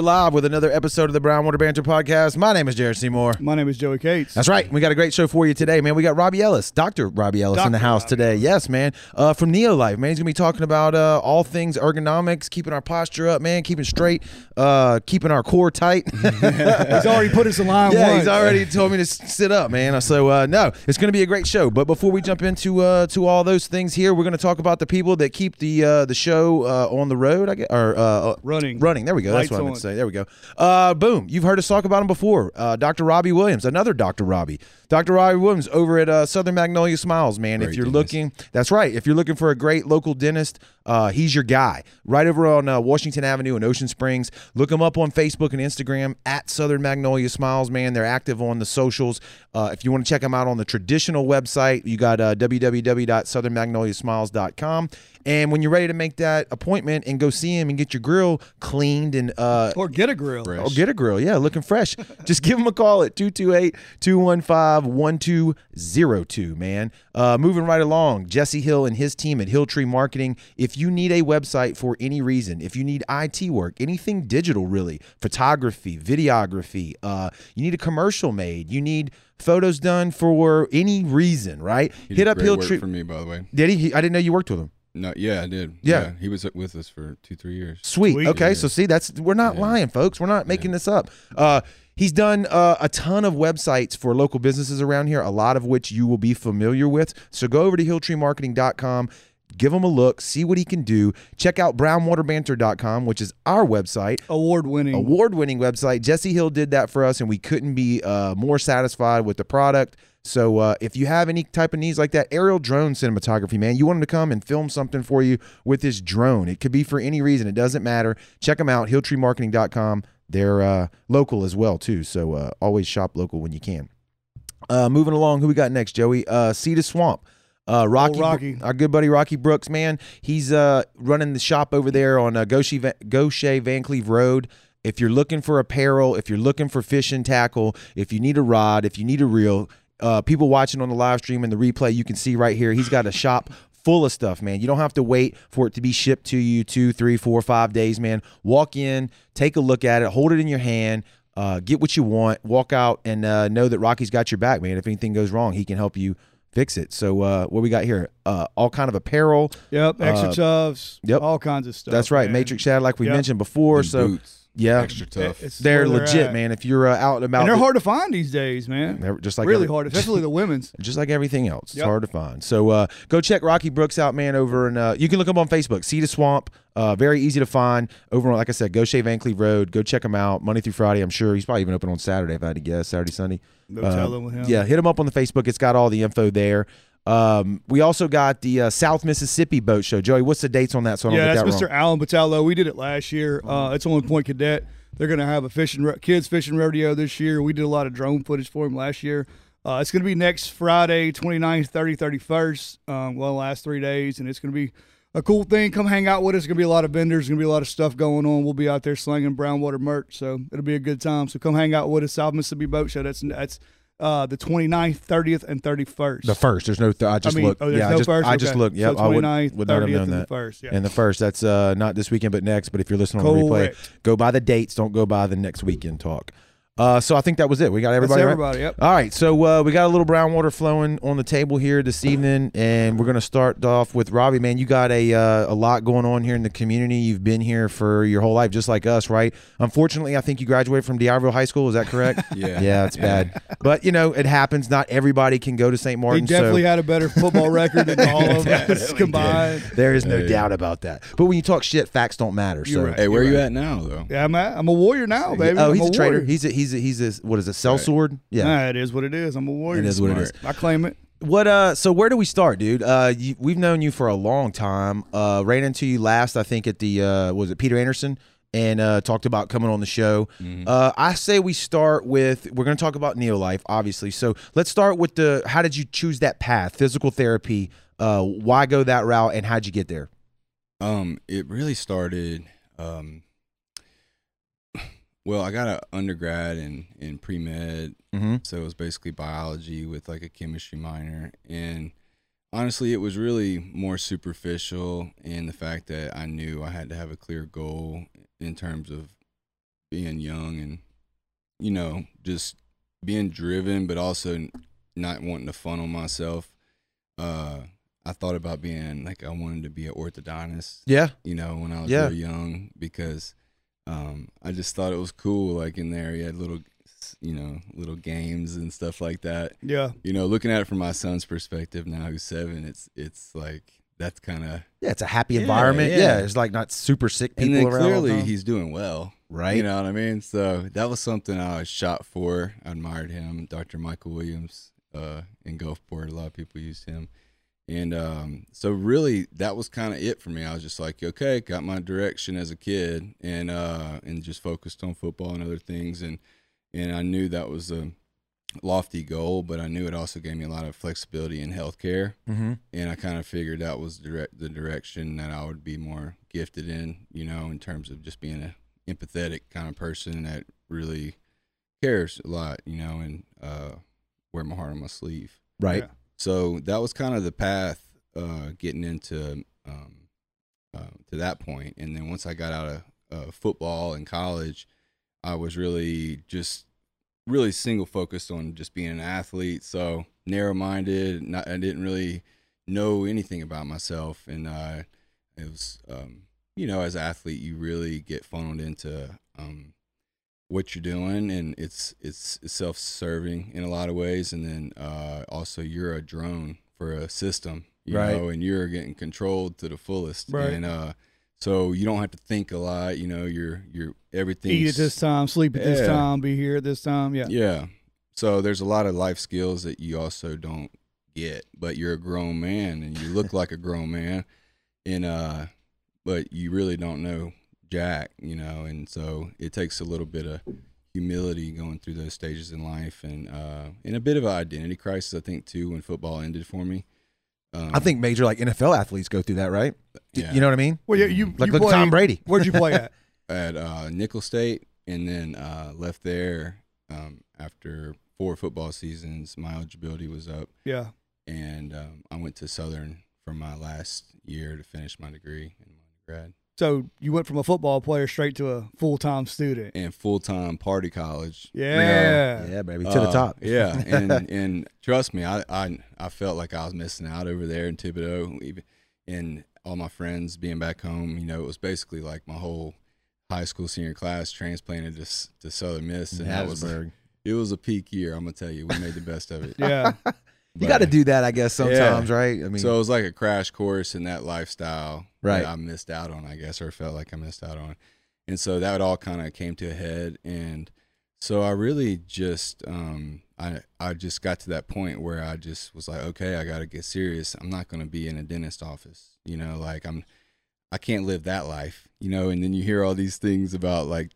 Boom. And we are live with another episode of the Brownwater Banter podcast. My name is Jared Seymour. My name is Joey Cates. That's right. We got a great show for you today, man. We got Robbie Ellis, Dr. Robbie Ellis in the house Robbie today. Yes, man. Uh, from Neolife, man. He's going to be talking about uh, all things ergonomics, keeping our posture up, man, keeping straight, uh, keeping our core tight. He's already put us in line Yeah, once. he's already told me to sit up, man. So uh, no, it's going to be a great show. But before we jump into uh, to all those things here, we're going to talk about the people that keep the uh, the show uh, on the road. I guess, or Running. running. There we go. That's Lights what I meant to on. Say. There we go. Uh, boom. You've heard us talk about him before. Uh, Dr. Robbie Williams, another Dr. Robbie. Dr. Robbie Williams over at uh, Southern Magnolia Smiles, man. if you're dentist. looking, that's right. If you're looking for a great local dentist, uh, he's your guy. Right over on uh, Washington Avenue in Ocean Springs. Look him up on Facebook and Instagram at Southern Magnolia Smiles, man. They're active on the socials. Uh, if you want to check them out on the traditional website, you got uh, www.southernmagnoliasmiles.com. And when you're ready to make that appointment and go see him and get your grill cleaned and uh, Or get a grill. Fresh. Oh, get a grill. Yeah, looking fresh. Just give him a call at 228 215 1202, man. Uh, moving right along, Jesse Hill and his team at Hilltree Marketing. If you need a website for any reason, if you need IT work, anything digital really, photography, videography, uh, you need a commercial made, you need photos done for any reason, right? He Hit did up Hilltree. for me, by the way. Did he? he? I didn't know you worked with him. No, yeah, I did. Yeah. he was with us for two, three years. Sweet. Sweet. Okay, Yeah. so see, that's we're not lying, folks. We're not making this up. Uh, he's done uh, a ton of websites for local businesses around here, a lot of which you will be familiar with. So go over to hilltreemarketing.com. Give him a look, see what he can do. Check out brownwaterbanter.com, which is our website, Award winning. award winning website. Jesse Hill did that for us, and we couldn't be uh, more satisfied with the product. So uh, if you have any type of needs like that, aerial drone cinematography, man, you want him to come and film something for you with his drone. It could be for any reason. It doesn't matter. Check them out, hilltreemarketing.com. They're uh, local as well, too. So uh, always shop local when you can. Uh, moving along, who we got next, Joey? Uh, Cedar Swamp. Uh, Rocky, Rocky. our good buddy Rocky Brooks, man, he's uh, running the shop over there on uh, Gautier, Va- Gautier Vancleave Road. If you're looking for apparel, if you're looking for fishing tackle, if you need a rod, if you need a reel, uh, people watching on the live stream and the replay, you can see right here, he's got a shop full of stuff, man. You don't have to wait for it to be shipped to you two, three, four, five days, man. Walk in, take a look at it, hold it in your hand, uh, get what you want, walk out, and uh, know that Rocky's got your back, man. If anything goes wrong, he can help you fix it. So uh, what we got here? Uh, all kind of apparel. Yep. Extra Uh, chuffs. yep. All kinds of stuff. That's right, man. Matrix Shadow, like we Yep. mentioned before. And so boots, yeah, extra tough. It's they're where legit, at. man. If you're uh, out and about, And they're hard to find these days, man. They're just like really every- hard, especially the women's. just like everything else. It's hard to find. So uh, go check Rocky Brooks out, man. Over and uh, you can look him up on Facebook. Cedar Swamp. Uh, very easy to find. Over on, like I said, Gautier Vancleave Road. Go check him out. Monday through Friday. I'm sure he's probably even open on Saturday if I had to guess. Saturday, Sunday. No Uh, telling with him. Yeah, hit him up on the Facebook. It's got all the info there. Um, we also got the uh, South Mississippi Boat Show. Joey, what's the dates on that? So I don't Yeah, get that's that Mr. wrong. Alan Batallo. We did it last year. Uh, it's on Point Cadet. They're going to have a fishing ro- kids fishing rodeo this year. We did a lot of drone footage for him last year. Uh, it's going to be next Friday, 29th, 30, 31st. Um, well, the last three days, and it's going to be a cool thing. Come hang out with us. There's going to be a lot of vendors. Going to be a lot of stuff going on. We'll be out there slinging brown water merch, so it'll be a good time. So come hang out with us. South Mississippi Boat Show. That's that's uh, the 29th, 30th, and 31st. The first. There's no. Th- I just I mean, looked. oh, there's yeah, I no just, first. I just Okay. looked. Yep, so I would, 29th, would not have 30th, known and that. the first. Yeah. And the first, that's uh, not this weekend, but next. But if you're listening on the replay, go by the dates. Don't go by the next weekend talk. Uh, so I think that was it. We got everybody. That's right? everybody. Yep. All right, so uh, we got a little brown water flowing on the table here this evening, and we're gonna start off with Robbie. Man, you got a uh, a lot going on here in the community. You've been here for your whole life, just like us, right? Unfortunately, I think you graduated from D'Iberville High School. Is that correct? Yeah. yeah, it's bad, but you know it happens. Not everybody can go to St. Martin's. He definitely so had a better football record than all of us combined. there is no Hey. doubt about that. But when you talk shit, facts don't matter. You're so. right. Hey, where You're you right. at now, though? Yeah, I'm, a, I'm a warrior now, baby. Oh, I'm he's a, traitor. warrior. He's a he's a he's a what is it? Cell Right. sword? Yeah. Nah, it is what it is. I'm a warrior. It is what it is. I claim it. What uh? So where do we start, dude? Uh, you, we've known you for a long time. Uh, ran into you last, I think, at the uh, was it Peter Anderson, and uh, talked about coming on the show. Uh, I say we start with we're going to talk about Neolife, obviously. So let's start with the how did you choose that path, physical therapy? Uh, why go that route, and how'd you get there? Um, it really started. Um, well, I got an undergrad in in pre med, Mm-hmm. so it was basically biology with like a chemistry minor, and honestly, it was really more superficial in the fact that I knew I had to have a clear goal in terms of being young and you know just being driven, but also not wanting to funnel myself. Uh, I thought about being like I wanted to be an orthodontist. Yeah. You know, when I was Yeah. real young, because um, I just thought it was cool. Like in there, he had little, you know, little games and stuff like that. Yeah. You know, looking at it from my son's perspective now, who's seven, it's it's like that's kind of Yeah, it's a happy Yeah, environment. Yeah. yeah. it's like not super sick people and then around. all the clearly time. he's doing well. right. You know what I mean? So that was something I was shot for. I admired him, Dr. Michael Williams uh, in Gulfport. A lot of people used him. And um, so really that was kind of it for me. I was just like, okay, got my direction as a kid and uh, and just focused on football and other things and and I knew that was a lofty goal, but I knew it also gave me a lot of flexibility in healthcare mm-hmm. and I kind of figured that was direct the direction that I would be more gifted in, you know, in terms of just being a empathetic kind of person that really cares a lot, you know, and uh, wear my heart on my sleeve. Right. Yeah. So that was kind of the path uh, getting into um, uh, to that point. and then once I got out of uh, football in college, I was really just really single focused on just being an athlete. So narrow minded. I didn't really know anything about myself, and uh, it was um, you know as an athlete you really get funneled into um, what you're doing, and it's it's, it's self serving in a lot of ways, and then uh, also you're a drone for a system, you Right. know, and you're getting controlled to the fullest, Right. and uh, so you don't have to think a lot. You know, you're you're everything. Eat at this time, sleep at this time, be here at this time. Yeah. Yeah. So there's a lot of life skills that you also don't get, but you're a grown man and you look like a grown man, and uh, but you really don't know jack, you know, and so it takes a little bit of humility going through those stages in life, and uh, and a bit of an identity crisis, I think, too, when football ended for me. Um, I think major like NFL athletes go through that, right? Yeah. You know what I mean? Well, yeah, you Like you look play, Tom Brady. Where'd you play at? at uh, Nicholls State, and then uh, left there um, after four football seasons. My eligibility was up. Yeah. and um, I went to Southern for my last year to finish my degree in my undergrad So you went from a football player straight to a full time student. and full time party college. you know. Yeah. Yeah, baby, to the Uh, top. yeah, and and trust me, I, I I felt like I was missing out over there in Thibodaux, even and all my friends being back home. You know, it was basically like my whole high school senior class transplanted to to Southern Miss, and that was Hattiesburg. it was a peak year. I'm gonna tell you, we made the best of it. Yeah. You got to do that, I guess, sometimes, right? I mean, so it was like a crash course in that lifestyle Right. that I missed out on, I guess, or felt like I missed out on. And so that would all kind of came to a head. And so I really just, um, I, I just got to that point where I just was like, okay, I got to get serious. I'm not going to be in a dentist office, you know, like I'm, I can't live that life, you know, and then you hear all these things about like,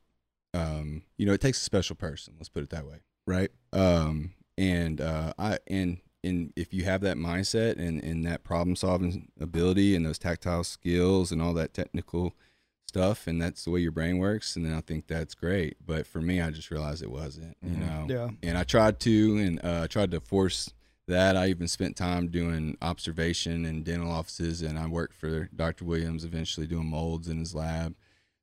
um, you know, it takes a special person. Let's put it that way right? um and uh i and and if you have that mindset and and that problem solving ability and those tactile skills and all that technical stuff and that's the way your brain works and then i think that's great. But for me i just realized it wasn't you Mhm. know? Yeah. and i tried to and uh, i tried to force that. I even spent time doing observation in dental offices and i worked for dr williams eventually doing molds in his lab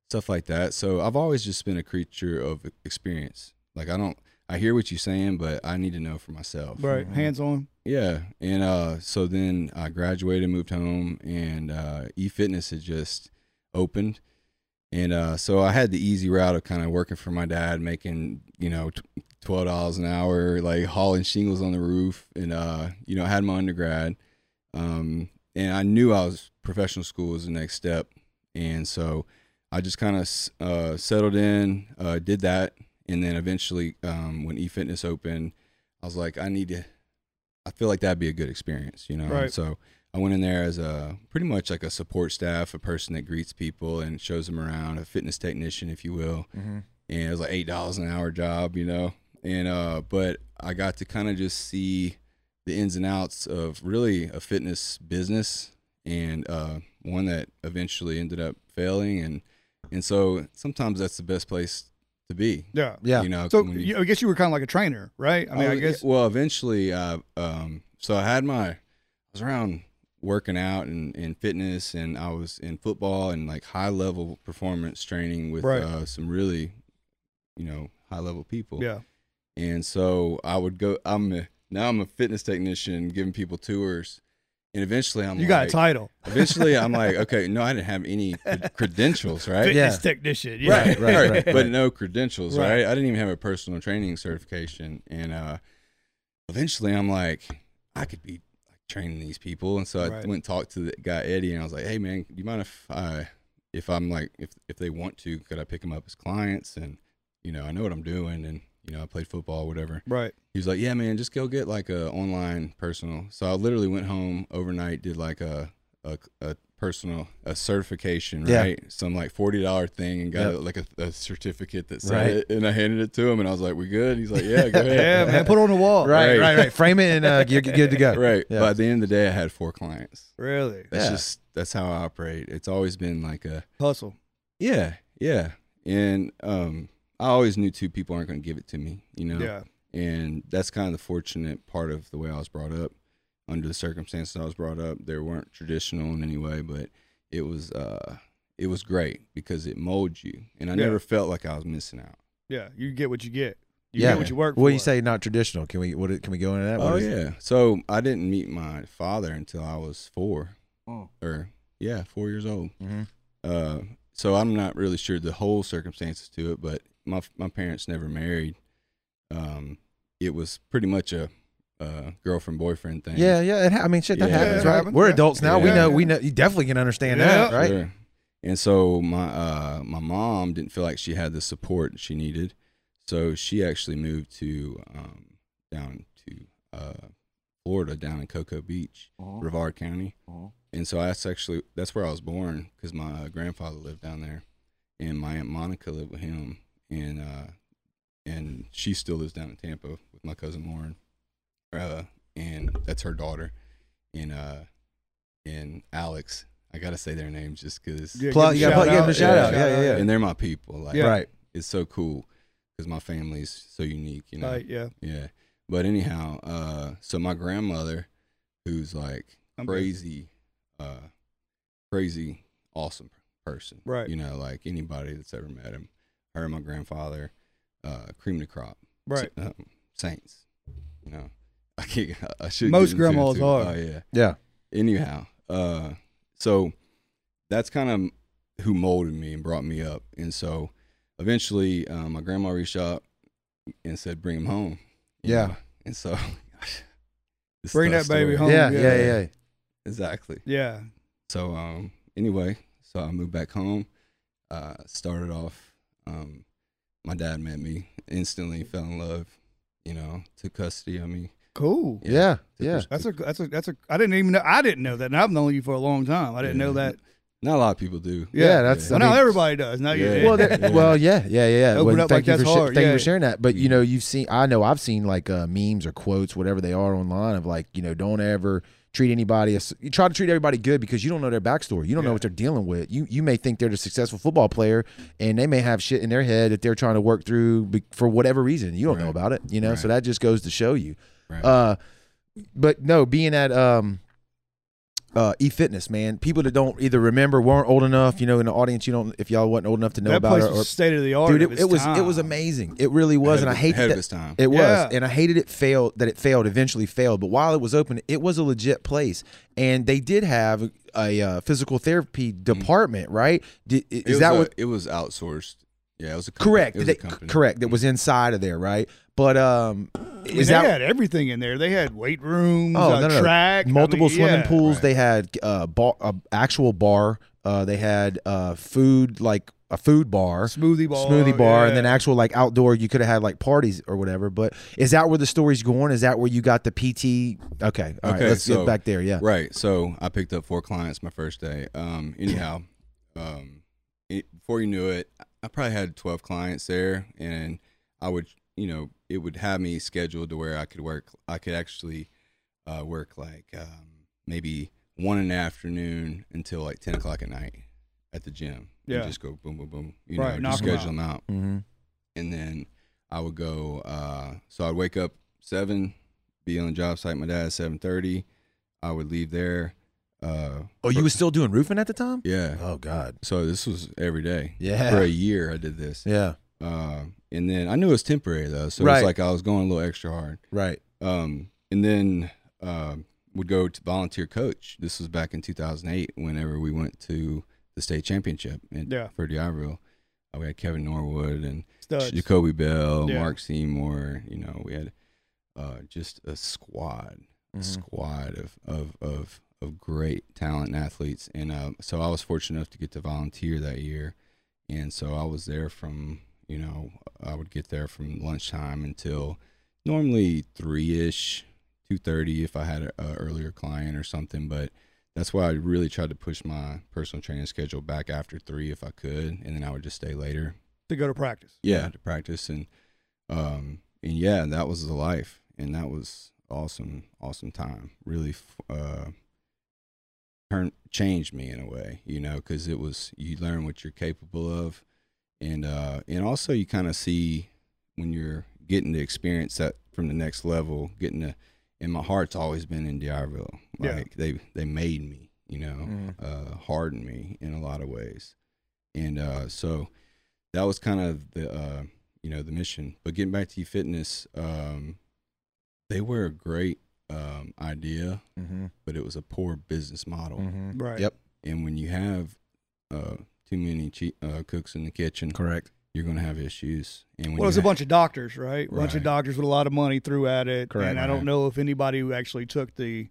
stuff like that. So i've always just been a creature of experience. Like i don't i hear what you're saying but i need to know for myself. Right. Mhm. Hands on. yeah, and uh, so then I graduated, moved home, and uh, eFitness had just opened, and uh, so I had the easy route of kind of working for my dad, making you know t- twelve dollars an hour, like hauling shingles on the roof, and uh, you know I had my undergrad, um, and I knew I was professional school was the next step, and so I just kind of uh, settled in, uh, did that, and then eventually um, when eFitness opened, I was like, I need to. I feel like that'd be a good experience, you know. And Right. So I went in there as a pretty much like a support staff, a person that greets people and shows them around, a fitness technician, if you will. Mm-hmm. And it was like eight dollars an hour job, you know. And uh, but I got to kind of just see the ins and outs of really a fitness business and uh, one that eventually ended up failing and and so sometimes that's the best place to be. Yeah. Yeah. You know, So you- you, I guess you were kind of like a trainer, right? I mean, Oh, I guess. Well, eventually, uh, um, so I had my, I was around working out and, and fitness, and I was in football and like high level performance training with Right. uh, some really, you know, high level people. Yeah. And so I would go. I'm a, now I'm a fitness technician giving people tours, and eventually I'm You got a title. eventually I'm like, okay, no, I didn't have any credentials, right? Fitness Yeah. technician. Yeah. Right, right, right. but no credentials, Right. right. I didn't even have a personal training certification, and uh, eventually I'm like, I could be like training these people, and so I Right. went and talked to the guy Eddie, and I was like, hey man, do you mind if I, if I'm like, if if they want to, could I pick them up as clients, and you know, I know what I'm doing, and you know, I played football, whatever. Right. He was like, "Yeah, man, just go get like a online personal." So I literally went home overnight, did like a a, a personal a certification, Yeah. right? Some like forty dollar thing, and got Yep. like a, a certificate that said Right. it, and I handed it to him, and I was like, "We good?" He's like, "Yeah, go Yeah, man. Put it on the wall. Right, Right. right, right. Frame it and uh, you're good to go. right. Yeah. But the end of the day, I had four clients. Really. That's Yeah. just that's how I operate. It's always been like a Hustle. yeah, yeah, and um, I always knew two people aren't going to give it to me, you know. Yeah. and that's kind of the fortunate part of the way I was brought up. Under the circumstances I was brought up, they weren't traditional in any way, but it was uh, it was great because it molds you, and I Yeah. never felt like I was missing out. Yeah. You get what you get. You Yeah. get what you work What for. do you say? Not traditional? Can we? What? Can we go into that? What Oh is it? yeah, so I didn't meet my father until I was four, Oh. or yeah, four years old. Mhm. Uh, so I'm not really sure the whole circumstances to it, but my my parents never married. Um, it was pretty much a, uh girlfriend boyfriend thing. Yeah, yeah. It ha- I mean, shit, that Yeah. happens, right? happens, We're yeah. adults now. We know. We know. You definitely can understand that, right? Sure. And so my uh my mom didn't feel like she had the support she needed, so she actually moved to um down to uh Florida, down in Cocoa Beach, Brevard County. And so that's actually that's where I was born because my uh, grandfather lived down there, and my aunt Monica lived with him, and uh and she still lives down in Tampa with my cousin Lauren, uh, and that's her daughter, and uh and Alex. I gotta say their names just because Yeah, Plug- yeah, them plug- shout give them a out. shout out. Yeah, yeah, yeah. and they're my people. Like, Yeah. Right. it's so cool because my family's so unique, you know. Like, yeah. Yeah, but anyhow, uh, so my grandmother, who's like I'm good. crazy, uh, crazy, awesome person, Right. You know, like anybody that's ever met him, her and my grandfather, uh, cream of the crop, Right. Um, saints, you know. I can't. I should. Most get grandmas too. are. Oh yeah Yeah. anyhow uh so that's kind of who molded me and brought me up and so eventually um, my grandma reached out and said bring him home Yeah. know? and so Bring that our baby story. home. Yeah, yeah. yeah, yeah. exactly Yeah. so um anyway so i moved back home uh started off um my dad met me instantly fell in love you know took custody of me Cool. Yeah, took yeah. That's a that's a that's a I didn't even know I didn't know that. And I've known you for a long time. I didn't Yeah. know that. not a lot of people do Yeah, Yeah. that's. Yeah. I Well, now mean, everybody does. Now you Yeah. did. well, that, Yeah. well, yeah, yeah, yeah. Open Well, up thank like you that's for sh- hard, thank you for sharing that. But you know, you've seen. I know I've seen like uh, memes or quotes, whatever they are online, of like you know, don't ever treat anybody. As, you try to treat everybody good because you don't know their backstory. You don't know what they're dealing with. You you may think they're a successful football player, and they may have shit in their head that they're trying to work through be- for whatever reason. You don't know about it. You know, so that just goes to show you. right Uh, but no, being at um, uh, e-fitness, man, people that don't either remember, weren't old enough. You know, in the audience, you don't if y'all wasn't old enough to know that about place it. Or, was state of the art. dude, it, it was it was amazing. It really was, Ahead and I of- hate ahead that of its time it was, Yeah. and I hated it failed that it failed. Eventually failed, but while it was open, it was a legit place, and they did have a uh, physical therapy department, right? Did, It is was that a- what? it was outsourced yeah it was a company. Correct. it was They- a company. correct. That was inside of there, right? But um, I mean, is they that had everything in there. They had weight rooms, Oh, uh, no, no, no. track, I multiple mean, swimming yeah. pools. Right. They had uh, bar, uh, actual bar. Uh, they had uh, food like a food bar, smoothie bar, smoothie bar, and then actual like outdoor. You could have had like parties or whatever. But is that where the story's going? Is that where you got the PT? Okay, all right. Okay, Let's so- get back there. Yeah. Right. So I picked up four clients my first day. Um, anyhow, um, it, before you knew it, I probably had 12 clients there, and I would, you know, it would have me scheduled to where I could work. I could actually uh, work like um, maybe one in the afternoon until like 10 o'clock at night at the gym. And Yeah. just go boom, boom, boom. You Right, know, just schedule them out Mm-hmm. and then I would go. Uh, so I'd wake up seven, be on the job site. My dad at seven thirty. I would leave there, Uh, Oh, you was still doing roofing at the time? yeah. Oh God. So this was every day. Yeah. For a year, I did this. Yeah. Uh, and then I knew it was temporary though, so Right. it's like I was going a little extra hard. Right. Um, and then um would go to volunteer coach. This was back in 2008. Whenever we went to the state championship in, Yeah. for D'Iberville, uh, we had Kevin Norwood and Studs. Jacoby Bell, Yeah. Mark Seymour. You know, we had uh, just a squad, a Mhm. squad of, of of of great talent and athletes. And uh, so I was fortunate enough to get to volunteer that year, and so I was there from you know I would get there from lunchtime until normally three ish, two thirty if I had a, a earlier client or something, but. That's why I really tried to push my personal training schedule back after three if I could, and then I would just stay later to go to practice. yeah to practice and um and yeah that was the life and that was awesome awesome time really uh turned changed me in a way you know because it was you learn what you're capable of and uh and also you kind of see when you're getting to experience that from the next level getting to and my heart's always been in D'Iberville. Yeah. Like they they made me, you know, Mhm. uh, hardened me in a lot of ways, and uh, so that was kind of the uh, you know the mission. But getting back to eFitness, um, they were a great um, idea, Mm-hmm. but it was a poor business model. Mm-hmm. Right. Yep. And when you have uh, too many che- uh, cooks in the kitchen, Correct. you're going to have issues. And when Well, you it's a bunch of doctors, right? A bunch of doctors with a lot of money threw at it. Correct. And I don't Right. know if anybody who actually took the,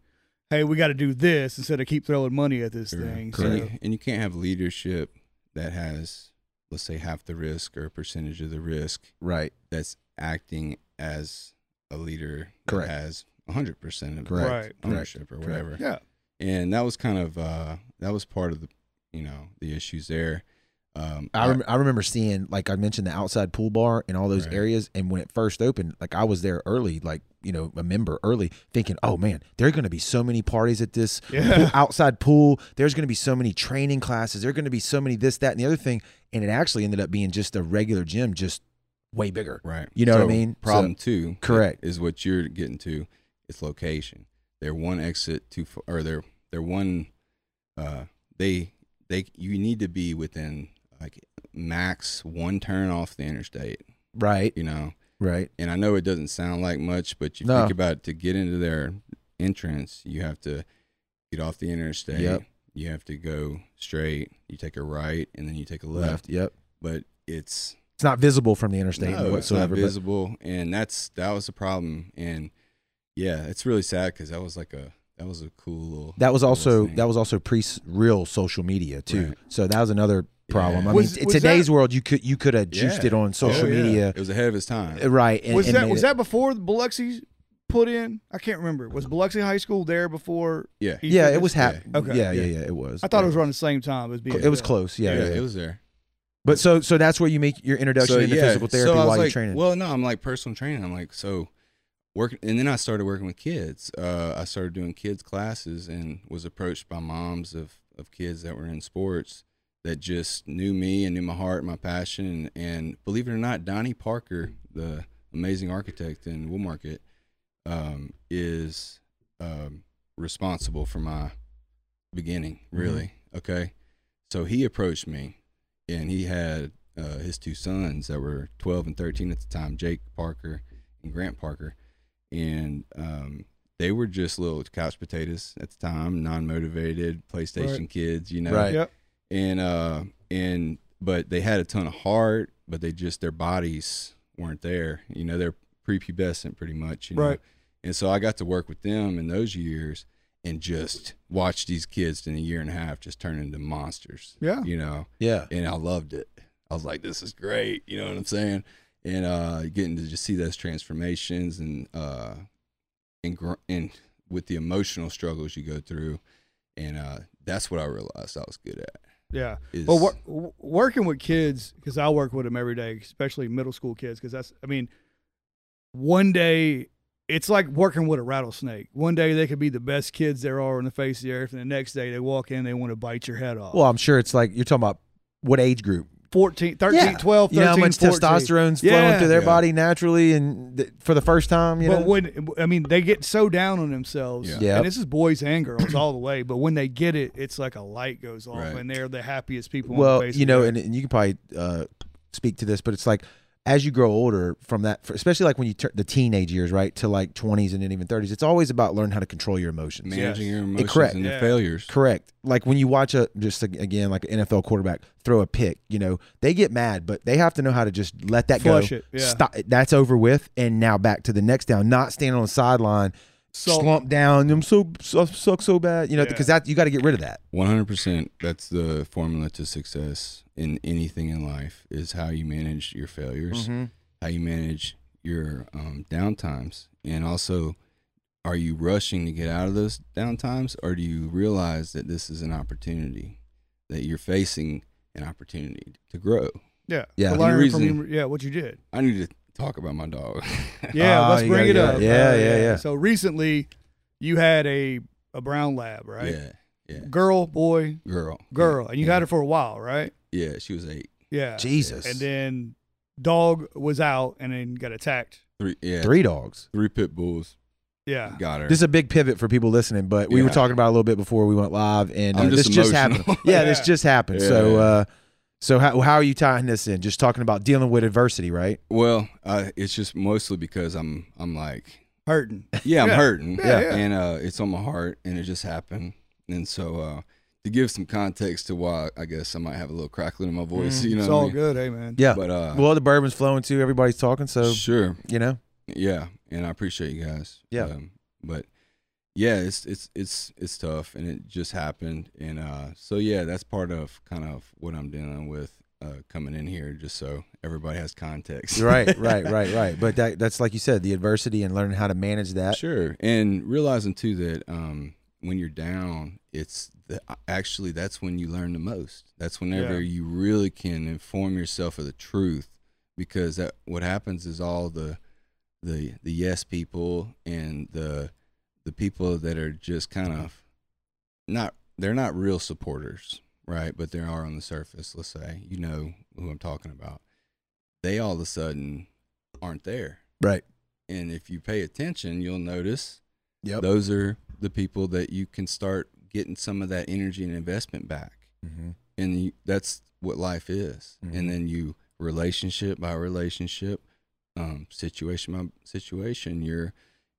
hey, we got to do this instead of keep throwing money at this Correct. thing. And So, you- and you can't have leadership that has, let's say, half the risk or a percentage of the risk Right. that's acting as a leader Correct. that has 100% of Correct. Right. ownership or Correct. whatever. yeah. And that was kind of, uh, that was part of the, you know, the issues there. Um, I, rem- I remember seeing, like I mentioned, the outside pool bar and all those Right. areas. And when it first opened, like I was there early, like, you know, a member early, thinking, oh man, there are going to be so many parties at this Yeah. pool- outside pool. There's going to be so many training classes. There are going to be so many this, that, and the other thing. And it actually ended up being just a regular gym, just way bigger. Right. You know what I mean? Problem two, Correct. is what you're getting to. It's location. They're one exit too far, or they're they're one. Uh, they they you need to be within like max one turn off the interstate. Right. You know, Right. and I know it doesn't sound like much, but you No. think about it, to get into their entrance, you have to get off the interstate. Yep. You have to go straight. You take a right, and then you take a Left. left. Yep. But it's It's not visible from the interstate no, whatsoever. It's not visible, and that's that was the problem. And yeah, it's really sad because that was like a that was a cool little. That was also thing. that was also pre real social media too. Right. So that was another problem. Yeah. I Was- mean, in was today's that- world, you could you could have juiced Yeah. it on social Oh, yeah. media, It was ahead of its time. Uh, right? And, was and that was it- that before the Biloxi put in? I can't remember. Was Biloxi High School there before? Yeah, Yeah, it was hap- Yeah. Okay. Yeah, yeah, Yeah. yeah. It was. I thought Yeah. it was around the same time as being. It was close. Yeah, yeah. yeah, yeah. it was there. But so so that's where you make your introduction into physical therapy so while like, you're training. Well, no, I'm like personal training. I'm like so work, and then I started working with kids. Uh, I started doing kids classes and was approached by moms of of kids that were in sports that just knew me and knew my heart, my passion, and, and believe it or not, Donnie Parker, the amazing architect in Woolmarket, um, is um, responsible for my beginning. Really, okay. So he approached me, and he had uh, his two sons that were 12 and 13 at the time, Jake Parker and Grant Parker, and um, they were just little couch potatoes at the time, non-motivated PlayStation kids, you know. Right. Yep. And uh, and but they had a ton of heart, but they just their bodies weren't there. You know, they're prepubescent pretty much. You know? Right. And so I got to work with them in those years and just watch these kids in a year and a half just turn into monsters. Yeah. You know, yeah, and I loved it. I was like, this is great. You know what I'm saying? And uh, getting to just see those transformations and uh, and gr- and with the emotional struggles you go through, and uh, that's what I realized I was good at. Yeah. Is Well, wor- working with kids because I work with them every day, especially middle school kids. Because that's, I mean, one day it's like working with a rattlesnake. One day they could be the best kids there are on the face of the earth, and the next day they walk in, they want to bite your head off. Well, I'm sure it's like you're talking about what age group? 14, 13, Yeah. 12, 13, you know how much 14. testosterone's flowing Yeah. through their Yeah. body naturally, and th- for the first time, you but know. when I mean they get so down on themselves, Yeah. Yep. and this is boys and girls all the way. But when they get it, it's like a light goes off, Right. and they're the happiest people. well, on the face you know, and, and you can probably uh, speak to this, but it's like as you grow older from that, especially like when you turn the teenage years, right, to like 20s and then even 30s, it's always about learning how to control your emotions. managing Yes. your emotions correct. and Yeah. the failures. Correct. Like when you watch a just again like an NFL quarterback throw a pick, you know, they get mad, but they have to know how to just let that Flush go. it, yeah. Stop. That's over with, and now back to the next down. Not standing on the sideline, So- slump down. I'm so, so suck so bad, you know, Yeah. because that you got to get rid of that. One hundred percent. That's the formula to success in anything in life is how you manage your failures, how you manage your um, downtimes, and also, are you rushing to get out of those downtimes, or do you realize that this is an opportunity, that you're facing an opportunity to grow? yeah, Yeah. To learn reason- from you, yeah, what you did. I need to talk about my dog. Yeah, Ah, let's bring it up. it. Yeah, Uh, yeah, yeah. So recently, you had a a brown lab, right? Yeah, yeah. Girl, boy, Girl, girl, and you yeah. had her for a while, right? Yeah, she was eight. Yeah. Jesus. And then dog was out and then got attacked. Three, yeah, Three dogs. three pit bulls. Yeah. Got her. This is a big pivot for people listening, but we were talking about it a little bit before we went live, and uh, I'm this just just happened. Yeah, this just happened. Yeah, so, yeah. uh, so how how are you tying this in? Just talking about dealing with adversity, right? Well, I, it's just mostly because I'm I'm like, Hurting. yeah, I'm Yeah. hurting, Yeah, yeah. and uh, it's on my heart, and it just happened, and so uh, to give some context to why I guess I might have a little crackling in my voice, you know, it's what I all mean? good, hey man. Yeah. But uh, well, the bourbon's flowing too. Everybody's talking, so sure, you know. yeah, and I appreciate you guys. Yeah. um, but yeah, it's it's it's it's tough, and it just happened, and uh, so yeah, that's part of kind of what I'm dealing with. Uh, coming in here just so everybody has context. right, right, right, right. But that that's like you said, the adversity and learning how to manage that. Sure, and realizing too that um, when you're down, it's the, Uh, actually that's when you learn the most. That's whenever Yeah. you really can inform yourself of the truth, because that what happens is all the the the yes people and the the people that are just kind of not they're not real supporters, right? But they are on the surface. Let's say you know who I'm talking about. They all of a sudden aren't there. Right. And if you pay attention, you'll notice Yep. those are the people that you can start getting some of that energy and investment back. Mhm. And you, that's what life is. Mhm. And then you, relationship by relationship, um, situation by situation, you're,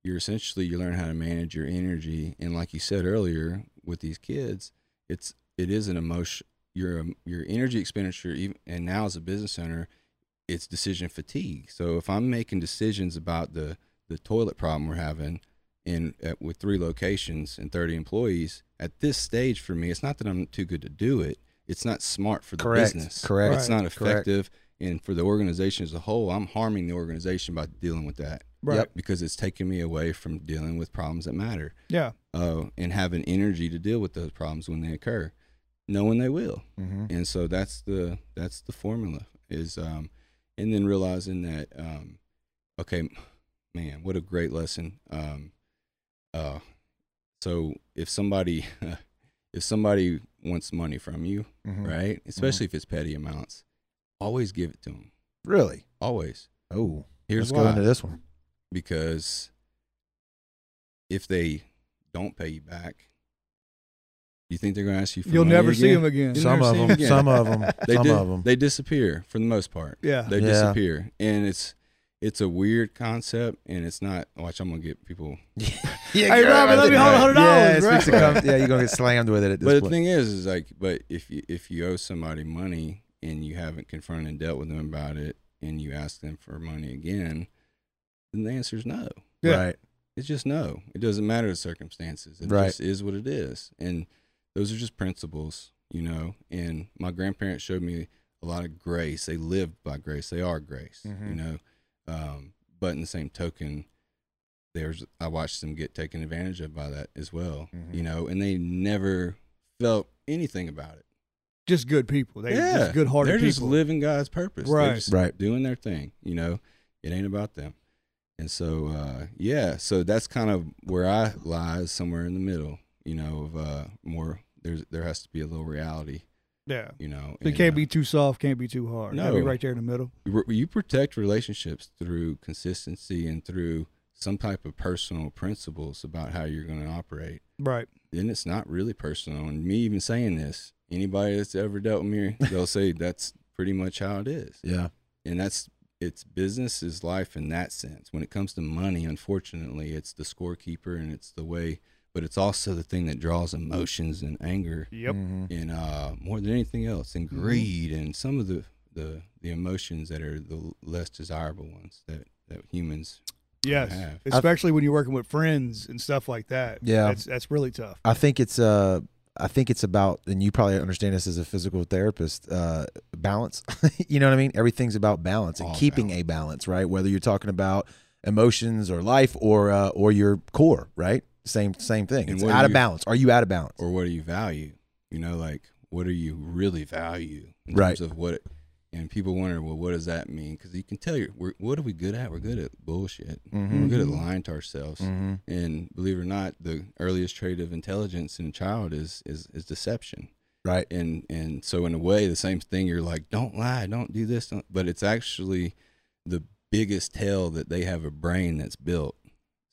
you're essentially, you learn how to manage your energy. And like you said earlier with these kids, it's, it is an emotion, your, um, your energy expenditure, even, and now as a business owner, it's decision fatigue. So if I'm making decisions about the, the toilet problem we're having, in at, with three locations and 30 employees at this stage for me it's not that i'm too good to do it it's not smart for the Correct. business Correct. it's not Correct. effective and for the organization as a whole i'm harming the organization by dealing with that Right. Yep. because it's taking me away from dealing with problems that matter Yeah. uh, and having energy to deal with those problems when they occur knowing they will Mhm. and so that's the that's the formula is um and then realizing that um okay man what a great lesson um uh so if somebody if somebody wants money from you Mhm. right especially if it's petty amounts always give it to them Really? always Oh, here's let's go into this one. because if they don't pay you back you think they're going to ask you for You'll money never see again? him again. You'll Some of them. again. Some of them. they some di- of them. they disappear for the most part. Yeah. They Yeah. disappear, and it's it's a weird concept, and it's not. Watch, I'm gonna get people. yeah, Hey, Robin, let me hold $100, Yeah, bro. speaks to come- yeah, you're gonna get slammed with it at this point. But the thing is, is like, but if you if you owe somebody money and you haven't confronted and dealt with them about it, and you ask them for money again, then the answer is no. Yeah. Right. It's just no. It doesn't matter the circumstances. It Right. just is what it is. And those are just principles, you know. And my grandparents showed me a lot of grace. They lived by grace. They are grace, you Mhm. know. Um, but in the same token, there's I watched them get taken advantage of by that as well, Mhm. you know. And they never felt anything about it. Just good people. They yeah, just good hearted people. They're people. just living God's purpose. Right. They're just Right. doing their thing. You know, it ain't about them. And so, uh, yeah, so that's kind of where I lie, is somewhere in the middle. You know, of uh, more. There's there has to be a little reality Yeah. You know, So it and, can't uh, be too soft, can't be too hard. Gotta be right there in the middle. you- you protect relationships through consistency and through some type of personal principles about how you're going to operate. Right. Then it's not really personal. And me even saying this, anybody that's ever dealt with me, they'll say that's pretty much how it is. Yeah. And that's it's business is life in that sense. When it comes to money, unfortunately, it's the scorekeeper and it's the way, but it's also the thing that draws emotions and anger Yep. Mhm. and uh, more than anything else, and Mhm. greed and some of the, the the emotions that are the less desirable ones that that humans Yes. have. Especially when you're working with friends and stuff like that. Yeah. That's that's really tough. I think it's uh I think it's about and you probably understand this as a physical therapist, uh balance. you know what I mean? Everything's about balance and All keeping a balance, right? Whether you're talking about emotions or life or uh or your core, right? Same same thing. And It's out of you- balance. Are you out of balance? or what do you value? You know, like what do you really value in Right. terms of what? And people wonder, well, what does that mean? Because you can tell you, what are we good at? We're good at bullshit. Mhm. We're good at lying to ourselves. Mhm. And believe it or not, the earliest trait of intelligence in a child is is, is deception. Right. and and so in a way the same thing you're like don't lie don't do this don't, but it's actually the biggest tell that they have a brain that's built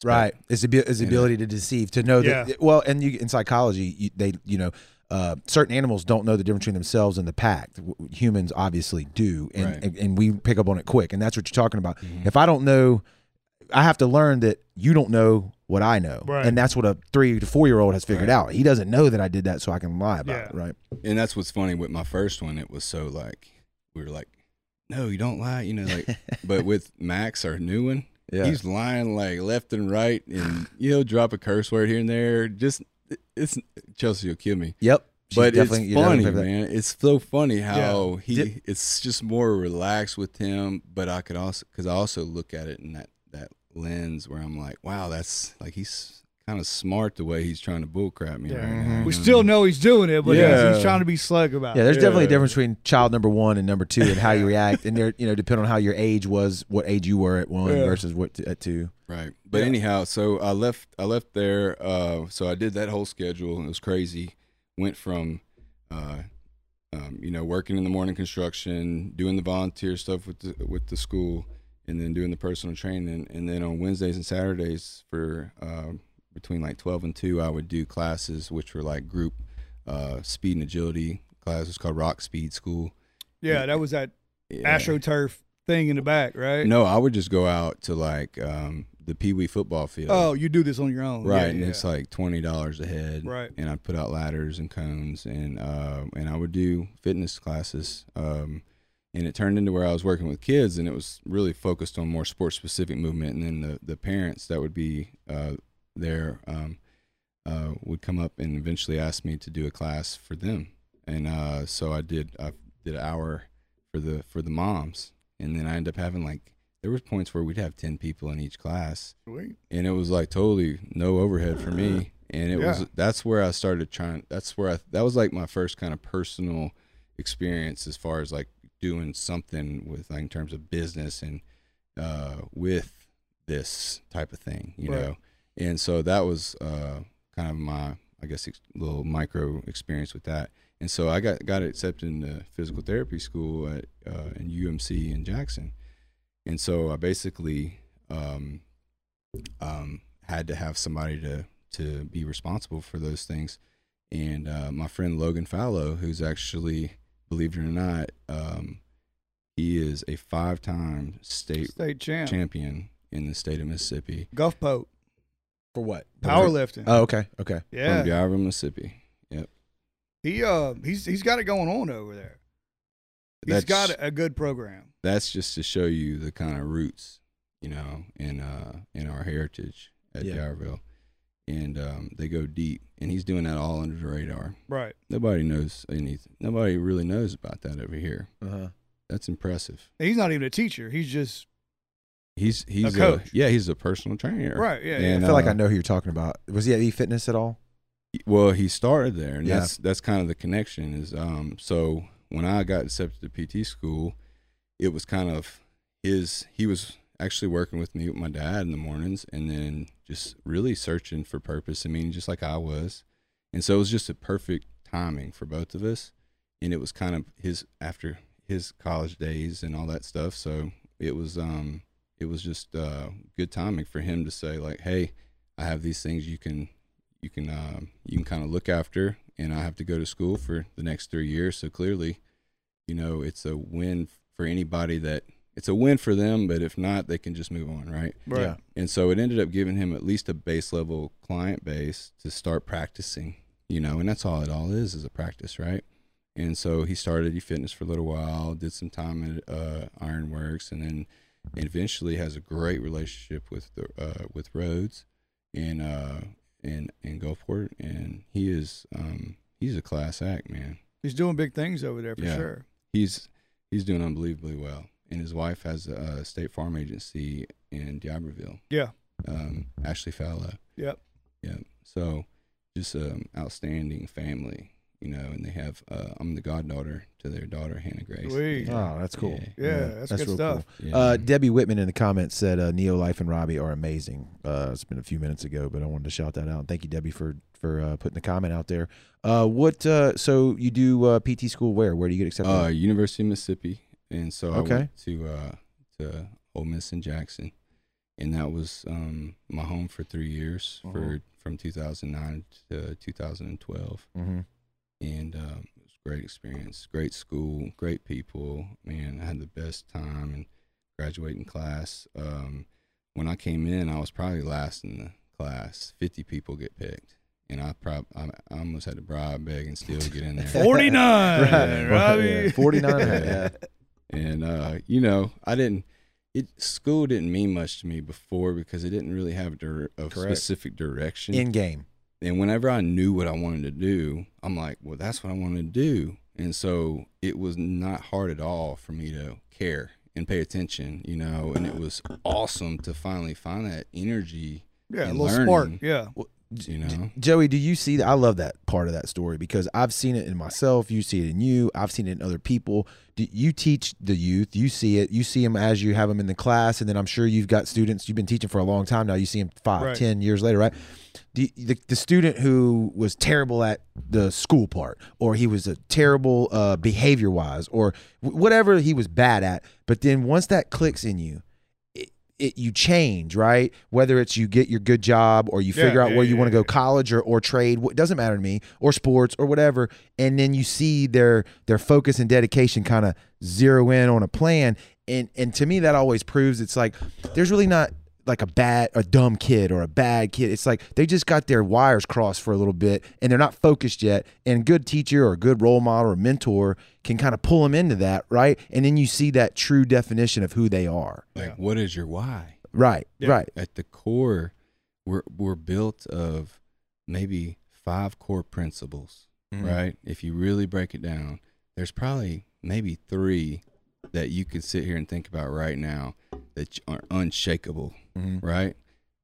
Right. It's the, it's the ability to deceive, to know that. Yeah. Well, and you, in psychology, you, they, you know, uh, certain animals don't know the difference between themselves and the pack. Humans obviously do, and, Right. and and we pick up on it quick. And that's what you're talking about. Mhm. If I don't know, I have to learn that you don't know what I know, Right. and that's what a three to four year old has figured Right. out. He doesn't know that I did that, so I can lie about Yeah. it. Right. and that's what's funny with my first one it was so like we were like no you don't lie you know like but with max our new one Yeah. he's lying like left and right and he'll drop a curse word here and there just it's chelsea will kill me yep. She's but it's funny, man. It's so funny how he. Did- it's just more relaxed with him, but I could also because I also look at it in that that lens where I'm like, wow, that's like he's kind of smart the way he's trying to bullcrap me Yeah. right now. We know? still know he's doing it, but he's- he's, trying to be slick about Yeah, it. there's definitely a difference between child number one and number two and how you react, and there, you know, depending on how your age was, what age you were at one Yeah. versus what at two. Right. But Yeah. anyhow, so I left I left there uh so I did that whole schedule and it was crazy. Went from uh um, you know, working in the morning construction, doing the volunteer stuff with the with the school and then doing the personal training and then on Wednesdays and Saturdays for um between like 12 and 2 I would do classes which were like group uh speed and agility classes called Rock Speed School. Yeah, that was that Yeah. AstroTurf thing in the back, right? No, I would just go out to like um the Pee Wee football field. Oh, you do this on your own, Right, Yeah, and yeah. it's like twenty dollars a head. Right. and I'd put out ladders and cones, and uh, and I would do fitness classes. Um, and it turned into where I was working with kids, and it was really focused on more sports specific movement. And then the the parents that would be uh, there um, uh, would come up and eventually ask me to do a class for them. And uh, so I did. I did an hour for the for the moms, and then I ended up having like there was points where we'd have ten people in each class Sweet. and it was like totally no overhead for me and it Yeah. was that's where i started trying that's where i that was like my first kind of personal experience as far as like doing something with like in terms of business and uh with this type of thing you Right. know and so that was uh kind of my i guess little micro experience with that and so i got got accepted into physical therapy school at uh in umc in jackson and so i basically um um, had to have somebody to to be responsible for those things. And uh, my friend Logan Fallow, who's actually, believe it or not, um, he is a five-time state State champ. champion in the state of Mississippi Gulf Pope. For what? Powerlifting. Oh, okay, okay. yeah. from Galveston, Mississippi. Yep, He uh he's he's got it going on over there. He's That's- got a good program. that's just to show you the kind of roots, you know, in uh in our heritage at Yeah. Yarville. And um, they go deep, and he's doing that all under the radar. Right. Nobody knows anything. Nobody really knows about that over here. Uh-huh. That's impressive. He's not even a teacher. He's just He's he's a, coach. yeah he's a personal trainer. right. Yeah. And, I feel like uh, I know who you're talking about. Was he at E Fitness at all? Well, he started there, and Yeah. that's that's kind of the connection. Is um so when I got accepted to PT school, it was kind of his. He was actually working with me with my dad in the mornings, and then just really searching for purpose. I mean, just like I was, and so it was just a perfect timing for both of us. and it was kind of his after his college days and all that stuff. So it was um it was just uh, good timing for him to say like, hey, I have these things you can you can uh, you can kind of look after, and I have to go to school for the next three years. So clearly, you know, it's a win for anybody that it's a win for them, but if not, they can just move on, right? Right. Yeah. And so it ended up giving him at least a base level client base to start practicing, you know, and that's all it all is is a practice, right? And so he started e fitness for a little while, did some time at uh, Ironworks, and then eventually has a great relationship with the uh, with Rhodes in uh in in Gulfport, and he is um he's a class act, man. He's doing big things over there for Yeah. sure. He's he's doing unbelievably well, and his wife has a state farm agency in D'Iberville. Yeah. um, Ashley Fallow. Yep. Yep. So just um, outstanding family, you know, and they have uh, I'm the goddaughter to their daughter Hannah Grace. Sweet. Oh, that's cool. Yeah, that's good real stuff. Yeah. Uh, Debbie Whitman in the comments said uh, Neolife and Robbie are amazing. Uh, it's been a few minutes ago, but I wanted to shout that out. Thank you, Debbie, for for uh, putting the comment out there. Uh, what? Uh, so you do uh, PT school where? Where do you get accepted? uh, University of Mississippi, and so I Okay. went to uh, to Ole Miss in Jackson, and that was um, my home for three years Uh-huh. for from 2009 to 2012. mm-hmm. And um, it was a great experience. Great school, great people. Man, I had the best time and graduating class. Um, when I came in, I was probably last in the class. Fifty people get picked, and I prob I, I almost had to bribe, beg, and steal to get in there. 49, Right. Robbie. Forty nine. Yeah. yeah. and uh, you know, I didn't. It school didn't mean much to me before because it didn't really have a, dir- a Correct. specific direction. In game. And whenever I knew what I wanted to do, I'm like, well, that's what I want to do. And so it was not hard at all for me to care and pay attention, you know, and it was awesome to finally find that energy, Yeah, a little spark. learning. Yeah. You know. Joey, do you see that? I love that part of that story because I've seen it in myself. You see it in you. I've seen it in other people. Do you teach the youth? You see it. You see them as you have them in the class, and then I'm sure you've got students. You've been teaching for a long time now. You see them five, Right. ten years later, right? Do you- the, the student who was terrible at the school part, or he was a terrible uh, behavior wise, or wh- whatever he was bad at, but then once that clicks in you, it, it you change, right? Whether it's you get your good job or you Yeah, figure out yeah, where you yeah, want to go college or, or trade what doesn't matter to me or sports or whatever and then you see their their focus and dedication kind of zero in on a plan and and to me that always proves it's like there's really not like a bad a dumb kid or a bad kid it's like they just got their wires crossed for a little bit and they're not focused yet and good teacher or a good role model or mentor can kind of pull them into that right and then you see that true definition of who they are Like, Yeah. what is your why? right Yeah. right At the core, we're we're built of maybe five core principles, Mhm. right? If you really break it down, there's probably maybe three that you can sit here and think about right now that are unshakable, Mhm. right?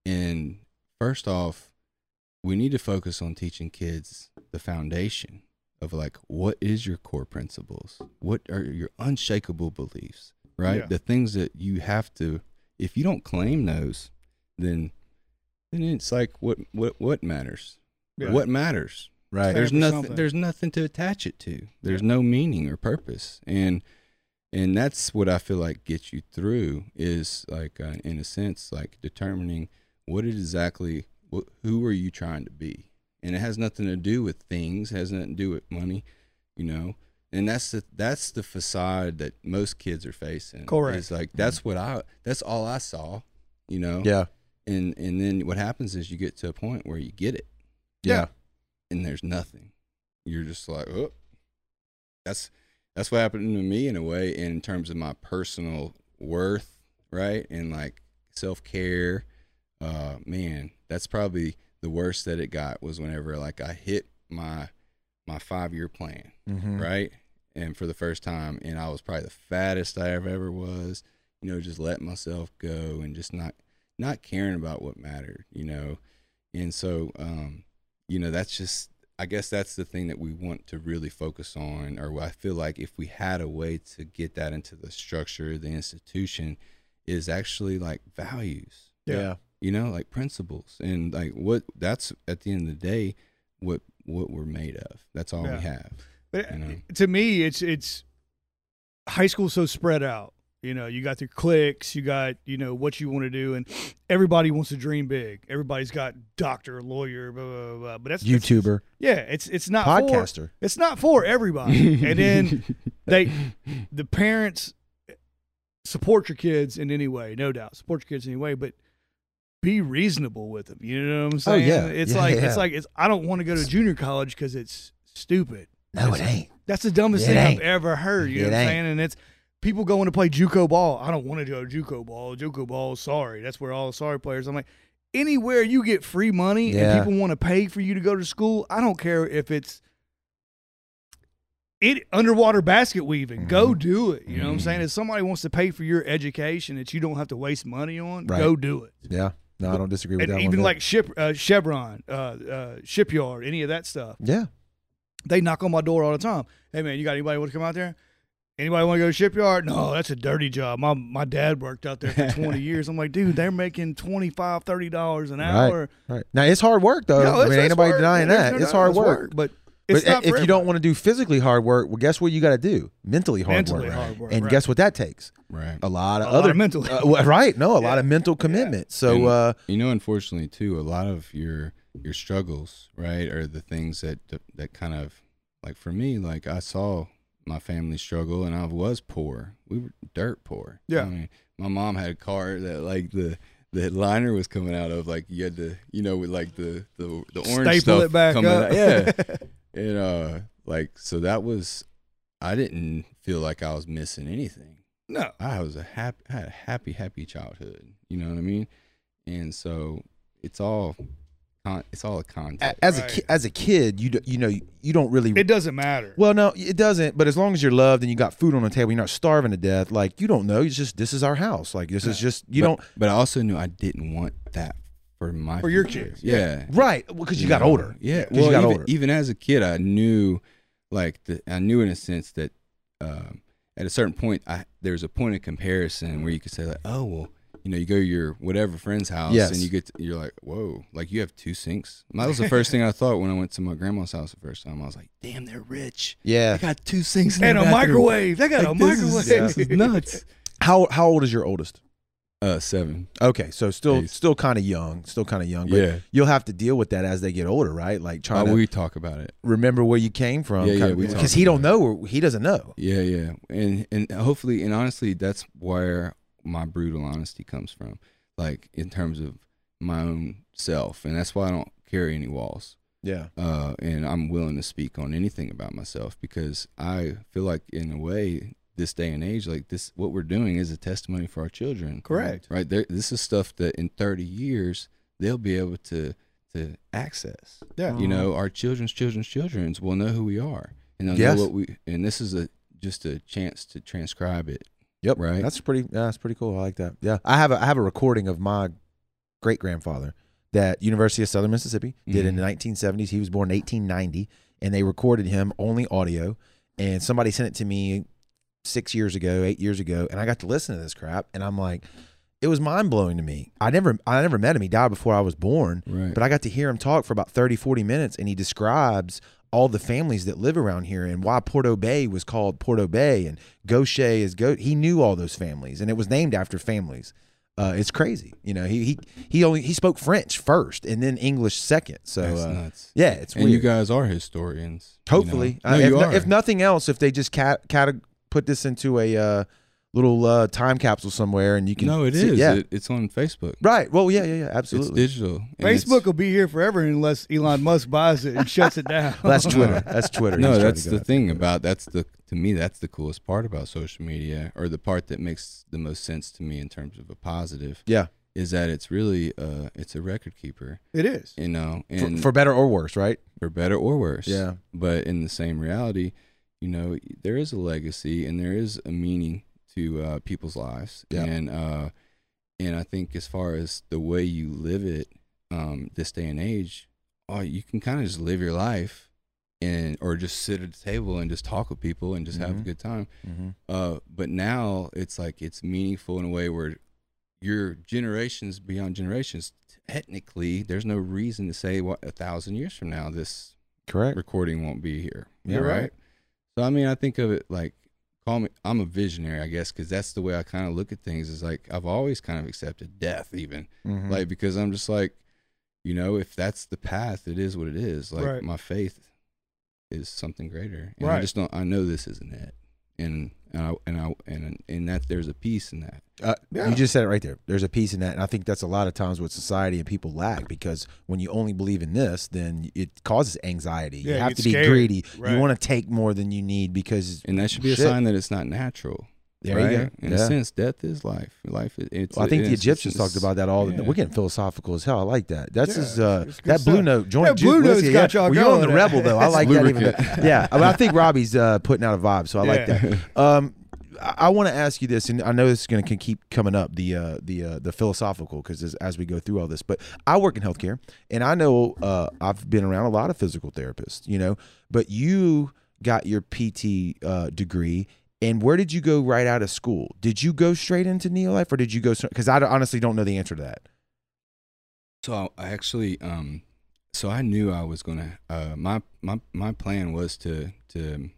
And first off, we need to focus on teaching kids the foundation of like what is your core principles? What are your unshakable beliefs? Right? Yeah. The things that you have to if you don't claim those, then then it's like what what what matters? Yeah. What matters? right there's Stand nothing something. there's nothing to attach it to there's no meaning or purpose and and that's what i feel like gets you through is like uh, in a sense like determining what exactly what, who are you trying to be and it has nothing to do with things has nothing to do with money you know and that's the that's the facade that most kids are facing Correct. it's like that's what i that's all i saw you know yeah and and then what happens is you get to a point where you get it yeah and there's nothing. You're just like, oh, that's that's what happened to me in a way in terms of my personal worth, right? And like self care. Uh, man, that's probably the worst that it got was whenever like I hit my my five year plan, Mhm. right? And for the first time, and I was probably the fattest I ever ever was. You know, just letting myself go and just not not caring about what mattered. You know, and so um, you know that's just i guess that's the thing that we want to really focus on or i feel like if we had a way to get that into the structure the institution is actually like values Yeah. yeah. You know like principles and like what that's at the end of the day what what we're made of that's all Yeah. we have But You know. Uh, to me, it's it's high school so spread out. You know, you got your cliques, you got you know what you want to do, and everybody wants to dream big. Everybody's got doctor, lawyer, blah blah blah. blah. But that's that's- YouTuber, yeah, it's it's not podcaster. For, it's not for everybody. and then they, the parents, support your kids in any way, no doubt. Support your kids in any way, but be reasonable with them. You know what I'm Oh, saying? yeah. It's Yeah, like yeah. it's like it's. I don't want to go to junior college because it's stupid. No, it ain't. That's the dumbest It thing ain't. I've ever heard. You It know what I'm saying? And it's people going to play JUCO ball. I don't want to go to JUCO ball. JUCO ball, sorry, that's where all the sorry players. I'm like, anywhere you get free money Yeah. and people want to pay for you to go to school, I don't care if it's it underwater basket weaving. Go Mm-hmm. do it. You know what I'm saying? If somebody wants to pay for your education that you don't have to waste money on, Right. go do it. Yeah. No, I don't disagree with And that. even like ship uh, Chevron, uh, uh, shipyard, any of that stuff yeah, they knock on my door all the time. Hey man, you got anybody want to come out there? Anybody want to go to shipyard? No, that's a dirty job. My my dad worked out there for 20 years. I'm like, dude, they're making 25 30 dollars an hour. right. Now it's hard work though. No, I mean, ain't nobody work. denying that. it's hard it's work. but it's But not if for you don't want to do physically hard work, well, guess what you got to do? Mentally hard mentally work. hard work, And right. guess what that takes? Right. A lot of A other of mental. uh, well, right? No, a lot of mental commitment. So, And- uh, You know, unfortunately, too, a lot of your your struggles, right, are the things that that kind of like for me, like I saw my family struggle, and I was poor. We were dirt poor. Yeah. I mean, my mom had a car that like the the liner was coming out of, like you had to, you know, with like the the the orange staple stuff it back coming up. out. Yeah, and uh, like so that was, I didn't feel like I was missing anything. no. I was a happy, I had a happy, happy childhood. You know what I mean? And so it's all, it's all a context. a- as a Right. ki- as a kid, you do, you know you don't really. It doesn't matter. well, no, it doesn't. But as long as you're loved and you got food on the table, you're not starving to death. Like you don't know. It's just this is our house. Like this is just you but, don't. But I also knew I didn't want that for my For your future. kids, Yeah, Right, because you got know? older. Yeah, 'Cause you well, got even, older. even as a kid, I knew, like, the, I knew in a sense that um, at a certain point, I there's a point of comparison where you could say like, oh well, you know, you go to your whatever friend's house Yes. and you get, to, you're like, whoa, like you have two sinks. That was the first thing I thought when I went to my grandma's house the first time. I was like, damn, they're rich. Yeah. They got two sinks in and a bathroom. microwave. They got Like, a is- microwave. this is nuts. How how old is your oldest? Uh, seven. Okay, so still He's- still kind of young, still kind of young. But Yeah. you'll have to deal with that as they get older, right? Like trying to we talk about it. remember where you came from. Yeah, yeah, because he don't know. Or he doesn't know. Yeah, yeah, and and hopefully, and honestly, that's where my brutal honesty comes from. Like in terms of my own self, and that's why I don't carry any walls. Yeah. Uh, and I'm willing to speak on anything about myself because I feel like, in a way, this day and age, like this, what we're doing is a testimony for our children. Correct. Right. There, this is stuff that in 30 years they'll be able to to access. Yeah. You know, our children's children's children's will know who we are, and they'll Yes. know what we. And this is a just a chance to transcribe it. Yep. Right. That's pretty. Yeah, that's pretty cool. I like that. Yeah. I have a I have a recording of my great grandfather that University of Southern Mississippi did in mm-hmm. the 1970s. He was born in 1890, and they recorded him only audio. And somebody sent it to me six years ago, eight years ago, and I got to listen to this crap, and I'm like, it was mind blowing to me. I never I never met him. He died before I was born. Right. But I got to hear him talk for about 30, 40 minutes, and he describes all the families that live around here and why Porto Bay was called Porto Bay and Gautier is Go. He knew all those families, and it was named after families. Uh, it's crazy, you know. He he he only he spoke French first, and then English second. So That's uh, nuts. yeah, it's And weird. you guys are historians. you know? Hopefully, no, Uh, if, no- if nothing else, if they just cat, cat put this into a uh, little uh, time capsule somewhere, and you can no, it see- is. Yeah, It, it's on Facebook. right. Well, yeah, yeah, yeah, It's absolutely. digital. and it's- Facebook will be here forever unless Elon Musk buys it and shuts it down. Well, that's Twitter. That's Twitter. No, that's the go thing about that's the to me that's the coolest part about social media, or the part that makes the most sense to me in terms of a positive. Yeah. is that it's really uh it's a record keeper, It is. you know, for, for better or worse, right? for better or worse. Yeah. But in the same reality, you know, there is a legacy and there is a meaning to uh, people's lives. Yeah. And uh, and I think as far as the way you live it, um, this day and age, oh, you can kind of just live your life and or just sit at the table and just talk with people and just have a Mhm. good time. Mm-hmm. Uh, but now it's like it's meaningful in a way where your generations beyond generations technically there's no reason to say what a thousand years from now this Correct. recording won't be here. Yeah, right? right. So I mean, I think of it like call me. I'm a visionary, I guess, because that's the way I kind of look at things. Is like I've always kind of accepted death, even Mhm. like because I'm just like, you know, if that's the path, it is what it is. Like Right. my faith is something greater, and I just don't. I know this isn't it, and and I and I and and that there's a piece in that. Uh, Yeah. You just said it right there. There's a piece in that, and I think that's a lot of times what society and people lack because when you only believe in this, then it causes anxiety. Yeah, you you have to be scared. greedy. Right. You want to take more than you need because And that should be a sign that it's not natural. There right? you go. In Yeah. a sense, death is life. Life. is- It's. Well, I think the Egyptians it's- talked about that all. The, yeah. We're getting philosophical as hell. I like that. That's Yeah, his, uh, it's good that blue note joint. That Blue Ju- Note's yeah, got y'all well, you're on the rebel though. I like that even. Lubricant. Yeah, I, mean, I think Robbie's uh, putting out a vibe, so I like that. Um, I, I want to ask you this, and I know this is going to keep coming up the uh, the uh, the philosophical because as, as we go through all this. But I work in healthcare, and I know uh, I've been around a lot of physical therapists, you know. But you got your PT uh, degree, and where did you go right out of school? Did you go straight into Neolife, or did you go? Because I honestly don't know the answer to that. So I actually, um, so I knew I was gonna. Uh, my my my plan was to to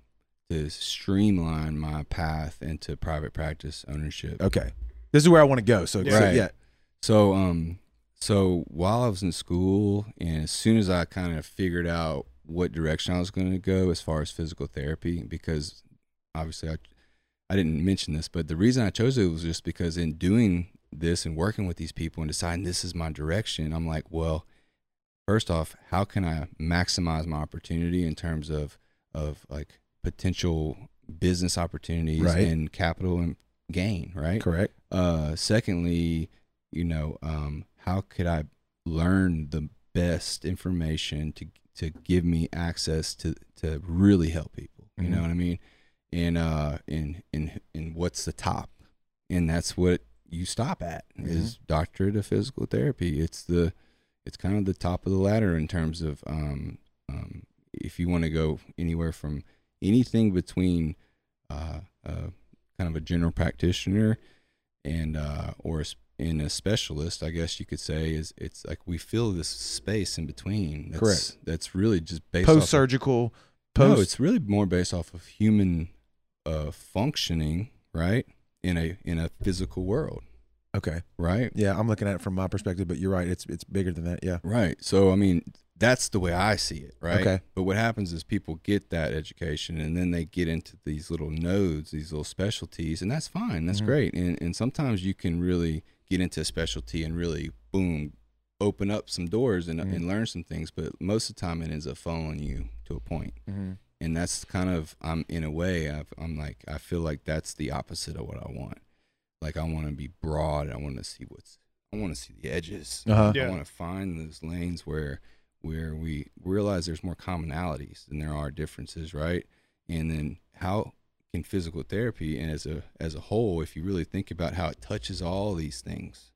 to streamline my path into private practice ownership. Okay, this is where I want to go. So, so yeah, So um, so while I was in school, and as soon as I kind of figured out what direction I was going to go as far as physical therapy, because obviously I I didn't mention this, but the reason I chose it was just because in doing this and working with these people and deciding this is my direction, I'm like, well, first off, how can I maximize my opportunity in terms of of like potential business opportunities Right. and capital and gain, right? correct. Uh, secondly, you know, um, how could I learn the best information to to give me access to to really help people? You know Mhm. what I mean? And uh, and and and what's the top? And that's what you stop at is doctorate of physical therapy. It's the it's kind of the top of the ladder in terms of um, um, if you want to go anywhere from anything between uh, uh, kind of a general practitioner and uh, or in a specialist, I guess you could say is it's like we fill this space in between. That's, Correct. That's really just based off Post of- surgical, no, it's really more based off of human uh, functioning, right? In a in a physical world, okay. right? Yeah, I'm looking at it from my perspective, but you're right. It's it's bigger than that. Yeah. Right. So I mean, that's the way I see it, right? Okay. But what happens is people get that education and then they get into these little nodes, these little specialties, and that's fine. That's Mhm. great. And and sometimes you can really get into a specialty and really boom, open up some doors and Mhm. and learn some things. But most of the time, it ends up following you to a point. Mm-hmm. And that's kind of I'm in a way I've, I'm like I feel like that's the opposite of what I want. Like I want to be broad. I want to see what's I want to see the edges. Uh-huh. Yeah. I want to find those lanes where where we realize there's more commonalities than there are differences, right? And then how can physical therapy and as a as a whole, if you really think about how it touches all these things,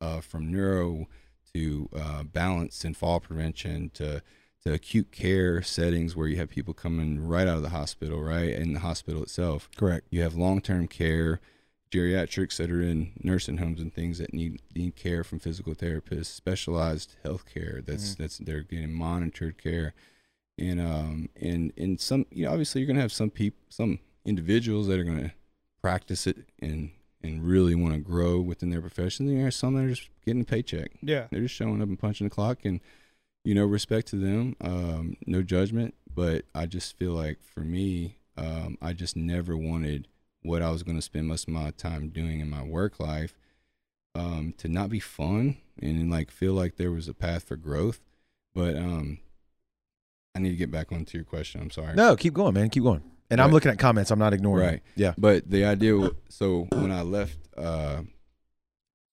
uh, from neuro to uh, balance and fall prevention to to acute care settings where you have people coming right out of the hospital, right? In the hospital itself. Correct. You have long term care, geriatrics that are in nursing homes and things that need need care from physical therapists, specialized health care that's that's they're getting monitored care. And um and and some you know, obviously you're gonna have some people some individuals that are gonna practice it and and really want to grow within their profession. Then there's some that are just getting a paycheck. Yeah. They're just showing up and punching the clock and you know, respect to them, um, no judgment. But I just feel like for me, um, I just never wanted what I was going to spend most of my time doing in my work life um, to not be fun and like feel like there was a path for growth. But um, I need to get back onto your question. I'm sorry. No, keep going, man. Keep going. And I'm looking at comments. I'm not ignoring. Right. Yeah. But the idea, so when I left, uh,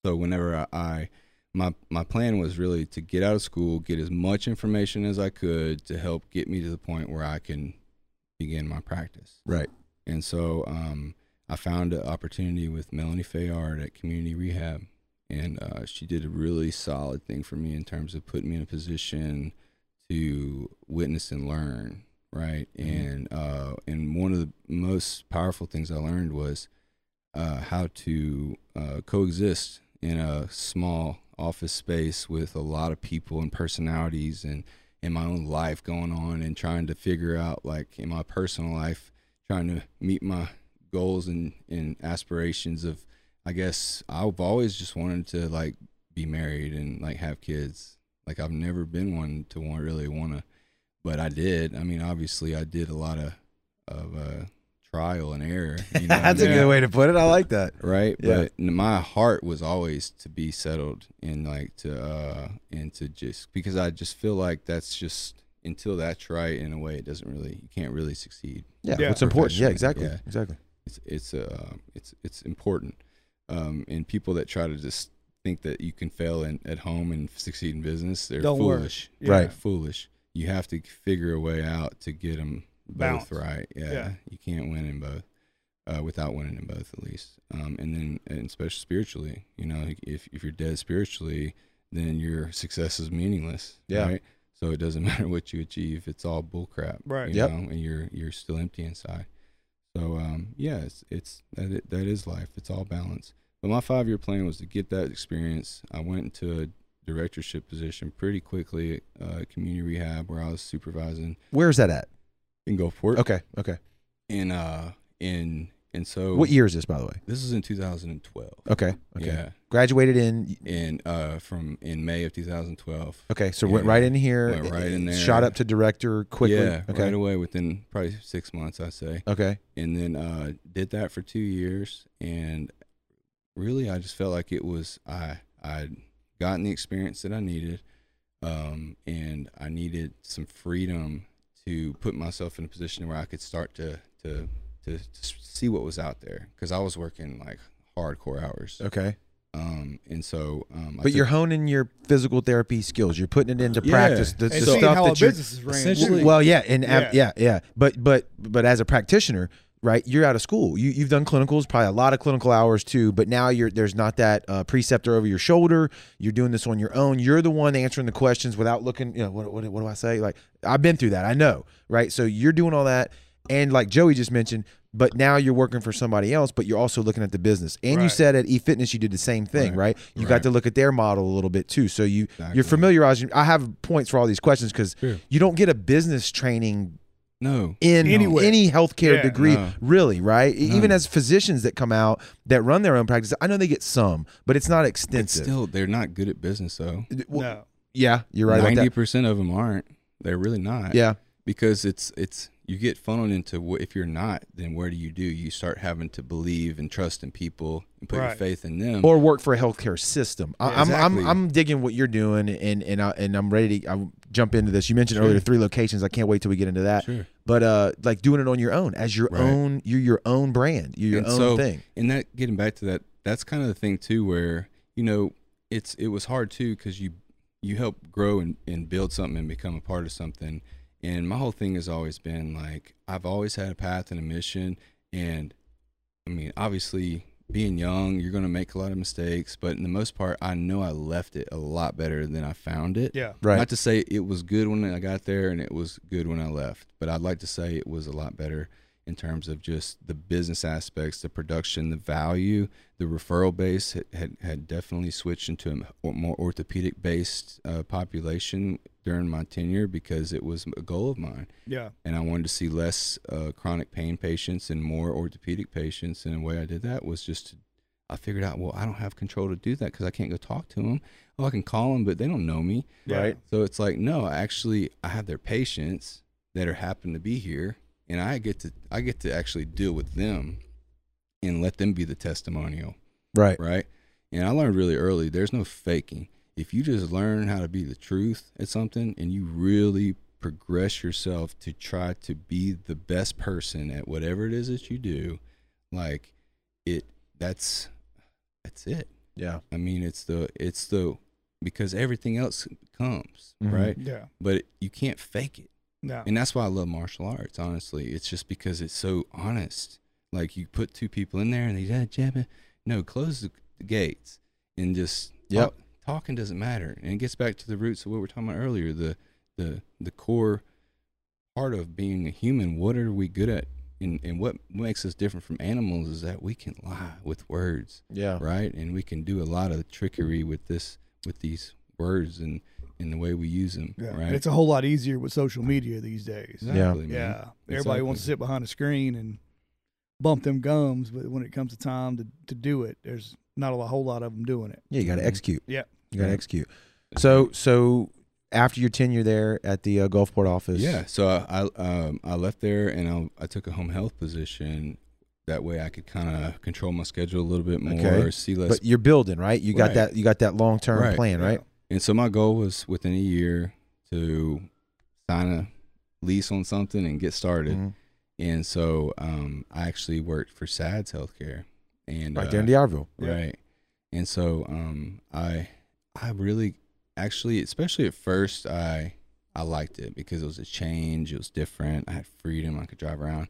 so whenever I, I, my my plan was really to get out of school, get as much information as I could to help get me to the point where I can begin my practice. Right. And so um, I found an opportunity with Melanie Fayard at Community Rehab, and uh, she did a really solid thing for me in terms of putting me in a position to witness and learn. Right. Mhm. And uh, and one of the most powerful things I learned was uh, how to uh, coexist in a small office space with a lot of people and personalities and in my own life going on and trying to figure out like in my personal life trying to meet my goals and, and aspirations of I guess I've always just wanted to like be married and like have kids. Like I've never been one to want really want to, but I did. I mean, obviously, I did a lot of of uh, trial and error. You know, That's a good way to put it. I like that. right? Yeah. But my heart was always to be settled and like to uh and to just because I just feel like that's just until that's right in a way it doesn't really you can't really succeed. Yeah, Yeah. what's important. Yeah, exactly. yeah. Exactly. It's it's uh it's it's important. Um, and people that try to just think that you can fail in, at home and succeed in business, they're Don't foolish. Yeah. Right. Foolish. You have to figure a way out to get them Balance. both right. Yeah. Yeah. You can't win in both. Uh, without winning in both, at least. Um, and then, and especially spiritually, you know, if if you're dead spiritually, then your success is meaningless. Yeah. Right. So it doesn't matter what you achieve; it's all bullcrap. Right. You Yep. know, and you're you're still empty inside. So um, yeah, it's it's that i- that is life. It's all balance. But my five year plan was to get that experience. I went into a directorship position pretty quickly uh, community rehab where I was supervising Where's that at? In Gulfport. Okay. Okay. And uh, in and so What year is this, by the way? This is in 2012. Okay. Okay. Yeah, Graduated in. in uh from in May of 2012. Okay, so went right in here. Went right in there. Shot up to director quickly. Yeah, Okay. right away within probably six months, I say. Okay. and then uh, did that for two years and really i just felt like it was i i'd gotten the experience that i needed um, and i needed some freedom to put myself in a position where i could start to to to, to see what was out there because i was working like hardcore hours Okay. um, and so um, I But you're honing your physical therapy skills. You're putting it into Yeah. practice. The, And the seeing stuff how a that you're business is ran. essentially- Well, yeah, and yeah. Yeah. yeah, But but but as a practitioner, right? You're out of school. You you've done clinicals, probably a lot of clinical hours too. But now you're there's not that uh, preceptor over your shoulder. You're doing this on your own. You're the one answering the questions without looking. You know what what, what do I say? Like I've been through that. I know, right? So you're doing all that, and like Joey just mentioned. But now you're working for somebody else, but you're also looking at the business. And you said at eFitness you did the same thing, right? Right. You got to look at their model a little bit too. So you Exactly. you're familiarizing. I have points for all these questions because you don't get a business training no in Anywhere. any healthcare Yeah. degree, No. really, right? E- Even as physicians that come out that run their own practice, I know they get some, but it's not it's extensive. still they're not good at business though Well, no. Yeah, you're right about Ninety that. percent of them aren't. They're really not. Yeah, because it's it's you get funneled into what if you're not then what do you do you start having to believe and trust in people and put your Right. faith in them or work for a healthcare system. I, Yeah, I'm, exactly. I'm I'm digging what you're doing, and and I, and I'm ready to I'll jump into this. You mentioned Sure. earlier three locations. I can't wait till we get into that. sure But uh, like doing it on your own as your Right. own, you're your own brand. You're your And own so- thing. and that getting back to that that's kind of the thing too where you know it's it was hard too because you you help grow and, and build something and become a part of something and my whole thing has always been like i've always had a path and a mission and i mean obviously being young you're going to make a lot of mistakes but in the most part i know i left it a lot better than i found it Yeah. Right. Not to say it was good when I got there and it was good when I left, but I'd like to say it was a lot better in terms of just the business aspects, the production, the value, the referral base had, had, had definitely switched into a more orthopedic based uh, population during my tenure because it was a goal of mine. Yeah. And I wanted to see less uh, chronic pain patients and more orthopedic patients. And the way I did that was just to I figured out, well, I don't have control to do that because I can't go talk to them. Oh, I can call them, but they don't know me. Yeah. Right. So it's like, no, actually, I have their patients that are happen to be here, and I get to I get to actually deal with them, and let them be the testimonial, Right. right? And I learned really early, there's no faking. If you just learn how to be the truth at something, and you really progress yourself to try to be the best person at whatever it is that you do, like it, that's that's it. Yeah. I mean, it's the it's the because everything else comes Mhm. right, Yeah. but you can't fake it, No. and that's why I love martial arts. Honestly, it's just because it's so honest. Like you put two people in there and they yeah, jab it. No, close the, the gates and just Yep. talk, talking doesn't matter, and it gets back to the roots of what we were talking about earlier. The the the core part of being a human. What are we good at? And, and what makes us different from animals is that we can lie with words Yeah. right? And we can do a lot of trickery with this with these words and in the way we use them. Yeah. Right. And it's a whole lot easier with social media these days. Exactly, man. Yeah. Everybody wants to sit behind a screen and bump them gums, but when it comes to time to, to do it, there's not a whole lot of them doing it. Yeah, you got to execute. Yeah. You got to Yeah. execute. So so after your tenure there at the uh, Gulfport office, Yeah. So I I, um, I left there and I, I took a home health position. That way I could kind of control my schedule a little bit more, Okay. see less. but you're building, right? You got Right. that you got that long term Right. plan, right? And so my goal was within a year to sign a lease on something and get started. Mhm. And so um, I actually worked for SAAD's Healthcare, and Right uh, there in D'Iberville, Yeah. right. And so um, I I really actually, especially at first, I I liked it because it was a change. It was different. I had freedom. I could drive around.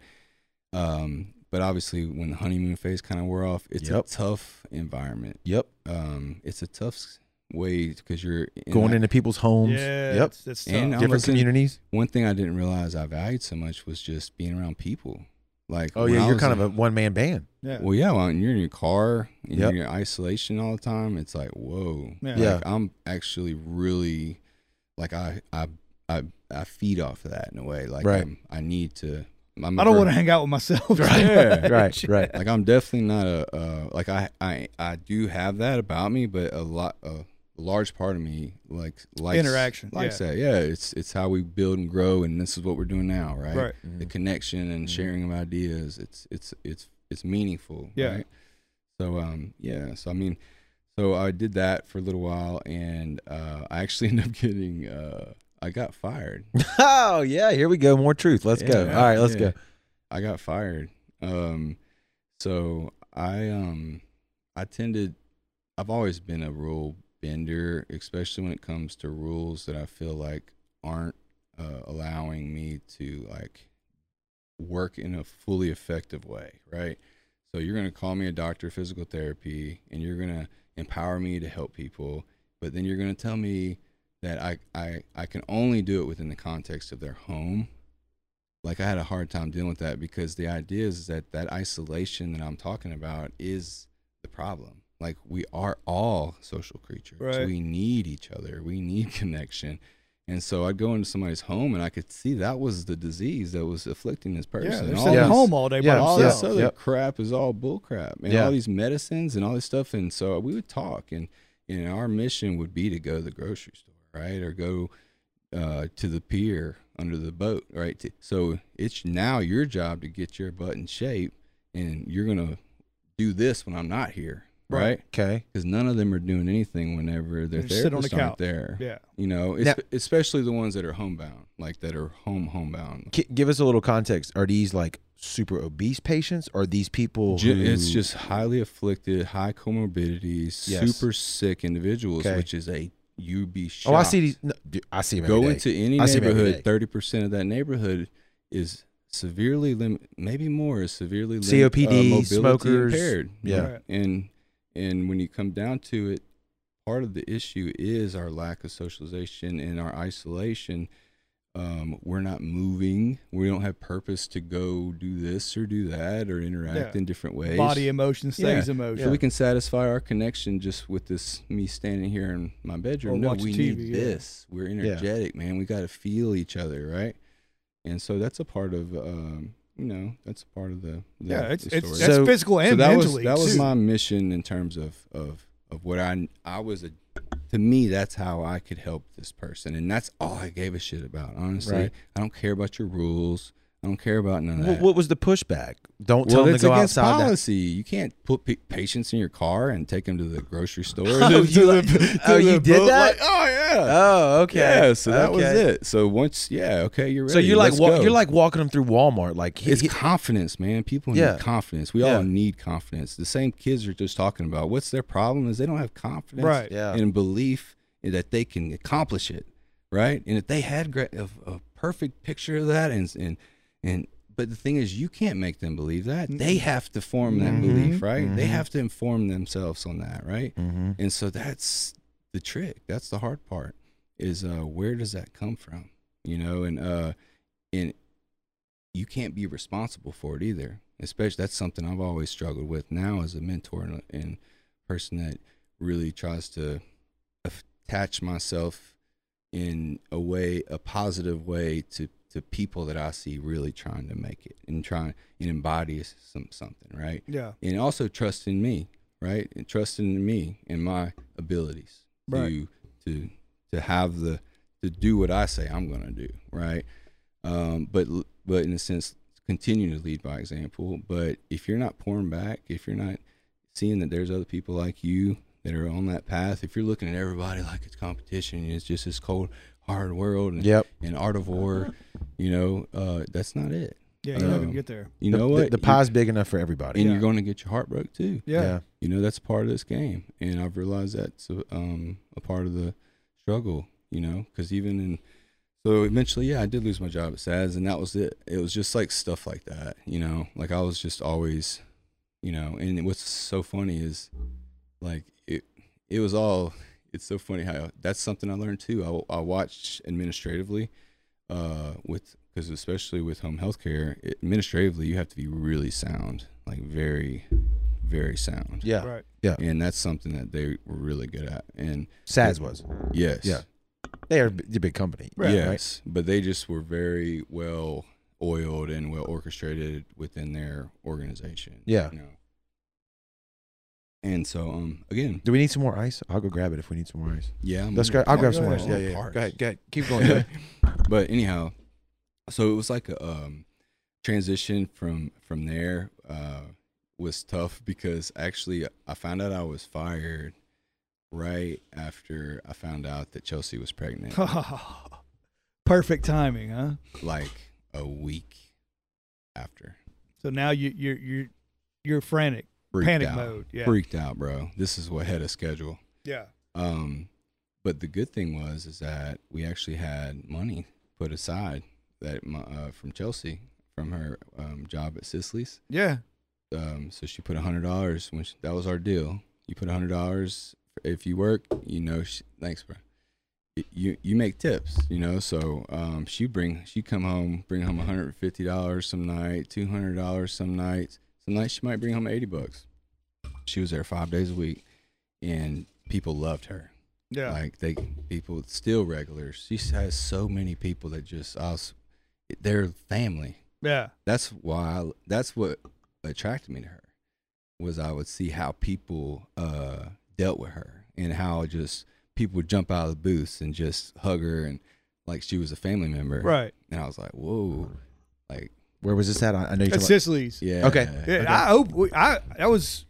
Um, but obviously, when the honeymoon phase kind of wore off, it's Yep. a tough environment. Yep. Um, it's a tough s- way because you're in Going that- into people's homes. Yeah. Yep. It's, it's And Different listening- communities. One thing I didn't realize I valued so much was just being around people. Like, Oh yeah, you're kind in- of a one man band. yeah. Well, yeah, when you're in your car and Yep. you're in isolation all the time, it's like, whoa. Yeah. Like, Yeah. I'm actually really, like, I, I, I, I feed off of that in a way. Like, Right. I'm, I need to. I'm I don't a want to hang out with myself. Yeah. Right, right. Like, I'm definitely not a, uh, like, I, I, I do have that about me, but a lot, a large part of me, like, likes Interaction, likes yeah. that. Yeah, it's, it's how we build and grow, and this is what we're doing now, right? Right. the connection and Mhm. sharing of ideas it's it's it's it's meaningful Yeah. right so um yeah so i mean so i did that for a little while and uh i actually ended up getting uh i got fired oh yeah, here we go. More truth. Let's go. All right, let's yeah. go. i got fired um so i um i tended i've always been a rule bender especially when it comes to rules that i feel like aren't uh, allowing me to like work in a fully effective way right so you're going to call me a doctor of physical therapy and you're going to empower me to help people but then you're going to tell me that I, I i can only do it within the context of their home like I had a hard time dealing with that because the idea is that that isolation that I'm talking about is the problem. Like we are all social creatures. Right. We need each other. We need connection. And so I'd go into somebody's home and I could see that was the disease that was afflicting this person. Yeah, they're All sitting this- home all day yeah, by all this themselves. other Yep. crap is all bull crap and Yeah. all these medicines and all this stuff and so we would talk and and our mission would be to go to the grocery store right or go uh, to the pier under the boat right so it's now your job to get your butt in shape and you're gonna do this when i'm not here Right. right Okay. because none of them are doing anything whenever their They just sit on the therapists aren't couch. there Yeah. you know Now- especially the ones that are homebound like that are home homebound give us a little context. Are these like super obese patients? Or are these people? Who- it's just highly afflicted, high comorbidities, Yes. super sick individuals, Okay. which is a you'd be shocked. Oh, I see these. No, dude, I see them. Go every day. into any I see 'em every day. neighborhood, thirty percent of that neighborhood is severely lim- maybe more is severely lim- COPD, uh, smokers. impaired. Yeah. Right. and and when you come down to it, part of the issue is our lack of socialization and our isolation. Um, we're not moving. We don't have purpose to go do this or do that or interact Yeah. in different ways. Body emotion stays emotion. So we can satisfy our connection just with this me standing here in my bedroom. Or no, we TV, need yeah. this. We're energetic, man. We got to feel each other, right? And so that's a part of, um, you know, that's a part of the, the yeah, it's the it's story. that's So- physical and so that was mentally that was too. my mission in terms of of of what I I was a to me that's how I could help this person, and that's all I gave a shit about. Honestly, Right. I don't care about your rules. I don't care about none of that. What was the pushback? Don't tell well, them to go against outside. that- policy. You can't put pa- patients in your car and take them to the grocery store. Oh, you to like- the- oh, you did boat, that? like, oh yeah. Oh, okay. Yeah, so that was it. So once, yeah, okay, you're ready. So you're like let's wa- go. you're like walking them through Walmart. Like he- It's he- confidence, man. People Yeah. need confidence. We Yeah. all need confidence. The same kids are just talking about. What's their problem is they don't have confidence Right. yeah. and belief that they can accomplish it, right? And if they had gra- a, a perfect picture of that, and and and but the thing is, you can't make them believe that. They have to form that Mhm. belief, right? They Mhm. have to inform themselves on that, right? Mhm. And so that's the trick. That's the hard part. Is uh, where does that come from? You know, and uh, and you can't be responsible for it either. Especially that's something I've always struggled with now as a mentor and, and person that really tries to attach myself in a way, a positive way to to people that I see really trying to make it and trying and embody some something, right? Yeah. And also trust in me, right? And trust in me and my abilities Right. to to to have the to do what I say I'm to do, right? Um, but but in a sense, continue to lead by example. But if you're not pouring back, if you're not seeing that there's other people like you that are on that path, if you're looking at everybody like it's competition, it's just as cold, hard world and, Yep. and art of war, you know, uh, that's not it. Yeah. You're not gonna Um, get there. You the, know the- what? The, You- pie's big enough for everybody. and Yeah. you're going to get your heart broke too. Yeah. You know, that's part of this game, and I've realized that's a, um, a part of the struggle. You know, because even in so eventually, yeah, I did lose my job at SAAD's, and that was it. It was just like stuff like that. You know, like I was just always, you know, and what's so funny is, like it, it was all. It's so funny how that's something I learned too. I, I watched administratively, uh, with because especially with home health care, administratively you have to be really sound, like very, very sound. Yeah. Right. And that's something that they were really good at. And Saz was. yes, Yeah. They are a b- big company. Right. yes, but they just were very well oiled and well orchestrated within their organization. Yeah. You know? And so, um, again, Do we need some more ice? I'll go grab it if we need some more ice. yeah, I'm Let's grab. I'll grab some more ice. Yeah, yeah. yeah. Go ahead. Go ahead. Keep going. Go but anyhow, so it was like a um, transition from from there uh, was tough because actually I found out I was fired right after I found out that Chelsea was pregnant, Perfect timing, huh? like a week after. So now you you're you're you're frantic, Freaked panic out. mode. Yeah. Freaked out, bro. This is what had a schedule. Yeah. Um, but the good thing was is that we actually had money put aside that my, uh, from Chelsea from her um, job at Sicily's. Yeah. um, so she put a hundred dollars when she, that was our deal. You put a hundred dollars if you work. You know, she, thanks, bro. You you make tips, you know. So um, she bring she come home, bring home one hundred and fifty dollars some night, two hundred dollars some nights. Some nights she might bring home eighty bucks. She was there five days a week, and people loved her. Yeah. Like they people still regulars. She has so many people that just us, they're family yeah. that's why I, that's what attracted me to her was I would see how people uh dealt with her and how just people would jump out of the booths and just hug her and like she was a family member Right. and I was like whoa like Where was this at? I I know you're At talking Sicily's. yeah Okay. Yeah, Okay. I op- we- I that was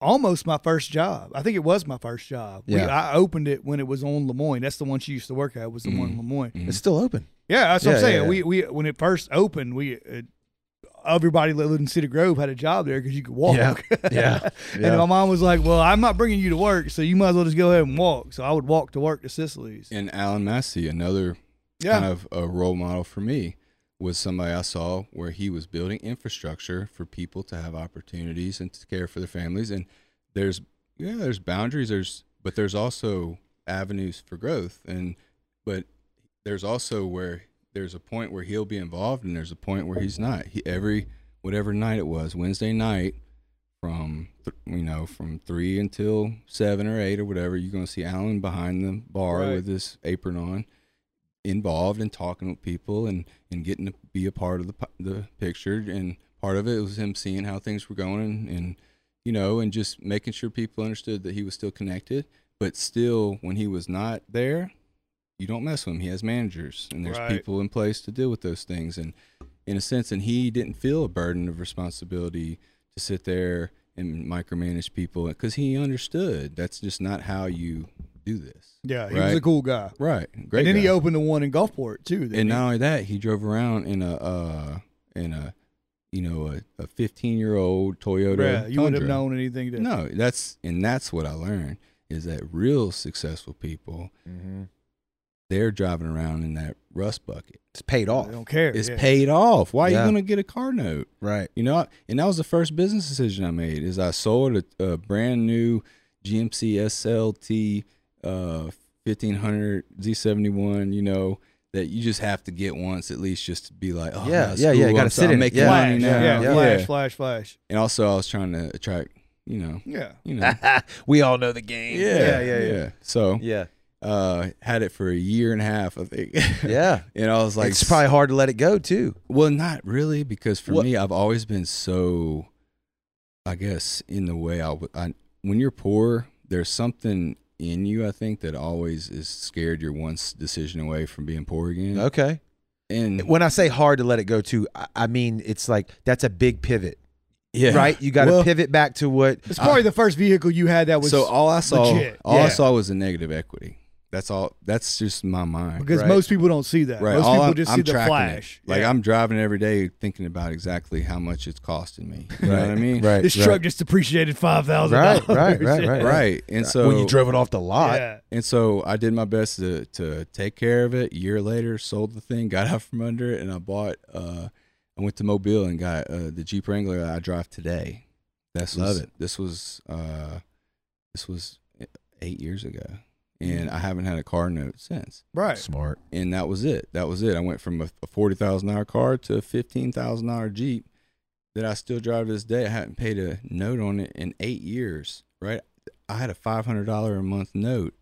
almost my first job. I think it was my first job. We, Yeah. I opened it when it was on Lemoyne. That's the one she used to work at. Was the one in Mhm. Lemoyne. Mhm. It's still open. Yeah, that's what Yeah, I'm saying. yeah, yeah. We we when it first opened, we uh, everybody that lived in City Grove had a job there because you could walk. Yeah. Yeah. and Yeah. my mom was like, "Well, I'm not bringing you to work, so you might as well just go ahead and walk." So I would walk to work to Sicily's. and Alan Massey another Yeah, kind of a role model for me was somebody I saw where he was building infrastructure for people to have opportunities and to care for their families. And there's yeah, there's boundaries. There's but there's also avenues for growth. And but there's also where there's a point where he'll be involved and there's a point where he's not. He every whatever night it was Wednesday night from th- you know from three until seven or eight or whatever you're gonna see Alan behind the bar Right. with his apron on involved and talking with people and and getting to be a part of the the picture. And part of it was him seeing how things were going and, and you know and just making sure people understood that he was still connected. But still when he was not there you don't mess with him. He has managers and there's Right. people in place to deal with those things. And in a sense and he didn't feel a burden of responsibility to sit there and micromanage people because he understood. That's just not how you do this yeah, he was a cool guy. right great and then he opened the one in Gulfport too. And he? not only that, he drove around in a uh in a you know a, a 15 year old Toyota. Bruh, you wouldn't have known anything. To, No, that's and that's what I learned is that real successful people Mm-hmm. they're driving around in that rust bucket. It's paid they off. don't care. It's yeah. paid off. Why Yeah. are you gonna get a car note? Right. You know, and that was the first business decision I made. Is I sold a, a brand new GMC SLT uh, 1500 Z71. You know that you just have to get once at least, just to be like, oh Yeah, that's yeah, yeah, you gotta sit in it. Yeah. money Flash, now. yeah, Yeah. flash, flash, flash. And also, I was trying to attract, you know, Yeah. you know, we all know the game. yeah, Yeah. Yeah. Yeah. So, Yeah. uh, had it for a year and a half, I think. Yeah. and I was like, it's probably hard to let it go too. well, not really, because for What- me, I've always been so, I guess, in the way I, w- I- when you're poor, there's something in you, I think, that always is scared you're one decision away from being poor again. Okay. And When I say hard to let it go too, I, I mean it's like that's a big pivot, yeah, right? You got to Well, pivot back to what. It's probably the first vehicle you had that was so all I saw, legit. all I saw was a negative equity. That's all. That's just my mind. because Right. most people don't see that. Right. Most all people I'm, just I'm see the tracking flash. It. Like Yeah. I'm driving every day thinking about exactly how much it's costing me. You know what I mean? Right. this right. truck just depreciated five thousand Right, dollars. right, right, right. Right. And so when you drove it off the lot. Yeah. And so I did my best to to take care of it. A year later, sold the thing, got out from under it, and I bought. uh I went to Mobile and got uh, the Jeep Wrangler that I drive today. That's Love was, it. This was uh this was eight years ago, and I haven't had a car note since. Right. Smart. And that was it. That was it. I went from a, a forty thousand dollar car to a fifteen thousand dollar Jeep that I still drive to this day. I hadn't paid a note on it in eight years. Right. I had a five hundred dollar a month note.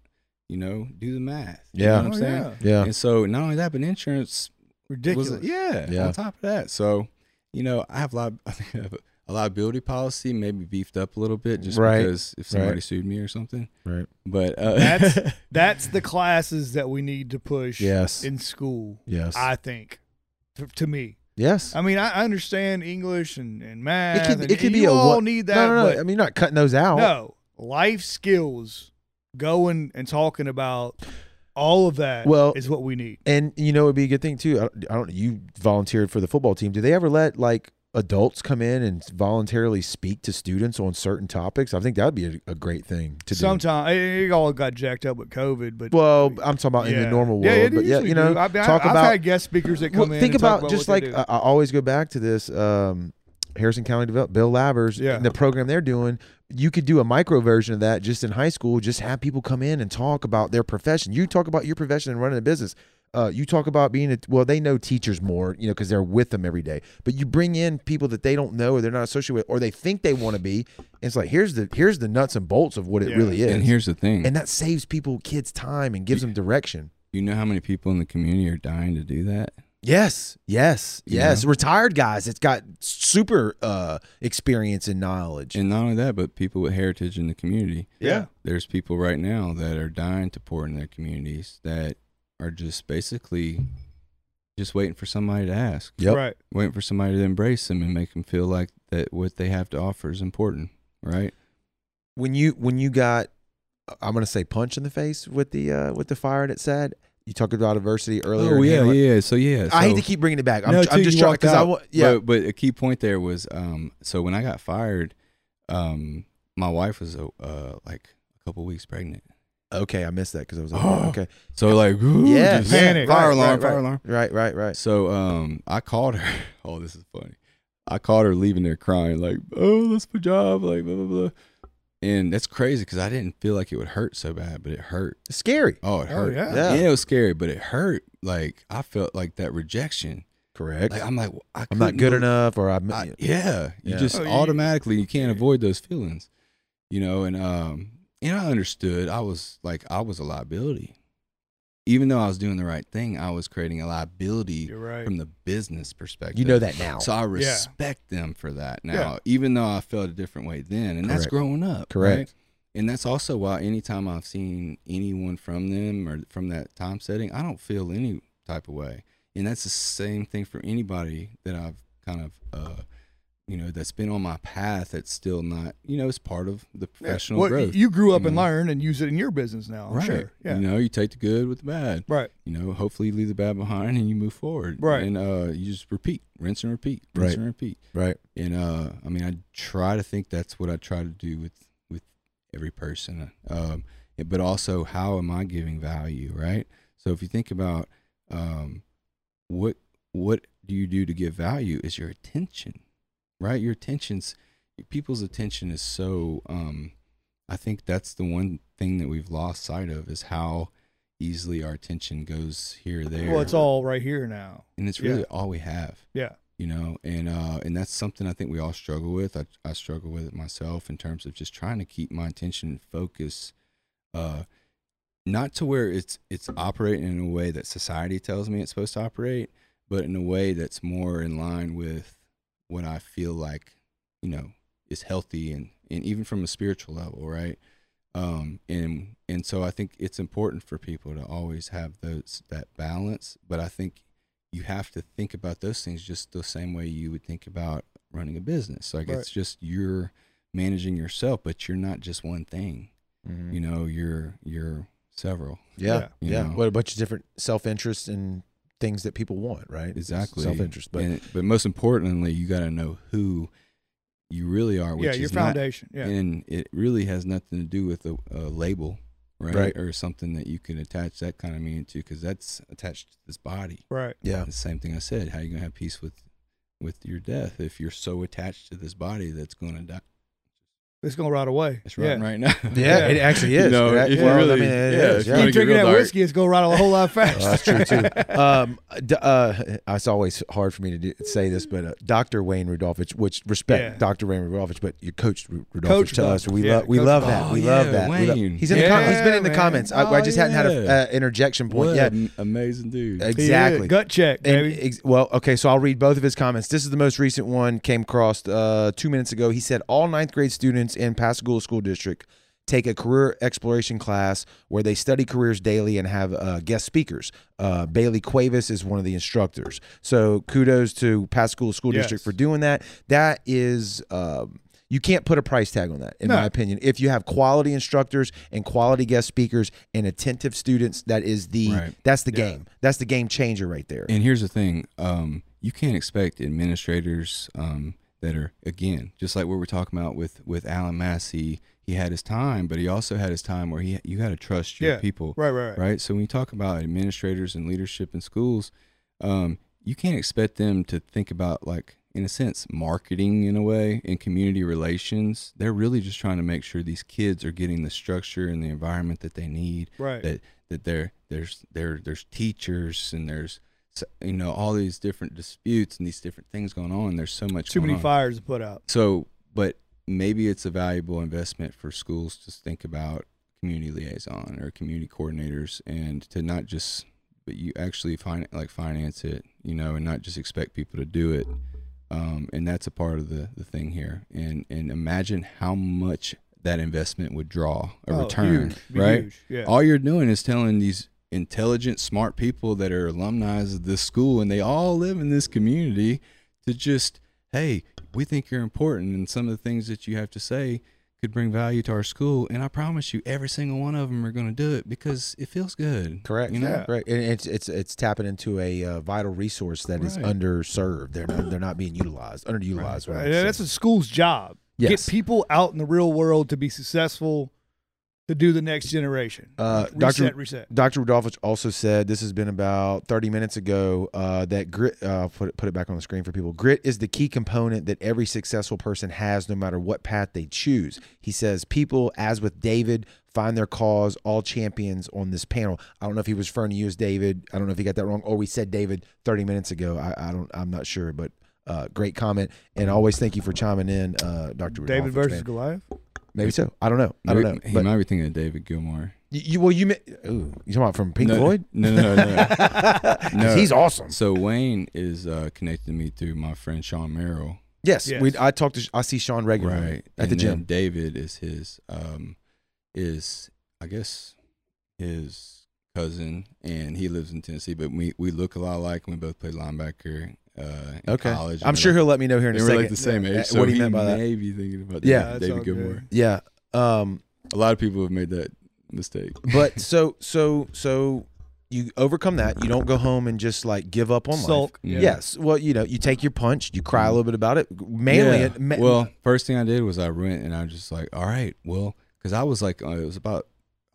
You know, do the math. You Yeah. know what I'm Oh, saying? yeah. Yeah. And so not only that, but insurance Ridiculous. was yeah, Yeah. On top of that, so you know, I have li- I think I have a, a liability policy, maybe beefed up a little bit, just Right. because if somebody Right. sued me or something. Right. But uh, That's that's the classes that we need to push Yes. in school. Yes. I think, to, to me. yes. I mean, I I understand English and, and math. It could- and, it could and be you a all what- need that. no, no, no. but I mean, you're not cutting those out. no, life skills, going and talking about all of that. Well- is what we need. And you know, it'd be a good thing too. I don't, I don't. You volunteered for the football team. Do they ever let like adults come in and voluntarily speak to students on certain topics? I think that would be a, a great thing to do. Sometimes it, all got jacked up with COVID, but Well, I'm talking about in the normal world, Yeah, yeah, but yeah, you know. I mean, talk I, about had guest speakers that come Well, in. think talk about, just like. I, I always go back to this um, Harrison County Develop Bill Labbers Yeah. the program they're doing. You could do a micro version of that just in high school. Just have people come in and talk about their profession. You talk about your profession and running a business. Uh, you talk about being a well, they know teachers more, you know, because they're with them every day. But you bring in people that they don't know or they're not associated with, or they think they want to be. And it's like here's the here's the nuts and bolts of what it Yeah. really is. and here's the thing: and that saves people kids time and gives them direction. you know how many people in the community are dying to do that? Yes, yes, You yes. Retired guys it's got super uh, experience and knowledge. And not only that, but people with heritage in the community. yeah. There's people right now that are dying to pour in their communities that are just basically just waiting for somebody to ask, Yep. right. waiting for somebody to embrace them and make them feel like that what they have to offer is important, right? When you when you got, I'm gonna say punch in the face with the uh, with the fire that said you talked about adversity earlier. oh in yeah, Hamlet. yeah. So yeah, I hate to keep bringing it back. I'm, No, I'm just trying because I want. Yeah, But, but a key point there was, um, so when I got fired, um, my wife was uh, like a couple weeks pregnant. Okay, I missed that because I was like, Oh. okay, So like, ooh, yeah, just Panic. fire Right, alarm, right, fire right. alarm. right, right, right. So um, I called her. Oh, this is funny. I called her leaving there crying, like, "Oh, that's my job," like blah blah blah. And that's crazy because I didn't feel like it would hurt so bad, but it hurt. It's scary. Oh, it Oh, hurt. yeah. Yeah. It was scary, but it hurt. Like I felt like that rejection. Correct. Like I'm like, I I'm not good believe- enough, or I'm. I, yeah, you Yeah. just Oh, you- automatically you can't avoid those feelings, you know. And um, and I understood. I was like, I was a liability, even though I was doing the right thing. I was creating a liability right. from the business perspective. you know that now. So I respect them for that now, Yeah. even though I felt a different way then, and that's growing up. Correct. right? And that's also why anytime I've seen anyone from them or from that time setting, I don't feel any type of way. And that's the same thing for anybody that I've kind of, uh, you know, that's been on my path that's still not, you know, it's part of the professional Well, growth. you grew up you and learned and use it in your business now. I'm right. Sure. Yeah. You know, you take the good with the bad. Right. You know, hopefully you leave the bad behind and you move forward. Right. And uh, you just repeat, rinse and repeat, rinse Right. and repeat. right. And uh, I mean, I try to think that's what I try to do with with every person. Um, but also, how am I giving value, right? So if you think about um, what what do you do to give value is your attention, right? Your attention's people's attention is so. Um, I think that's the one thing that we've lost sight of is how easily our attention goes here or there. Well, it's all right here now. and it's yeah. really all we have Yeah. you know and uh and that's something i think we all struggle with i, I struggle with it myself in terms of just trying to keep my attention and focus uh not to where it's it's operating in a way that society tells me it's supposed to operate, but in a way that's more in line with what I feel like, you know, is healthy and and even from a spiritual level, right? Um, and and so I think it's important for people to always have those that balance. But I think you have to think about those things just the same way you would think about running a business. Like Right. it's just you're managing yourself, but you're not just one thing. Mhm. You know, you're you're several. Yeah, you yeah. know. What a bunch of different self interests and things that people want, right? Exactly. Self interest, but and, but most importantly, you got to know who you really are. Which yeah, your is not- foundation. yeah. and it really has nothing to do with a, a label, right? Right. Or something that you can attach that kind of meaning to, because that's attached to this body. right. yeah, The same thing I said. How you gonna have peace with with your death if you're so attached to this body that's gonna die? It's gonna rot away. It's yeah. right right now. yeah, Yeah. it actually is. You know, That- if you I really- mean, it yeah, is, if you yeah. Keep drinking that dark. whiskey, it's gonna rot a whole lot faster. Well, that's true too. Um, d- uh, it's always hard for me to do, say this, but uh, Dr. Wayne Rodolfich, which respect Yeah. Dr. Wayne Rodolfich, but you coached Ru- Rodolfich Coach to us. We yeah, love, we love Rodolfich. that. We Oh, love yeah, that. We lo- he's in the com- he's been in the Yeah, comments. I, I man. just hadn't had Oh, a uh, interjection point What yet. an amazing dude. Exactly. Gut check, And ex- well, okay, so I'll read both of his comments. This is the most recent one, came across uh, two minutes ago. He said all ninth grade students in Pascagoula School District take a career exploration class where they study careers daily and have uh, guest speakers. Uh, Bailey Cuevas is one of the instructors. So kudos to Pascagoula School Yes. District for doing that. That is. Um, you can't put a price tag on that, in No. my opinion. If you have quality instructors and quality guest speakers and attentive students, that is the Right. that's the Yeah. game. That's the game changer right there. And here's the thing: um, you can't expect administrators um, that are again just like what we're talking about with with Alan Massey. He had his time, but he also had his time where he you got to trust your Yeah. people, right, right, right. right? So when you talk about administrators and leadership in schools, um, you can't expect them to think about like in a sense marketing in a way in community relations. They're really just trying to make sure these kids are getting the structure and the environment that they need Right. that that there there's there there's teachers and there's you know all these different disputes and these different things going on. There's so much Too many on. fires to put out. So, but maybe it's a valuable investment for schools to think about community liaison or community coordinators and to not just but you actually find like finance it, you know, and not just expect people to do it. Um, and that's a part of the, the thing here. And and imagine how much that investment would draw a Oh, return, huge. Right? huge. Yeah. all you're doing is telling these intelligent, smart people that are alumni of this school and they all live in this community to just, hey, we think you're important and some of the things that you have to say could bring value to our school. And I promise you, every single one of them are going to do it because it feels good. Correct. You know? Yeah. Right. And it's it's it's tapping into a uh, vital resource that is Right. underserved. They're not they're not being utilized, underutilized. Right. rather, And. That's a school's job. Yes. Get people out in the real world to be successful, to do the next generation. Uh, reset, Dr. reset. Dr. Rodolfich also said this has been about 30 minutes ago uh, that grit. Uh, put it, put it back on the screen for people. Grit is the key component that every successful person has, no matter what path they choose. He says people, as with David, find their cause. All champions on this panel. I don't know if he was referring to you as David. I don't know if he got that wrong, or we said David 30 minutes ago. I, I don't. I'm not sure, but. Uh, great comment, and always thank you for chiming in, uh, Dr. David Rodolfich, versus man. Goliath. Maybe so. I don't know. I don't know. He But might be thinking of David Gilmore. you, you- well, you mi- ooh, you talking about from Pink no, Floyd? No, no, no. no. 'Cause No. he's awesome. so Wayne is uh, connected to me through my friend Sean Merrill. Yes, Yes. we. I talk to. I see Sean regularly right at and the then gym. david is his um is i guess his cousin and he lives in tennessee but we we look a lot alike and we both play linebacker uh in Okay, college I'm sure we're he'll let me know here in like, a and we're second. like the same age so what he he meant by that. may be thinking about Yeah. David, That's David Gilmore. Yeah. Um. a lot of people have made that mistake But so so so you overcome that. You don't go home and just like give up on life. Sulk. Yeah. Yes. Well, you know, you take your punch. You cry a little bit about it. Mainly, Yeah. it, ma- well first thing i did was i went and i was just like all right well because i was like uh, it was about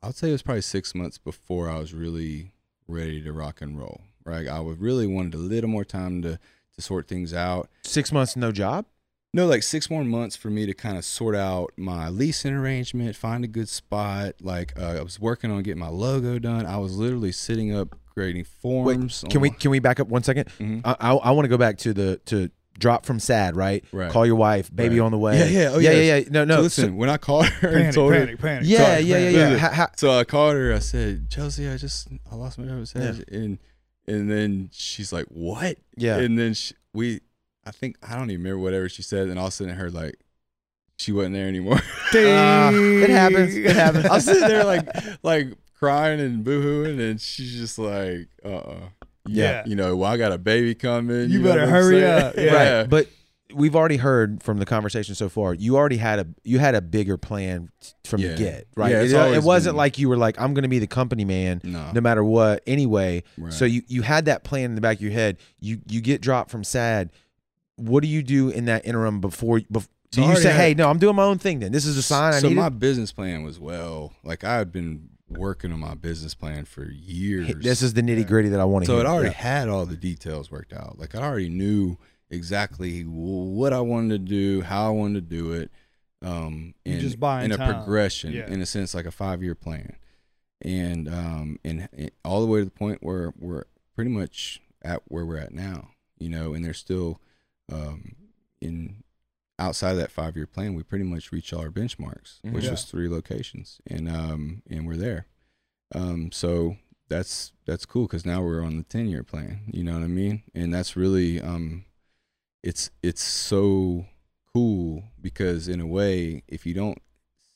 i'd say it was probably six months before i was really ready to rock and roll right i would really wanted a little more time to to sort things out six months no job. no like six more months for me to kind of sort out my leasing arrangement find a good spot like uh, i was working on getting my logo done i was literally sitting up creating Wait, forms can we can we back up one second? Mhm. I I, I want to go back to the to drop from SAAD, right? Right. Call your wife, baby Right. on the way. Yeah, yeah, oh, yeah, yeah. yeah, yeah. No, no. so so- listen, when I called her and Panic, told her, panic, panic. yeah, Sorry, yeah, yeah, yeah. Listen. Ha- ha- so I called her. I said, Chelsea, I just I lost my job. edge, and and then she's like, what? yeah. And then she, we, I think I don't even remember whatever she said, and all of a sudden I heard like she wasn't there anymore. Ah, it happens. It happens. I'm sitting there like like crying and boohooing, and she's just like, uh, uh Yeah. you know, well, I got a baby coming. You know better hurry up. Yeah. Right. But we've already heard from the conversation so far. You already had a you had a bigger plan from Yeah. the get, right? Yeah, it, uh, it wasn't been- like you were like I'm going to be the company man no, no matter what anyway. right. So you you had that plan in the back of your head. You you get dropped from SAAD. What do you do in that interim before bef- So do I you say, had- "Hey, no, I'm doing my own thing then. This is a sign I so my business plan was well, like I had been working on my business plan for years. This is the nitty-gritty that I want to so hear. it already Yeah. had all the details worked out. Like I already knew exactly what I wanted to do, how I wanted to do it. Um, You in, just buying in a time. progression, Yeah. in a sense, like a five year plan, and um, and, and all the way to the point where we're pretty much at where we're at now. You know, and there's still um, in outside of that five year plan, we pretty much reach all our benchmarks, Mhm. which Yeah. was three locations, and um, and we're there. Um, so that's that's cool because now we're on the ten year plan. You know what I mean? And that's really um, it's it's so cool because in a way, if you don't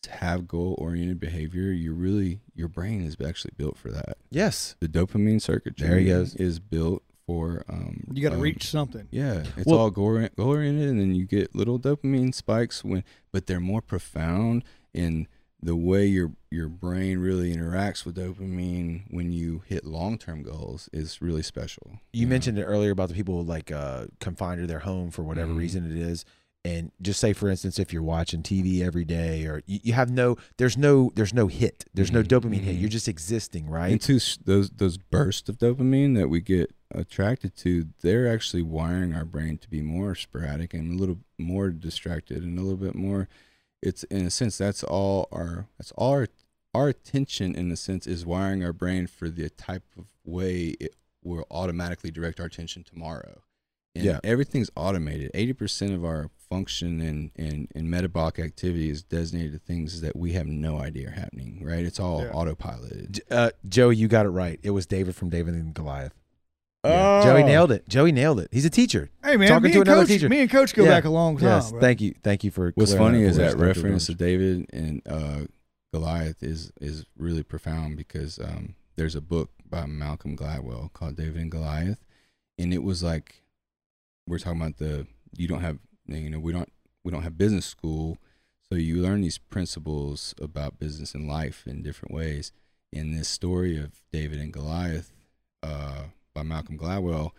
have goal oriented behavior, you're really your brain is actually built for that. Yes. The dopamine circuitry There he goes. is built for um, You got to um, reach something. yeah, it's Well- all goal goal oriented, and then you get little dopamine spikes when, but they're more profound in the way your your brain really interacts with dopamine when you hit long term goals is really special. You know? mentioned it earlier about the people like uh, confined to their home for whatever Mhm. reason it is, and just say for instance, if you're watching TV every day, or you, you have no, there's no, there's no hit, there's no Mhm. dopamine hit. Mhm. You're just existing, right? and to those those bursts of dopamine that we get attracted to, they're actually wiring our brain to be more sporadic and a little more distracted and a little bit more. It's in a sense that's all our that's all our our attention in a sense is wiring our brain for the type of way it will automatically direct our attention tomorrow. And Yeah. everything's automated. Eighty percent of our function and, and, and metabolic activity is designated to things that we have no idea are happening. Right? It's all Yeah. autopiloted. Uh, Joey, you got it right. It was David from David and Goliath. Oh. Joey nailed it. Joey nailed it. He's a teacher. Hey man, Talking to and another Coach, teacher. me and Coach go Yeah. back a long time. yes. bro. Thank you. Thank you for. What's funny that is for us. that Thank reference to. David and uh, Goliath is is really profound because um, there's a book by Malcolm Gladwell called David and Goliath, and it was like we're talking about the you don't have you know we don't we don't have business school, so you learn these principles about business and life in different ways. In this story of David and Goliath uh, by Malcolm Gladwell,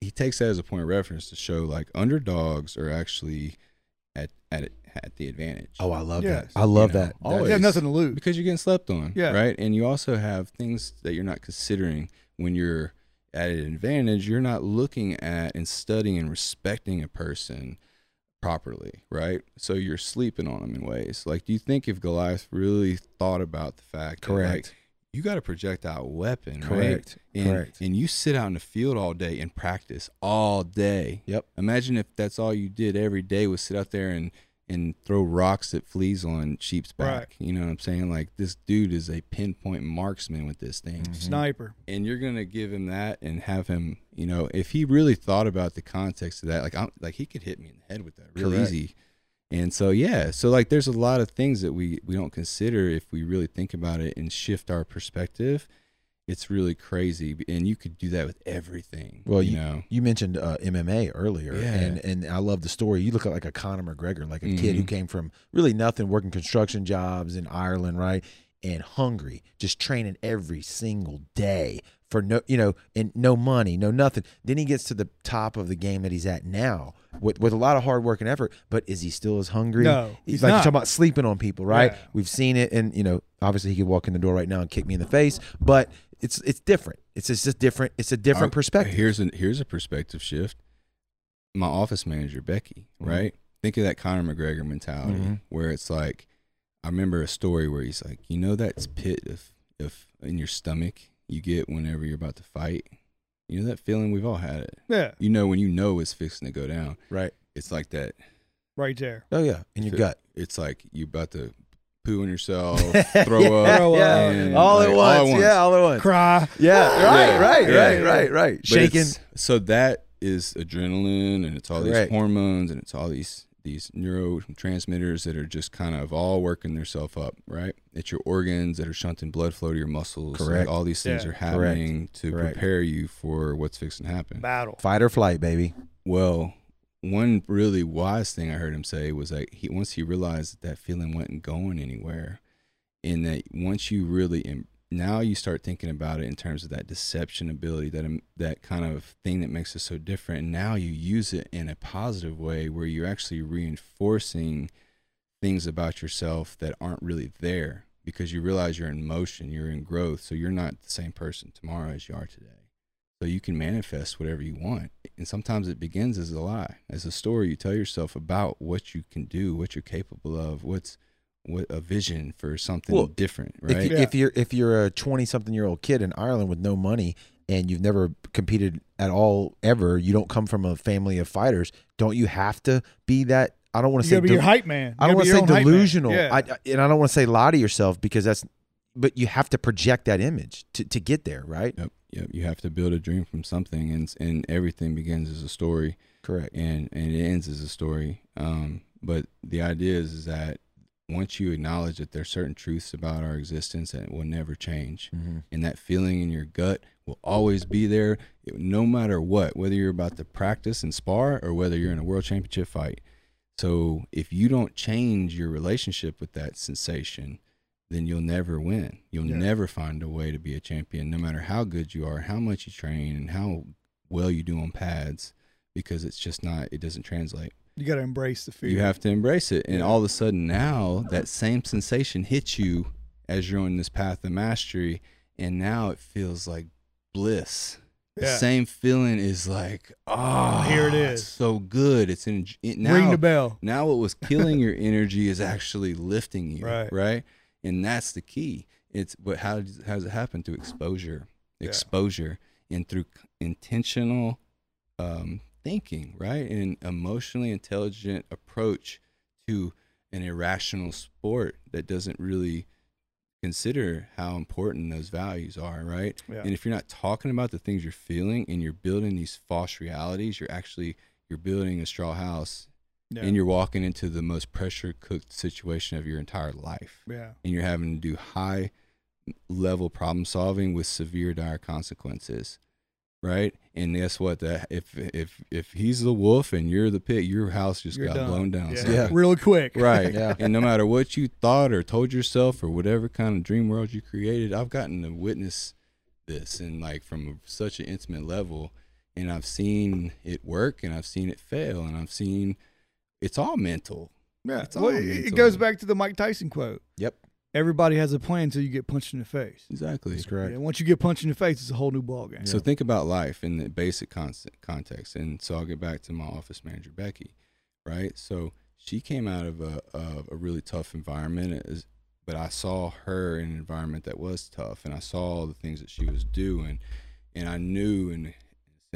he takes that as a point of reference to show like underdogs are actually at at at the advantage. Oh, I love Yes. that. I love You know, that. always. You have nothing to lose. because you're getting slept on, Yeah. right? And you also have things that you're not considering when you're at an advantage. You're not looking at and studying and respecting a person properly, right? So you're sleeping on them in ways. Like, do you think if Goliath really thought about the fact that, like, Correct. You got a projectile weapon, right? Correct. And, Correct. and you sit out in the field all day and practice all day. Yep. Imagine if that's all you did every day was sit out there and and throw rocks at fleas on sheep's back. You know what I'm saying? Like this dude is a pinpoint marksman with this thing. Mhm. Sniper. And you're gonna give him that and have him, you know, if he really thought about the context of that, like I'm like he could hit me in the head with that real Correct. easy. And so yeah, so like there's a lot of things that we we don't consider if we really think about it and shift our perspective. It's really crazy, and you could do that with everything. Well, you, you- know, You mentioned uh, MMA earlier, Yeah. and and I love the story. You look at like a Conor McGregor, like a kid who Mhm. came from really nothing, working construction jobs in Ireland, right, and hungry, just training every single day for no, you know, and no money, no nothing. Then he gets to the top of the game that he's at now with with a lot of hard work and effort. But is he still as hungry? No, He's he's like not. you're talking about sleeping on people, right? Yeah. We've seen it, and you know, obviously he could walk in the door right now and kick me in the face, but it's it's different. It's just just different. It's a different Our- perspective. Here's a here's a perspective shift. My office manager Becky, Mhm. right? Think of that Conor McGregor mentality, Mhm. where it's like, I remember a story where he's like, you know, that pit of of in your stomach you get whenever you're about to fight. You know that feeling we've all had it. Yeah, You know when you know it's fixing to go down. Right. It's like that. right there. Oh yeah, in your Fi- gut. It's like you're about to poo on yourself, throw up, Throw up. yeah. and, all, like, at all once. at once. Yeah, all at once. Cry. Yeah, right, Yeah. right, Yeah. right, right, right. Shaking. So that is adrenaline, and it's all Correct. these hormones, and it's all these these neurotransmitters that are just kind of all working themselves up, right? It's your organs that are shunting blood flow to your muscles. Like, Correct. all these things Yeah. are happening to Correct. prepare you for what's fixing to happen. Battle. Fight or flight, baby. Well, one really wise thing I heard him say was like he once he realized that that feeling wasn't going anywhere, and that once you really em- now you start thinking about it in terms of that deception ability, that um, that kind of thing that makes us so different. And now you use it in a positive way where you're actually reinforcing things about yourself that aren't really there because you realize you're in motion, you're in growth, so you're not the same person tomorrow as you are today. So you can manifest whatever you want. And sometimes it begins as a lie, as a story you tell yourself about what you can do, what you're capable of, what's what a vision for something Well, different, If, right? you, if you're if you're a 20 something year old kid in Ireland with no money and you've never competed at all ever, you don't come from a family of fighters. Don't you have to be that? I don't want to say be del- your hype man. You I don't want to say own hype man. delusional. Yeah. I, I- and I don't want to say lie to yourself because that's. But you have to project that image to, to get there, right? Yep, yep. You have to build a dream from something, and and everything begins as a story, Correct. and and it ends as a story. Um, but the idea is, is that once you acknowledge that there's certain truths about our existence that will never change, Mm-hmm. and that feeling in your gut will always be there, it- no matter what, whether you're about to practice and spar or whether you're in a world championship fight. So if you don't change your relationship with that sensation, then you'll never win. You'll Yeah. never find a way to be a champion, no matter how good you are, how much you train, and how well you do on pads, because it's just not, it doesn't translate. You gotta embrace the fear. You have to embrace it. And all of a sudden now that same sensation hits you as you're on this path of mastery. And now it feels like bliss. The Yeah. same feeling is like, oh, Here it it's so good. It's in it, now. Ring the bell. Now what was killing your energy is actually lifting you, Right. right? And that's the key. It's but how does, how does it happen through exposure, Yeah. exposure, and through intentional um, thinking, right? An emotionally intelligent approach to an irrational sport that doesn't really consider how important those values are, right? Yeah. And if you're not talking about the things you're feeling and you're building these false realities, you're actually you're building a straw house Yeah. and you're walking into the most pressure cooked situation of your entire life yeah. and you're having to do high level problem solving with severe dire consequences right and guess what that if if if he's the wolf and you're the pit, your house just You're got done. blown down Yeah. son. Yeah. Really quick. right Yeah. and no matter what you thought or told yourself or whatever kind of dream world you created i've gotten to witness this and like from such an intimate level and i've seen it work and i've seen it fail and i've seen it's all mental Yeah. It's Well, all it, it goes back to the Mike Tyson quote. Yep. Everybody has a plan until you get punched in the face. exactly That's correct. And once you get punched in the face, it's a whole new ballgame. So think about life in the basic concept, context, and so I'll get back to my office manager Becky, right? So she came out of a of a really tough environment, as, but I saw her in an environment that was tough, and I saw all the things that she was doing, and I knew in a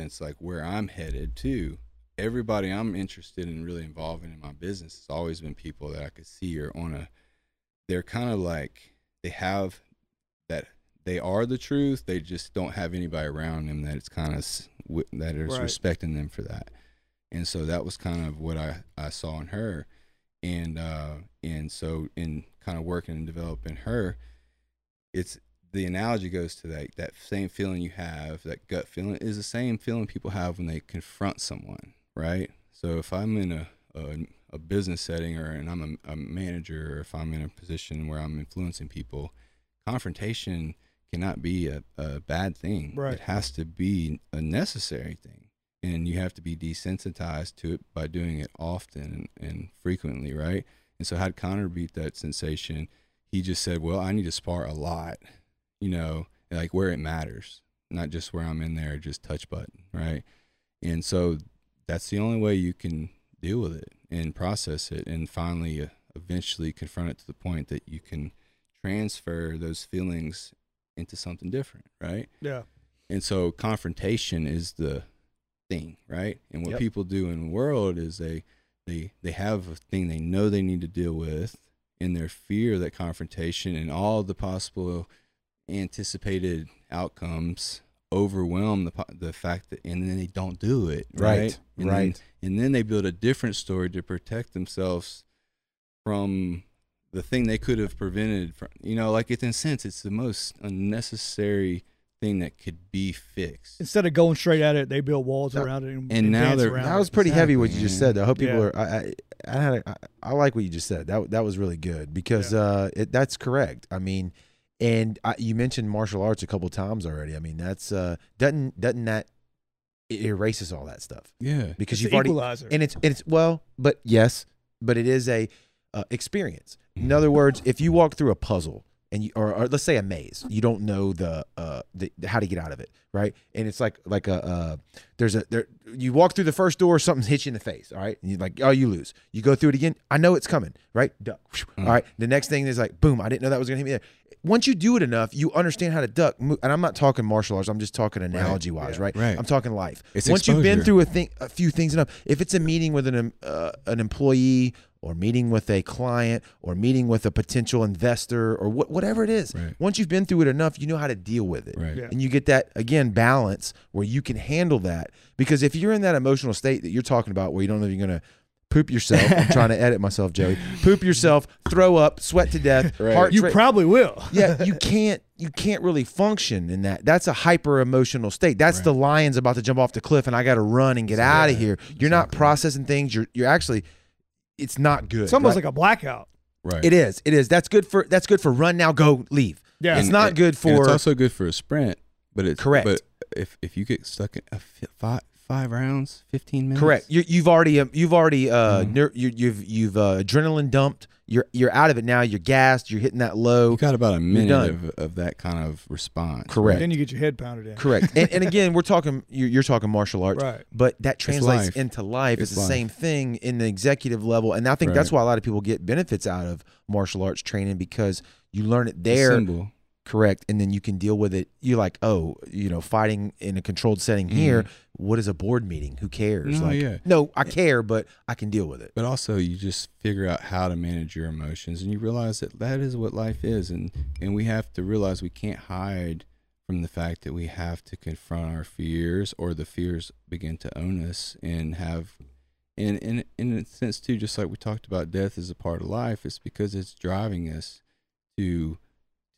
sense like where I'm headed too. Everybody I'm interested in really involving in my business has always been people that I could see are on a. They're kind of like they have that they are the truth. They just don't have anybody around them that it's kind of that is Right. respecting them for that. And so that was kind of what I I saw in her, and uh and so in kind of working and developing her, it's the analogy goes to that that same feeling you have, that gut feeling is the same feeling people have when they confront someone, right? So if I'm in a a, a business setting or and I'm a, a manager or if I'm in a position where I'm influencing people, confrontation cannot be a, a bad thing. Right. It has to be a necessary thing. And you have to be desensitized to it by doing it often and, and frequently, right? And so how'd Conor beat that sensation? He just said, Well, I need to spar a lot, you know, like where it matters, not just where I'm in there, just touch button, right? And so that's the only way you can deal with it and process it and finally uh, eventually confront it to the point that you can transfer those feelings into something different, right? yeah. and so confrontation is the thing, right? And what Yep. people do in the world is they they they have a thing they know they need to deal with, and their fear of that confrontation and all the possible anticipated outcomes overwhelm the the fact that, and then they don't do it, right? Right, And right. Then, and then they build a different story to protect themselves from the thing they could have prevented from you know like it's in a sense it's the most unnecessary thing that could be fixed Instead of going straight at it, they build walls That- around it. And, and now they're- around That was pretty heavy what you just said. though. I hope people Yeah. are. I, I, I had. A, I, I like what you just said. That that was really good because Yeah. uh, it, that's correct. I mean, and I, you mentioned martial arts a couple times already. I mean, that's uh, doesn't doesn't that it erases all that stuff yeah because you've already equalizer. and it's it's well, but yes, but it is a uh, experience. In other words, if you walk through a puzzle and you, or, or let's say a maze, you don't know the uh the, how to get out of it, right? And it's like like a uh, there's a there you walk through the first door, something hits you in the face, all right? And you're like, oh, you lose. You go through it again. I know it's coming, right? Duck. All right. The next thing is like, boom! I didn't know that was gonna hit me there. Once you do it enough, you understand how to duck. Mo- And I'm not talking martial arts. I'm just talking analogy wise, Yeah. right? Right. I'm talking life. It's Once you've been through a thing, a few things enough. If it's a meeting with an uh, an employee, or meeting with a client, or meeting with a potential investor, or wh- whatever it is, Right. once you've been through it enough, you know how to deal with it, right Yeah. and you get that again balance where you can handle that. Because if you're in that emotional state that you're talking about, where you don't know if you're gonna poop yourself, I'm trying to edit myself, Joey. Poop yourself, throw up, sweat to death, Right. heart you rate- probably will. yeah, you can't you can't really function in that. That's a hyper emotional state. That's the lion's about to jump off the cliff and I got to run and get out of here. You're not processing things. You're you're actually it's not good. It's almost right? like a blackout. right it is. It is. That's good for that's good for run now go leave. Yeah. It's not and- good and for it's also good for a sprint but it's Correct. but if if you get stuck in a fi- five five rounds 15 minutes correct. You, you've already um, you've already uh ner- you, you've you've uh, adrenaline dumped. You're you're out of it now. You're gassed. You're hitting that low. you got about a minute of, of that kind of response Correct. Then you get your head pounded in. Correct. and, and again, we're talking you're, you're talking martial arts. Right. but that translates life. into life. It's, It's the life. same thing in the executive level, and I think that's why a lot of people get benefits out of martial arts training because you learn it It's there, symbol. Correct, and then you can deal with it. You're like, oh, you know, fighting in a controlled setting here. What is a board meeting? Who cares? Mm-hmm. No, like, yeah. no, I care, but I can deal with it. but also you just figure out how to manage your emotions and you realize that that is what life is and and we have to realize we can't hide from the fact that we have to confront our fears or the fears begin to own us and have and in in a sense too just like we talked about death is a part of life it's because it's driving us to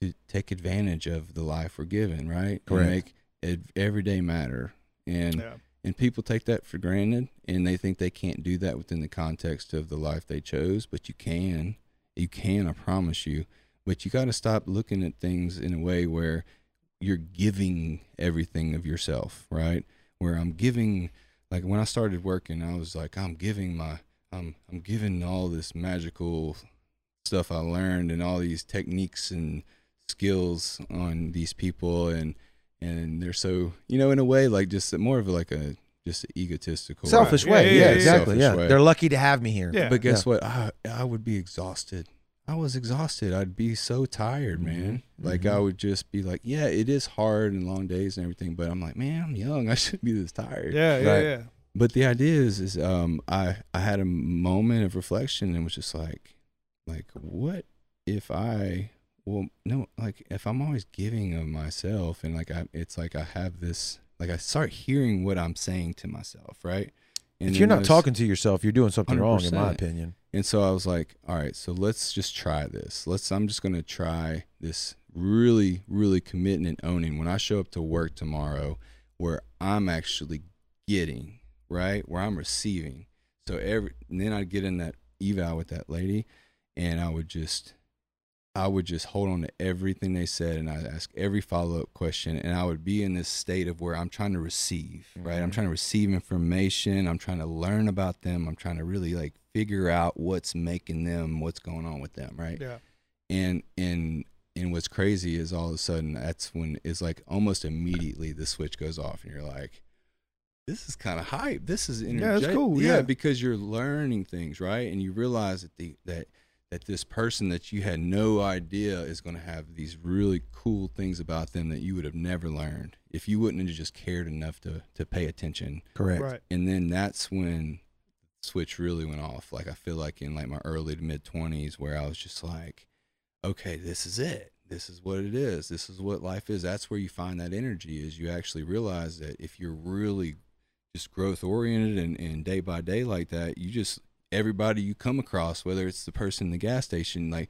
to take advantage of the life we're given right? Correct. and make it every day matter. And Yeah. and people take that for granted and they think they can't do that within the context of the life they chose but you can. You can i promise you. But you got to stop looking at things in a way where you're giving everything of yourself right? Where i'm giving like when i started working i was like i'm giving my i'm i'm giving all this magical stuff i learned and all these techniques and skills on these people and and they're so you know in a way like just more of like a just an egotistical Selfish Yeah, way, yeah, yeah, yeah, yeah. exactly, yeah. Way. They're lucky to have me here. Yeah. but guess what I I would be exhausted I was exhausted I'd be so tired man like I would just be like yeah it is hard and long days and everything but I'm like man I'm young I shouldn't be this tired Yeah, yeah, Right. yeah. but the idea is is um I I had a moment of reflection and was just like like what if I well no like if I'm always giving of myself and like I it's like I have this like I start hearing what I'm saying to myself right and If you're not talking to yourself, you're doing something wrong, in my opinion. and so I was like, all right, so let's just try this. Let's I'm just going to try this really really committing and owning when I show up to work tomorrow where I'm actually getting, right? Where I'm receiving. So every and then I'd get in that eval with that lady and I would just I would just hold on to everything they said and I'd ask every follow up question and I would be in this state of where I'm trying to receive, right? I'm Mhm. trying to receive information, I'm trying to learn about them, I'm trying to really like figure out what's making them, what's going on with them, right? Yeah. And and and what's crazy is all of a sudden that's when it's like almost immediately the switch goes off and you're like this is kind of hype. This is Yeah, energetic. that's cool, yeah. because you're learning things, right? And you realize that the that that this person that you had no idea is going to have these really cool things about them that you would have never learned if you wouldn't have just cared enough to to pay attention. Correct. Right. And then that's when the switch really went off. Like I feel like in like my early to mid twenties where I was just like, okay, this is it. This is what it is. This is what life is. That's where you find that energy is you actually realize that if you're really just growth oriented and, and day by day like that, you just everybody you come across, whether it's the person in the gas station, like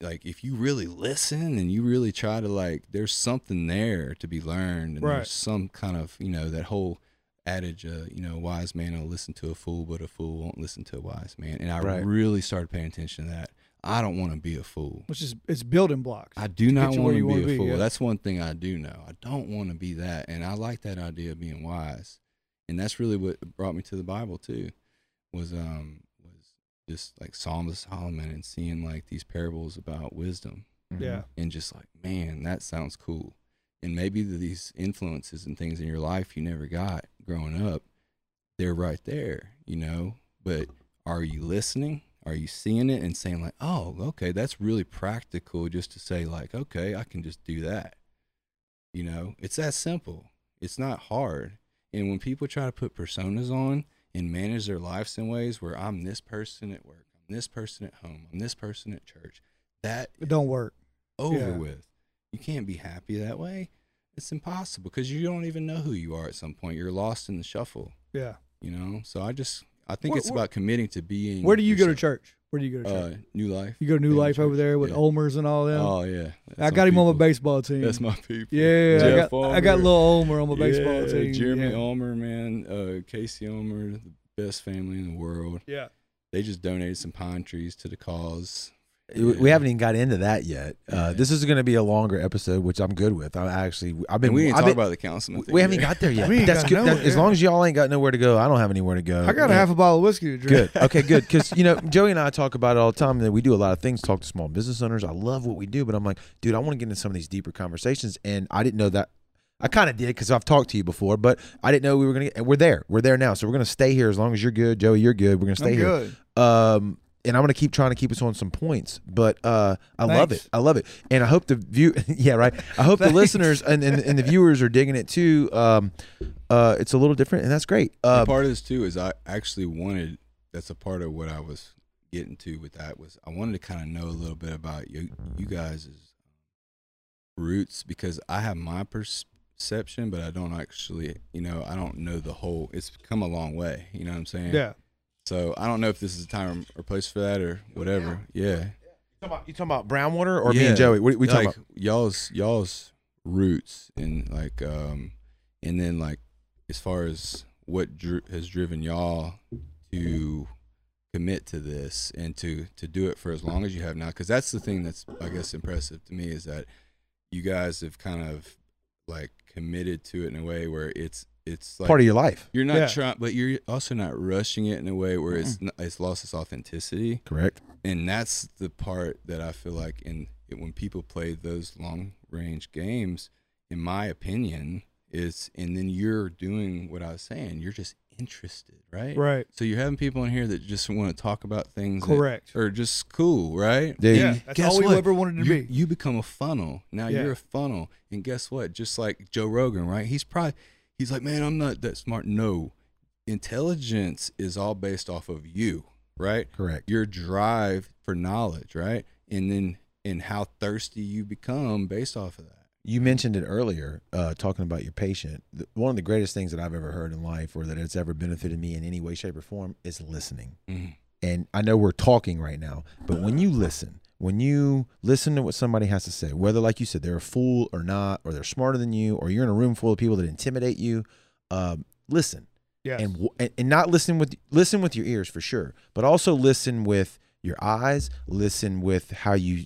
like if you really listen and you really try to like there's something there to be learned and Right. there's some kind of you know that whole adage uh, you know a wise man will listen to a fool but a fool won't listen to a wise man and i Right. really started paying attention to that i don't want to be a fool Which is it's building blocks. i do not want to be a be, fool yeah. that's one thing i do know i don't want to be that and i like that idea of being wise and that's really what brought me to the bible too was um was just like psalm of solomon and seeing like these parables about wisdom Mhm. yeah. and just like, man, that sounds cool. And maybe these influences and things in your life you never got growing up, they're right there, you know. But are you listening? Are you seeing it and saying like, oh, okay, that's really practical? Just to say like, okay, I can just do that. You know, it's that simple. It's not hard. And when people try to put personas on and manage their lives in ways where I'm this person at work, I'm this person at home, I'm this person at church, that It don't work. over Yeah. with. You can't be happy that way. It's impossible because you don't even know who you are at some point. You're lost in the shuffle, Yeah. you know? So I just, I think Where- it's where- about committing to being. Where do you go to church? Where do you go to church? Uh, New Life. you go to New Life over there with Yeah. Olmers and all them. Oh, yeah. That's I got him on my baseball team. That's my people. yeah, I Jeff got, I got little Olmer on my baseball Yeah, team. Jeremy yeah. Ulmer, man. Uh, Casey Ulmer, the best family in the world. yeah. They just donated some pine trees to the cause. We- We haven't even got into that yet. Uh, Yeah. This is going to be a longer episode, which I'm good with. I actually, I've been. And we didn't I've talk been- about the councilman thing. We haven't got there yet. We ain't That's got good. That- as long as y'all ain't got nowhere to go, I don't have anywhere to go. I got a Yeah. half a bottle of whiskey to drink. Good. Okay, good. Because you know, Joey and I talk about it all the time. That we do a lot of things. Talk to small business owners. I love what we do, but I'm like, dude, I want to get into some of these deeper conversations, and I didn't know that. I kind of did because I've talked to you before, but I didn't know we were gonna. Get, and we're there. We're there now. So we're gonna stay here as long as you're good, Joey. You're good. We're gonna stay I'm here. good. Um, and I'm gonna keep trying to keep us on some points. But uh, I love it. I love it, and I hope the view. yeah, right. I hope the listeners and, and and the viewers are digging it too. Um, uh, it's a little different, and that's great. Uh, part of this too is I actually wanted. That's a part of what I was getting to with that was I wanted to kind of know a little bit about you, you guys' roots because I have my perception, but I don't actually, you know, I don't know the whole. It's come a long way. You know what I'm saying? Yeah. So I don't know if this is a time or place for that or whatever. Yeah. You talking about, you talking about Brownwater or me and Joey? What, we talking like about? y'all's y'all's roots and like um and then like as far as what dri- has driven y'all to commit to this and to to do it for as long as you have now because that's the thing that's i guess impressive to me is that you guys have kind of like committed to it in a way where it's it's like Part of your life, you're not Yeah. trying but you're also not rushing it in a way where it's it's lost its authenticity correct? and that's the part that I feel like in when people play those long range games, in my opinion, is and then you're doing what I was saying. You're just interested, right? Right. So you're having people in here that just want to talk about things, that Correct. are just cool, right? Dude, Yeah. That's all we what? ever wanted to you, be. you become a funnel. Now Yeah. you're a funnel, and guess what? Just like Joe Rogan, right? He's probably he's like, man, I'm not that smart. No, intelligence is all based off of you, right? correct. your drive for knowledge, right? And then and how thirsty you become based off of that. You mentioned it earlier, uh, talking about your patient. One of the greatest things that I've ever heard in life, or that it's ever benefited me in any way, shape, or form, is listening. Mm. And I know we're talking right now, but when you listen, when you listen to what somebody has to say, whether, like you said, they're a fool or not, or they're smarter than you, or you're in a room full of people that intimidate you, um, listen. Yes. and, and and not listen with listen with your ears for sure, but also listen with your eyes. Listen with how you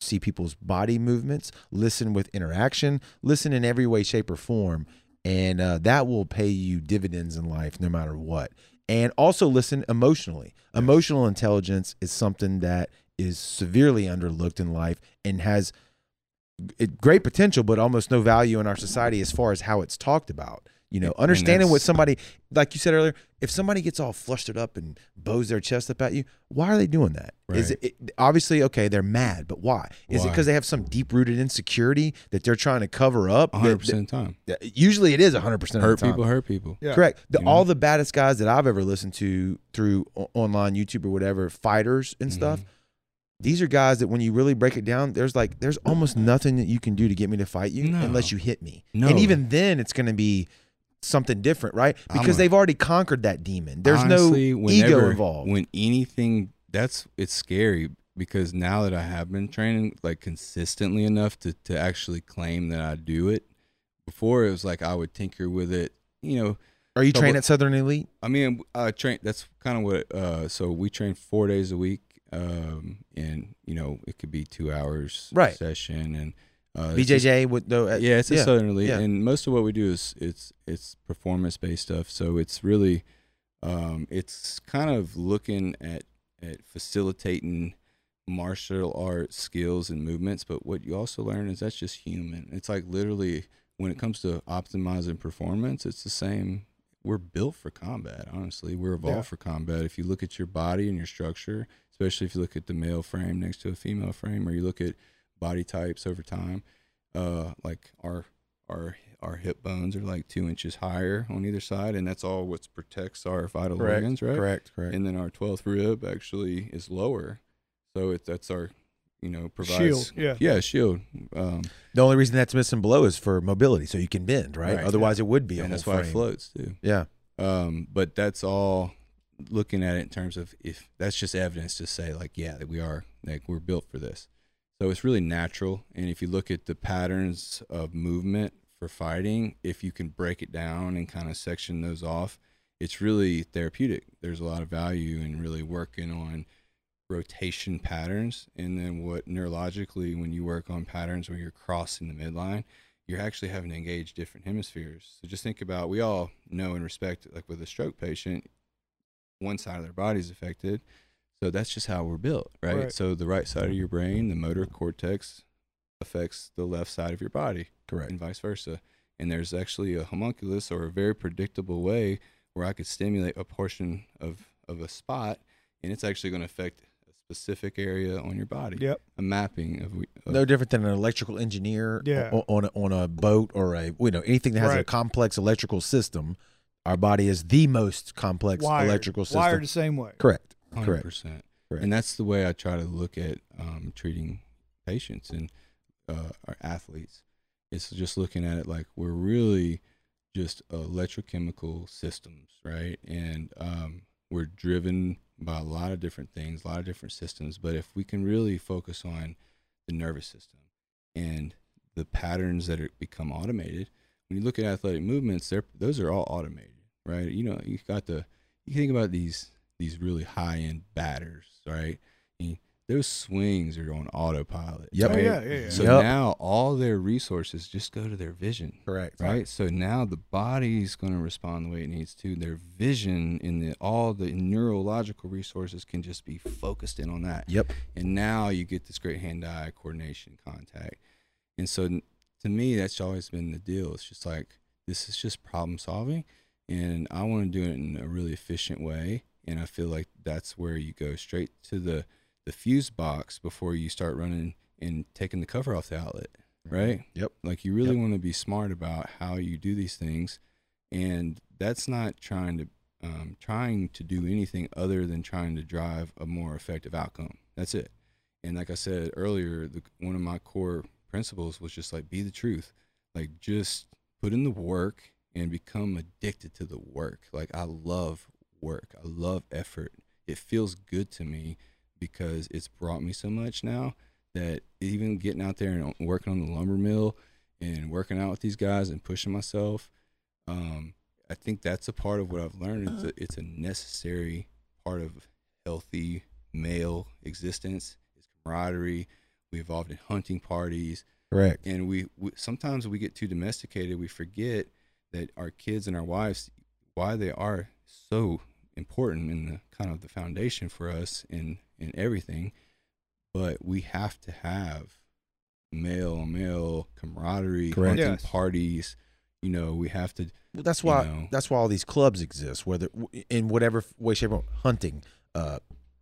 see people's body movements. Listen with interaction. Listen in every way, shape, or form, and uh, that will pay you dividends in life, no matter what. And also listen emotionally. Emotional intelligence is something that is severely underlooked in life and has great potential, but almost no value in our society as far as how it's talked about. You know, understanding what somebody, like you said earlier, if somebody gets all flustered up and bows their chest up at you, why are they doing that? Is Right. it, it obviously okay? They're mad, but why? Is it because they have some deep rooted insecurity that they're trying to cover up? hundred That- percent time. usually, it is hundred percent Hurt of the time. people, hurt people. Yeah. Correct. The, You know? All the baddest guys that I've ever listened to through online YouTube or whatever, fighters and stuff. Mm-hmm. These are guys that when you really break it down, there's like there's almost nothing that you can do to get me to fight you No. unless you hit me. No. And even then, it's going to be something different, right? Because a- they've already conquered that demon. There's Honestly, no ego involved. When anything that's it's scary because now that I have been training like consistently enough to to actually claim that I do it. Before it was like I would tinker with it, you know. are you so trained at Southern Elite? I mean, I train. That's kind of what. Uh, so we train four days a week, um, and you know it could be two hours Right. session, and uh, BJJ with the uh, yeah, it's a yeah, Southern yeah. and most of what we do is it's it's performance based stuff. So it's really, um, it's kind of looking at at facilitating martial art skills and movements. But what you also learn is that's just human. It's like literally when it comes to optimizing performance, it's the same. We're built for combat. Honestly, we're evolved Yeah. for combat. If you look at your body and your structure, especially if you look at the male frame next to a female frame, or you look at body types over time, uh, like our our our hip bones are like two inches higher on either side, and that's all what protects our vital Correct. organs, right? Correct. Correct. And then our twelfth rib actually is lower, so it that's our you know provides Shield, yeah. yeah shield. Um, the only reason that's missing below is for mobility, so you can bend, right? Right. Otherwise, it would be and whole that's why it floats too. Yeah. Um, but that's all looking at it in terms of if that's just evidence to say like yeah that we are like we're built for this. So it's really natural. And if you look at the patterns of movement for fighting, if you can break it down and kind of section those off, it's really therapeutic. There's a lot of value in really working on rotation patterns. And then what neurologically, when you work on patterns where you're crossing the midline, you're actually having to engage different hemispheres. So just think about we all know and respect, like with a stroke patient, one side of their body is affected. So that's just how we're built, right? Right. So the right side of mm-hmm. your brain, the motor cortex, affects the left side of your body, Correct. and vice versa. And there's actually a homunculus or a very predictable way where I could stimulate a portion of, of a spot, and it's actually going to affect a specific area on your body. Yep. A mapping of, of No different than an electrical engineer Yeah. o- on a, on a boat or a you know anything that has a complex electrical system. Our body is the most complex Wired. electrical system. Wired the same way. Correct. Hundred Correct. percent. Correct. And that's the way I try to look at um, treating patients and uh, our athletes. It's just looking at it like we're really just electrochemical systems, right? And um, we're driven by a lot of different things, a lot of different systems. But if we can really focus on the nervous system and the patterns that are, become automated, when you look at athletic movements, they're those are all automated, right? You know, you got the you think about these these really high end batters, right? And those swings are on autopilot. Yep. Oh, yeah, yeah, yeah. So Yep. now all their resources just go to their vision, Correct. right? So now the body's going to respond the way it needs to. Their vision and the, all the neurological resources can just be focused in on that. Yep. And now you get this great hand-eye coordination contact. And so to me, that's always been the deal. It's just like this is just problem solving, and I want to do it in a really efficient way. And I feel like that's where you go straight to the the fuse box before you start running and taking the cover off the outlet, right? Yep. Like you really Yep. want to be smart about how you do these things, and that's not trying to um, trying to do anything other than trying to drive a more effective outcome. That's it. And like I said earlier, the, one of my core principles was just like be the truth, like just put in the work and become addicted to the work. Like I love work. I love effort. It feels good to me because it's brought me so much now that even getting out there and working on the lumber mill and working out with these guys and pushing myself, um, I think that's a part of what I've learned. It's a, it's a necessary part of healthy male existence. It's camaraderie. We evolved in hunting parties, Correct. and we, we sometimes we get too domesticated. We forget that our kids and our wives, why they are so important in the kind of the foundation for us in in everything. But we have to have male male camaraderie, Correct. hunting Yes. parties, you know, we have to. Well, that's you why know. that's why all these clubs exist, whether in whatever way, shape, or hunting, uh,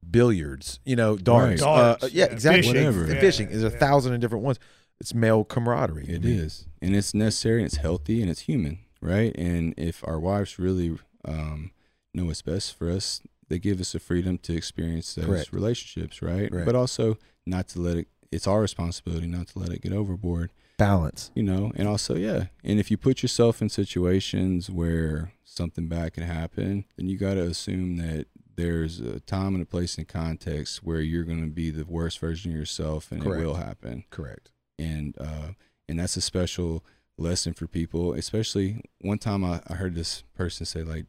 billiards, you know, darts, Right. uh, Darts, yeah, yeah, exactly, fishing, Whatever. Yeah, fishing. There's a thousand of different ones. It's male camaraderie. It is, and it's necessary, and it's healthy, and it's human, right? And if our wives really um, know what's best for us, they give us the freedom to experience those Correct. relationships, right? Right. But also not to let it. It's our responsibility not to let it get overboard. Balance. you know and also yeah and if you put yourself in situations where something bad can happen then you got to assume that there's a time and a place and context where you're going to be the worst version of yourself and Correct. it will happen Correct. and uh and that's a special lesson for people especially one time i, I heard this person say like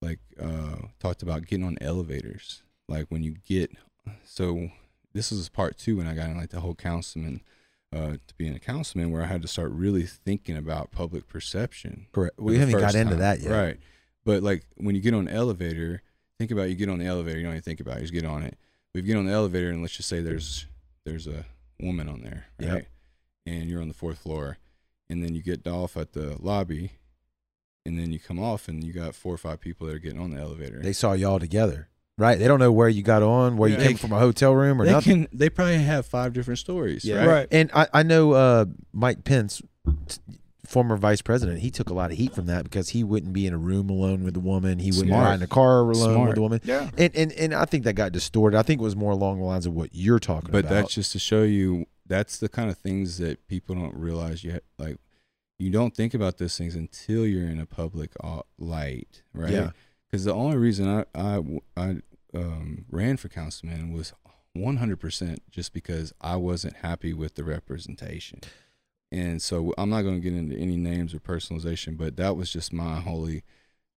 like uh talked about getting on elevators like when you get so this was part two when i got in like the whole councilman uh, to being a councilman where I had to start really thinking about public perception. Correct. We haven't got first into time. that yet. Right. But like when you get on the elevator, think about you get on the elevator, you don't even think about it, you just get on it. We get on the elevator and let's just say there's there's a woman on there, Yep. right? And you're on the fourth floor. And then you get off at the lobby and then you come off and you got four or five people that are getting on the elevator. They saw y'all together, right? They don't know where you got on, where Yeah. you came from a hotel room or they nothing. can they probably have five different stories, Yeah. right? Right. And I, I know uh, Mike Pence, t- former vice president, he took a lot of heat from that because he wouldn't be in a room alone with a woman. He wouldn't Smart. ride in a car alone Smart. with a woman. Yeah. And, and and I think that got distorted. I think it was more along the lines of what you're talking but about. But that's just to show you that's the kind of things that people don't realize yet like you don't think about those things until you're in a public uh, light right Yeah. because the only reason I I, I um, ran for councilman was 100% just because I wasn't happy with the representation and so I'm not going to get into any names or personalization but that was just my holy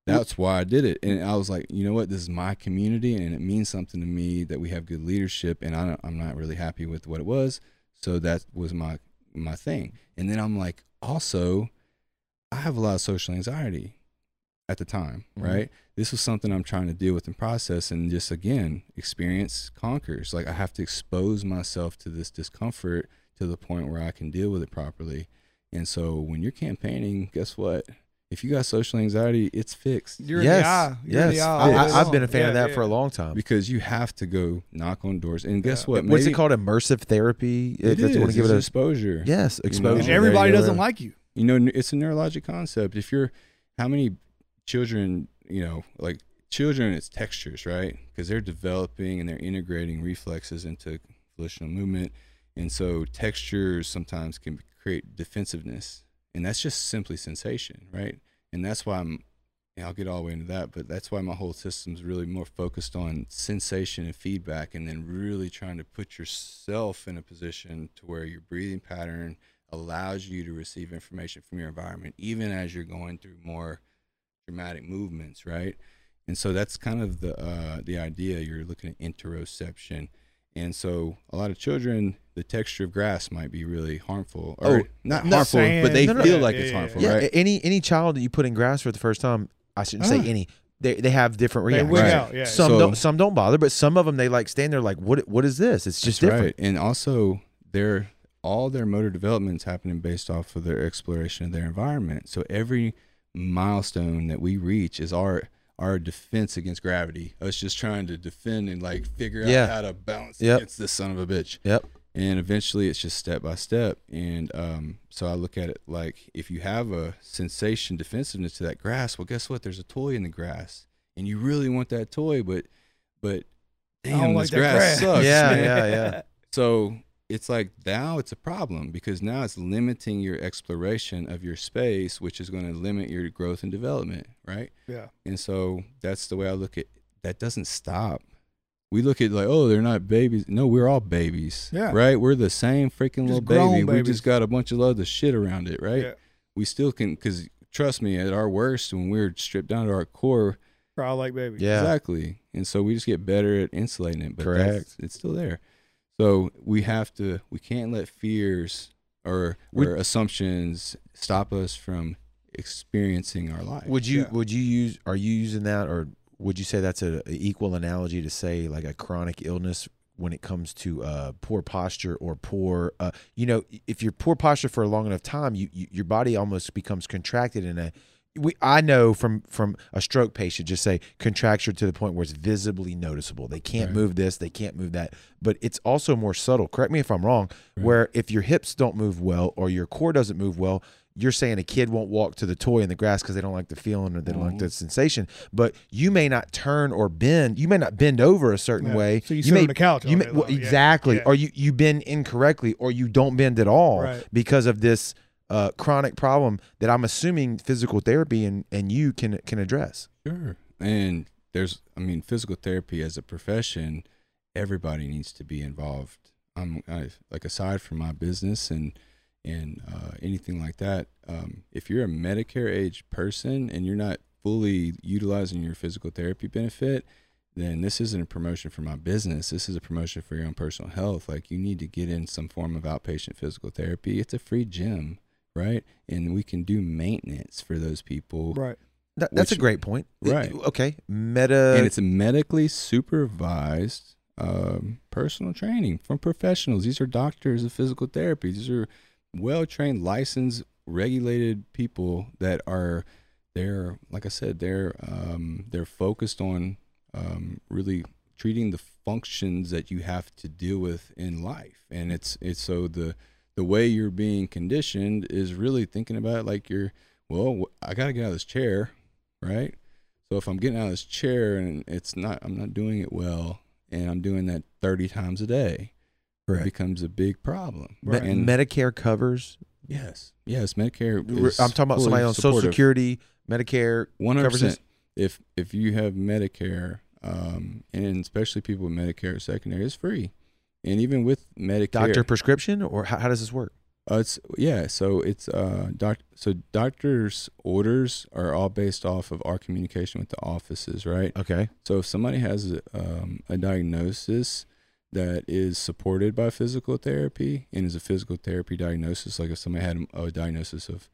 that's why I did it. And I was like, you know what? This is my community and it means something to me that we have good leadership and I don't, I'm not really happy with what it was. So that was my my thing. And then I'm like, also, I have a lot of social anxiety at the time, Mhm. right? This was something I'm trying to deal with and process and just again, experience conquers. Like I have to expose myself to this discomfort to the point where I can deal with it properly. And so when you're campaigning, guess what? If you got social anxiety, it's fixed You're yes, the eye. You're yes. the eye I, all day I, I've been a long. fan of that yeah. for a long time. because you have to go knock on doors. And guess Yeah. what? What's it called? Immersive therapy. It If you want to give It's it a exposure. yes You know, exposure. Everybody doesn't like you. you know it's a neurologic concept if you're how many children you know like children it's textures right because they're developing and they're integrating reflexes into volitional movement and so textures sometimes can create defensiveness and that's just simply sensation right and that's why i'm I'll get all the way into that, but that's why my whole system's really more focused on sensation and feedback, and then really trying to put yourself in a position to where your breathing pattern allows you to receive information from your environment, even as you're going through more dramatic movements, right? And so that's kind of the uh, the idea. You're looking at interoception, and so a lot of children, the texture of grass might be really harmful, or Oh, not no, harmful, sand. but they No, no, feel yeah, like yeah, it's yeah, harmful, Yeah, right? any any child that you put in grass for the first time, I shouldn't Ah. say any. They they have different reactions. wig Right. out. Yeah. Some So- don't some don't bother, but some of them they like stand there like what what is this? It's just That's different. Right. And also their all their motor development is happening based off of their exploration of their environment. So every milestone that we reach is our our defense against gravity. Us just trying to defend and like figure Yeah. out how to balance Yep. against this son of a bitch. Yep. And eventually it's just step by step. And um, so I look at it like if you have a sensation defensiveness to that grass, well guess what? There's a toy in the grass. And you really want that toy, but but damn, like this that grass, grass. sucks. Yeah, man. yeah, yeah. So it's like now it's a problem because now it's limiting your exploration of your space, which is going to limit your growth and development, right? Yeah. And so that's the way I look at that doesn't stop. We look at like, oh, they're not babies. No, we're all babies. Yeah. Right? We're the same freaking Just little grown baby. We just got a bunch of other shit around it, right? Yeah. We still can because trust me, at our worst, when we're stripped down to our core, Cry like babies. Yeah. Exactly. And so we just get better at insulating it, but Correct. it's still there. So we have to we can't let fears or Would- or assumptions stop us from experiencing our life. Would you Yeah. would you use are you using that or would you say that's a, a equal analogy to say like a chronic illness when it comes to uh, poor posture or poor, uh, you know, if you're poor posture for a long enough time, you, you your body almost becomes contracted in a. We, I know from from a stroke patient, just say contracture to the point where it's visibly noticeable. They can't Right. move this, they can't move that, but it's also more subtle. Correct me if I'm wrong. Where if your hips don't move well or your core doesn't move well, you're saying a kid won't walk to the toy in the grass because they don't like the feeling or they don't like the mm. sensation. But you may not turn or bend. You may not bend over a certain Yeah. way. So you sit may, on the couch You may, well, exactly, Yeah. or you you bend incorrectly, or you don't bend at all Right. because of this uh, chronic problem that I'm assuming physical therapy and, and you can can address. Sure. And there's, I mean, physical therapy as a profession, everybody needs to be involved. I'm I, like aside from my business and and uh, anything like that. Um, if you're a Medicare age person and you're not fully utilizing your physical therapy benefit, then this isn't a promotion for my business. This is a promotion for your own personal health. Like you need to get in some form of outpatient physical therapy. It's a free gym, right? And we can do maintenance for those people Right. That, that's a great point. right. Okay. Meta. and it's a medically supervised um, personal training from professionals. These are doctors of physical therapy. These are well trained, licensed, regulated people that are they're like I said they're um, they're focused on um, really treating the functions that you have to deal with in life, and it's it's so the the way you're being conditioned is really thinking about it like you're well I got to get out of this chair, right? So if I'm getting out of this chair and it's not, I'm not doing it well, and I'm doing that 30 times a day, Correct. it becomes a big problem. Me- And Medicare covers. yes, yes, Medicare. I'm talking about somebody on Social. Security, Medicare. One hundred covers this? percent. If if you have Medicare, um, and especially people with Medicare secondary, it's free, and even with Medicare, Doctor prescription, or how, how does this work? Uh, it's yeah, so it's uh doc so doctors' orders are all based off of our communication with the offices, right? Okay. So if somebody has a, um, a diagnosis that is supported by physical therapy and is a physical therapy diagnosis, like if somebody had a diagnosis of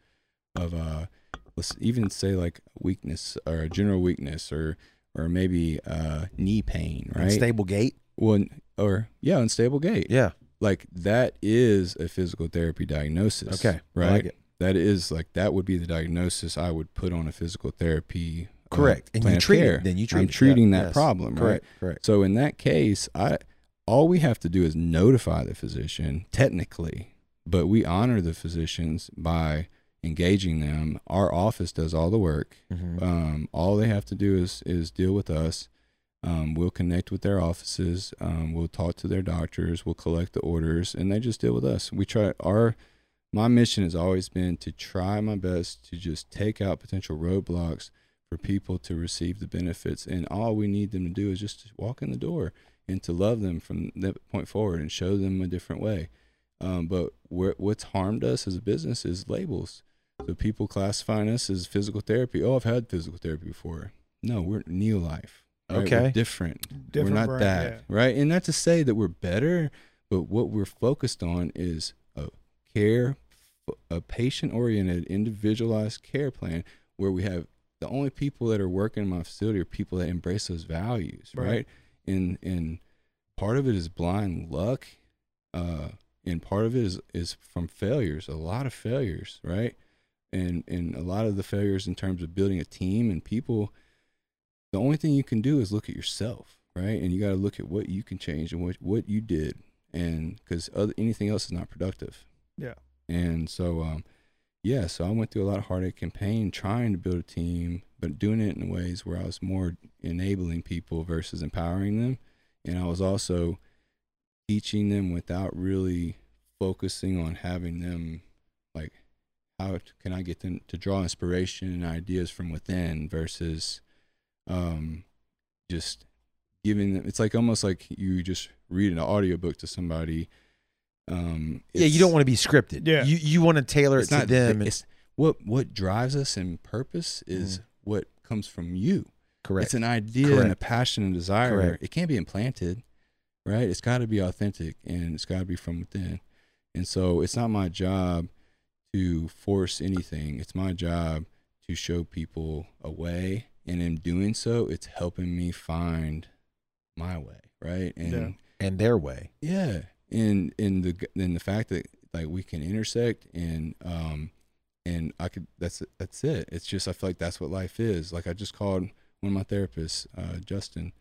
of uh, let's even say like weakness or a general weakness or or maybe uh, knee pain, right? Stable gait. Well, or yeah, unstable gait. Yeah. Like that is a physical therapy diagnosis. Okay. Right. like. That is like that would be the diagnosis I would put on a physical therapy. uh, Correct. And plan you treat care. it. Then you treat I'm it. treating Yeah. that Yes. problem, right? Correct. Correct. So in that case, I all we have to do is notify the physician technically, but we honor the physicians by engaging them. Our office does all the work. Mhm. Um, all they have to do is is deal with us. Um, we'll connect with their offices. Um, we'll talk to their doctors. We'll collect the orders, and they just deal with us. We try our my mission has always been to try my best to just take out potential roadblocks for people to receive the benefits, and all we need them to do is just walk in the door and to love them from that point forward and show them a different way. Um, but what's harmed us as a business is labels. So people classifying us as physical therapy. Oh, I've had physical therapy before. No, we're Neolife. Right? We're Okay. different. Different we're not brand, that, yeah. right? And not to say that we're better, but what we're focused on is a care, a patient-oriented, individualized care plan where we have the only people that are working in my facility are people that embrace those values, Right. right? And and part of it is blind luck, uh, and part of it is is from failures, a lot of failures, right? And and a lot of the failures in terms of building a team and people. The only thing you can do is look at yourself, right? And you got to look at what you can change and what what you did, and because anything else is not productive. Yeah. And so, um, yeah, so I went through a lot of heartache and pain trying to build a team, but doing it in ways where I was more enabling people versus empowering them. And I was also teaching them without really focusing on having them like, how can I get them to draw inspiration and ideas from within versus um, just giving them, it's like almost like you just read an audiobook to somebody. Um, Yeah, you don't want to be scripted. Yeah. You you want to tailor it to not them. and- It's what what drives us in purpose is what comes from you. correct. It's an idea and a passion and desire. Correct. It can't be implanted, right? It's got to be authentic and it's got to be from within. And so it's not my job to force anything. It's my job to show people a way, and in doing so, it's helping me find my way, right? And Yeah. and their way. Yeah, and and the and the fact that like we can intersect and um and I could that's that's it. It's just I feel like that's what life is. Like I just called one of my therapists, uh, Justin.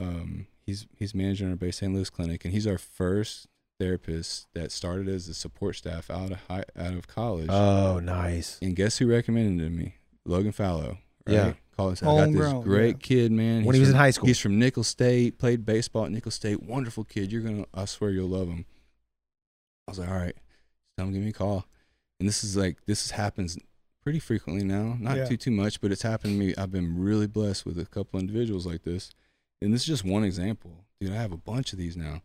Um, he's he's managing our Bay St. Louis clinic, and he's our first therapist that started as a support staff out of high, out of college. Oh, nice. and guess who recommended to me? Logan Fallow. Right? Yeah. College. I got this Homegrown, great yeah. kid, man. When He's he was in high school. He's from Nicholls State. Played baseball at Nicholls State. Wonderful kid. You're gonna. I swear you'll love him. I was like, all right, tell him give me a call. And this is like this happens pretty frequently now. Not Yeah. too too much, but it's happened to me. I've been really blessed with a couple individuals like this. And this is just one example, dude. I have a bunch of these now.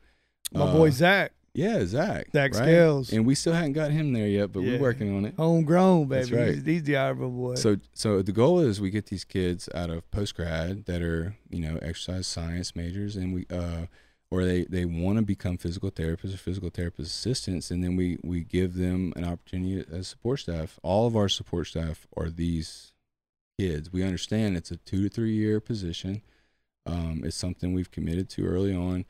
My Uh, boy Zach, yeah, Zach, Zach right? Scales. and we still haven't got him there yet, but Yeah. we're working on it. homegrown baby. That's right. He's, he's the Iowa boy. So, so the goal is we get these kids out of post grad that are you know exercise science majors, and we uh, or they they want to become physical therapists or physical therapist assistants, and then we we give them an opportunity as support staff. All of our support staff are these kids. We understand it's a two to three year position. Um, it's something we've committed to early on,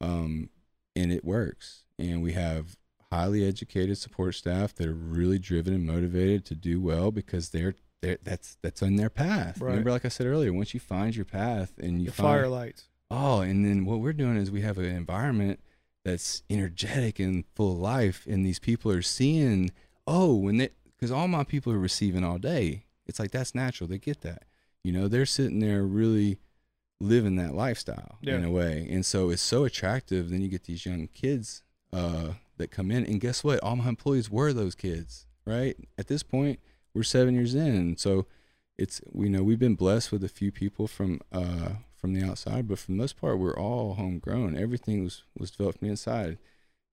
um, and it works. And we have highly educated support staff that are really driven and motivated to do well because they're, they're that's that's on their path. Right. Remember, like I said earlier, once you find your path and you the find firelights. Oh, and then what we're doing is we have an environment that's energetic and full of life, and these people are seeing, oh, when they, because all my people are receiving all day. It's like that's natural. They get that. You know, they're sitting there really living that lifestyle in a way. And so it's so attractive. Then you get these young kids uh, that come in, and guess what? All my employees were those kids, right? At this point, we're seven years in. So it's, we know we've been blessed with a few people from, uh, from the outside, but for the most part, we're all homegrown. Everything was was developed from the inside.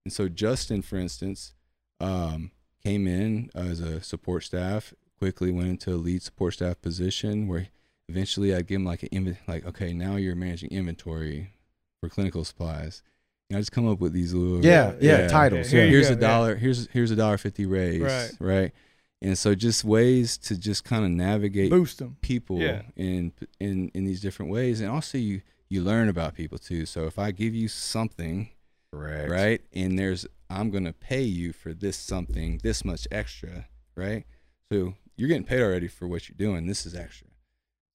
And so Justin, for instance, um, came in as a support staff. Quickly went into a lead support staff position where eventually I'd give him like an inven- like okay now you're managing inventory for clinical supplies. And I just come up with these little Yeah, yeah, titles. Yeah. you Here's go, a yeah. dollar. Here's here's a dollar fifty raise. Right. Right. And so just ways to just kind of navigate Boost them. people Yeah. in in in these different ways and also you you learn about people too so if i give you something Correct. right and there's i'm going to pay you for this something this much extra right so you're getting paid already for what you're doing this is extra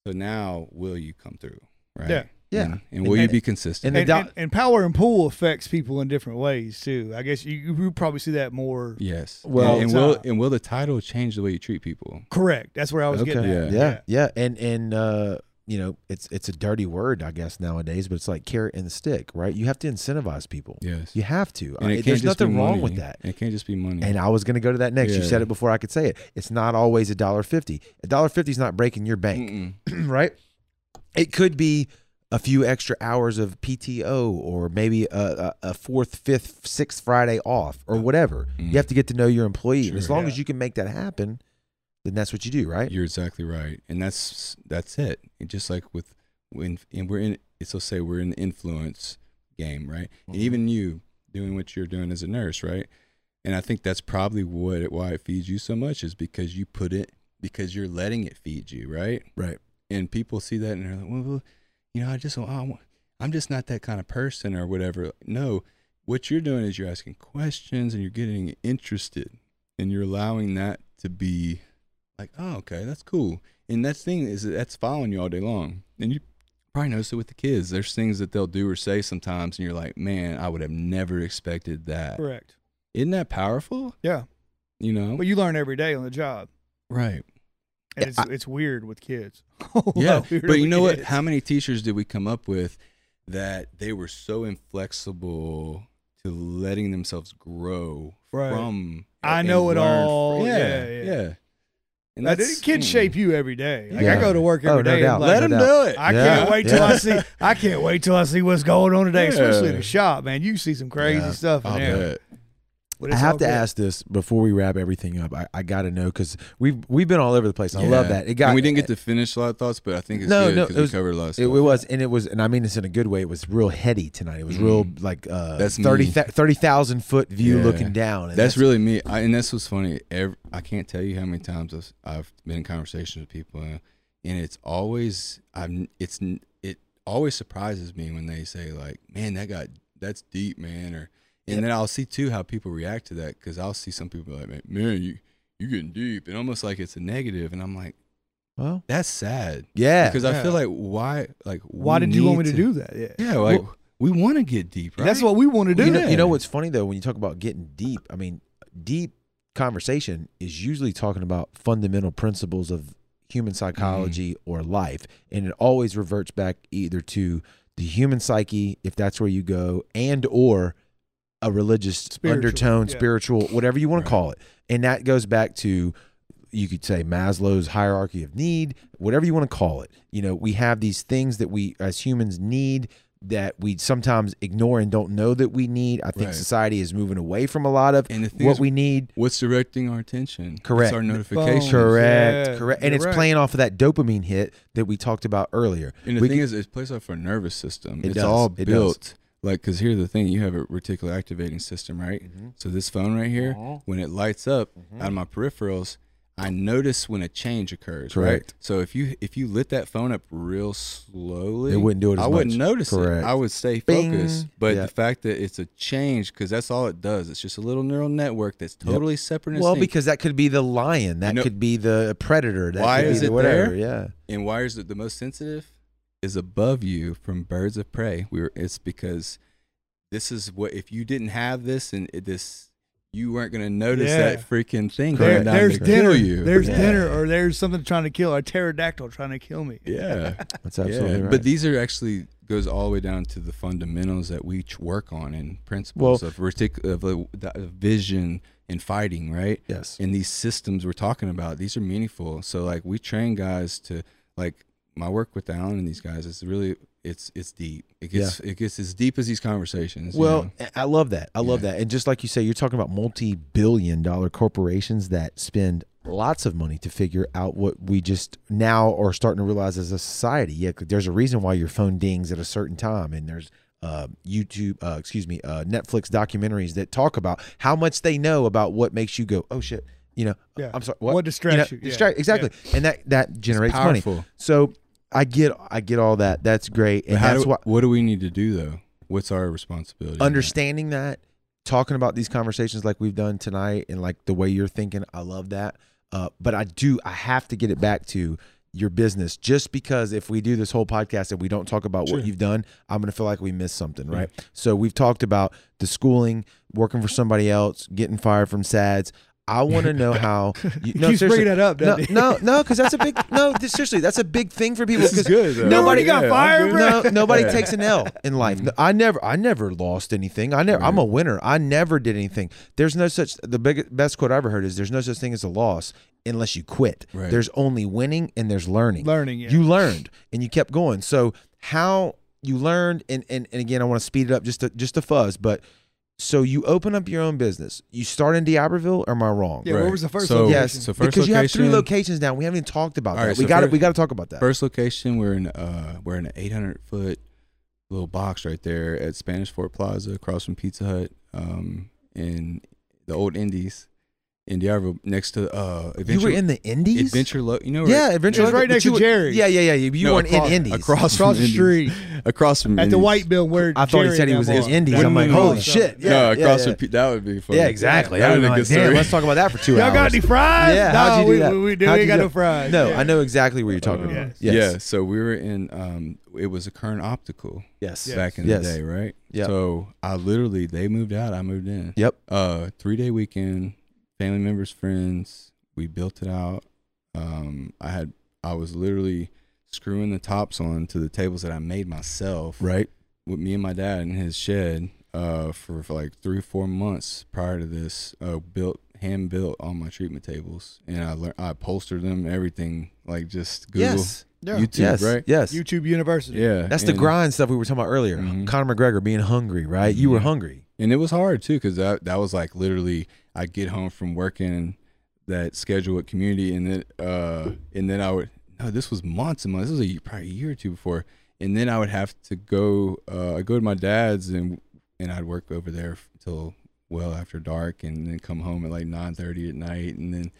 so now will you come through right Yeah. Yeah. and, and will you be consistent and And, doc- and, and power and pull affects people in different ways too. I guess you, you probably see that more. yes Well- and, and will and will the title change the way you treat people Correct. That's where I was Okay. getting at. Yeah. Yeah, yeah, and and uh, you know, it's it's a dirty word, I guess nowadays, but it's like carrot and stick, right? You have to incentivize people. yes You have to. I- there's nothing wrong with that. it can't just be money And I was going to go to that next. You said it before I could say it. It's not always a dollar fifty. A dollar fifty is not breaking your bank, right? It could be a few extra hours of PTO, or maybe a, a, fourth, fifth, sixth Friday off, or whatever. Mm. You have to get to know your employee, and as long Yeah. as you can make that happen, then that's what you do, right? You're exactly right, and that's that's it. And just like with when and we're in, so say we're in the influence game, right? And Mhm. even you doing what you're doing as a nurse, right? And I think that's probably what it, why it feeds you so much is because you put it because you're letting it feed you, right? Right. And people see that and they're like, well, you know, I just I want, I'm just not that kind of person or whatever. No, what you're doing is you're asking questions and you're getting interested and you're allowing that to be like, oh, okay, that's cool. And that thing is that's following you all day long. And you probably notice it with the kids. There's things that they'll do or say sometimes, and you're like, man, I would have never expected that. Correct. Isn't that powerful? Yeah. You know, But you learn every day on the job. right? And it's, I- it's weird with kids. Yeah, but you know what? How many teachers did we come up with that they were so inflexible to letting themselves grow Right. from? I know it all. fr- Yeah, yeah, yeah. yeah. And Now, that's- kids mm. shape you every day. Like Yeah. I go to work Oh, every no day. like, Let No them doubt. do it. I Yeah, can't wait till yeah. I see. I can't wait till I see what's going on today, especially in the shop, man. You see some crazy stuff in I'll there. I have to good. ask this before we wrap everything up. I, I got to know because we've we've been all over the place. I love that. It got and we didn't get to finish a lot of thoughts, but I think it's No, good no, because it was- we covered a lot of It, stuff. it was, and it was, and I mean this in a good way. It was real heady tonight. It was real like uh, That's thirty me. th- thirty thousand foot view Yeah. looking down. And that's, really me. I, and that's what's funny. Every, I can't tell you how many times I've, I've been in conversations with people, uh, and it's always I'm. It's it always surprises me when they say like, "Man, that got that's deep, man. Or and then I'll see too how people react to that because I'll see some people like, man, you you getting deep, and almost like it's a negative, and I'm like, Well, that's sad yeah. because I feel like why like Why did you want me need to do that? Yeah. Yeah, like Well- we want to get deep, right? That's what we want to do. you know, you know what's funny though when you talk about getting deep. I mean, deep conversation is usually talking about fundamental principles of human psychology mm. or life, and it always reverts back either to the human psyche, if that's where you go, and or a religious Spiritual, undertone, yeah. spiritual, whatever you want Right. to call it, and that goes back to. You could say Maslow's hierarchy of need, whatever you want to call it. You know, we have these things that we as humans need that we sometimes ignore and don't know that we need. I think Right. society is moving away from a lot of And the thing what is, we need. what's directing our attention? Correct. It's our phone. notifications. Correct, Yeah, correct. And you're it's right. playing off of that dopamine hit that we talked about earlier. And the We thing can- is, it plays off our nervous system. It it's does. all It does. built. Like, because here's the thing you have a reticular activating system, right? Mhm. So, this phone right here, Uh-huh. when it lights up Mhm. out of my peripherals, I notice when a change occurs, right? So if you if you lit that phone up real slowly, It wouldn't do it as I wouldn't notice Correct. it. I would stay Bing. focused. But Yeah. the fact that it's a change, because that's all it does. It's just a little neural network that's Yep. totally separate. Well, distinct. because that could be the lion, that know- could be the predator. That Why could is it whatever. there? Yeah. and why is it the most sensitive? Is above you from birds of prey. We were. It's because this is what if you didn't have this and it, this, you weren't going to notice Yeah. that freaking thing There, down there's to dinner. kill you. There's Yeah. dinner, or there's something trying to kill. A pterodactyl trying to kill me. Yeah. That's absolutely yeah. right. But these are actually goes all the way down to the fundamentals that we ch- work on and principles of, retic- of, of vision and fighting, right? yes. And these systems we're talking about, these are meaningful. So like we train guys to like my work with Alan and these guys is really it's it's deep. It gets it gets as deep as these conversations. you Well, know? I love that. I love Yeah. that. And just like you say, you're talking about multi-billion dollar corporations that spend lots of money to figure out what we just now are starting to realize as a society. Yeah, there's a reason why your phone dings at a certain time, and there's uh, YouTube, uh, excuse me, uh, Netflix documentaries that talk about how much they know about what makes you go, oh shit, you know, Yeah. I'm sorry, What, what, distracts you you? know, Yeah. distract exactly, and that that generates money. powerful. So I get I get all that. That's great, and that's do, why what do we need to do though? What's our responsibility? in that? understanding that talking about these conversations like we've done tonight and like the way you're thinking i love that uh, but i do i have to get it back to your business just because if we do this whole podcast and we don't talk about Sure. what you've done i'm going to feel like we missed something right so we've talked about the schooling working for somebody else getting fired from SAAD's i want to know how you, no, Keeps seriously. bringing that up, no no no because that's a big no this, seriously that's a big thing for people This is 'cause good. though. Nobody got Yeah, I'm fired, no, nobody Yeah. takes an L in life. Mm-hmm. No, I never, I never lost anything. I never, I'm a winner. I never did anything. There's no such. The big, best quote I ever heard is, "There's no such thing as a loss unless you quit. Right. There's only winning and there's learning. Learning, yeah. You learned and you kept going. So how you learned, and and, and again, I want to speed it up just to just a fuzz, but. So you open up your own business. You start in D'Iberville, or am I wrong? Yeah, where was the first So- location? Yes, So first because you have three locations now. We haven't even talked about that. right, we so got to we got to talk about that. First location, we're in uh we're in an 800 foot little box right there at Spanish Fort Plaza, across from Pizza Hut, um, in the old Indies in D'Iberville, next to uh you were in the Indies. Adventure, Lo- you know, Yeah, Adventure. It was right next to Jerry. Yeah, yeah, yeah. You, you No, weren't across- in Indies. across, Across the street across from at the white bill where I thought he said he was in are. Indies. I'm like, holy mean? shit. Yeah, no, yeah, across yeah. from that would be funny. Yeah, exactly. That I would would be like, a good damn, story. let's talk about that for two Y'all hours. got any fries? Yeah, no, how'd you do we, that? we, we, do. We got no fries. No, I know exactly what you're talking about. yes. Yes. Yeah, so we were in um it was a current optical Yes. Back in the day, right? Yep. So I literally they moved out, I moved in. Yep. Uh three day weekend, family members, friends, we built it out. Um I had I was literally screwing the tops on to the tables that I made myself Right. with me and my dad in his shed uh for, for like three or four months prior to this uh built hand built all my treatment tables and I learned I upholstered them everything like just Google Yes. Yeah. YouTube yes. right Yes. YouTube University. yeah That's the grind stuff we were talking about earlier. Mhm. Conor McGregor being hungry, right? You were Mhm. hungry. and it was hard too because that that was like literally I'd get home from working that schedule at community and then uh and then I would no this was months and months this was a, probably a year or two before and then I would have to go uh I'd go to my dad's and and I'd work over there until well after dark and then come home at like nine thirty at night and then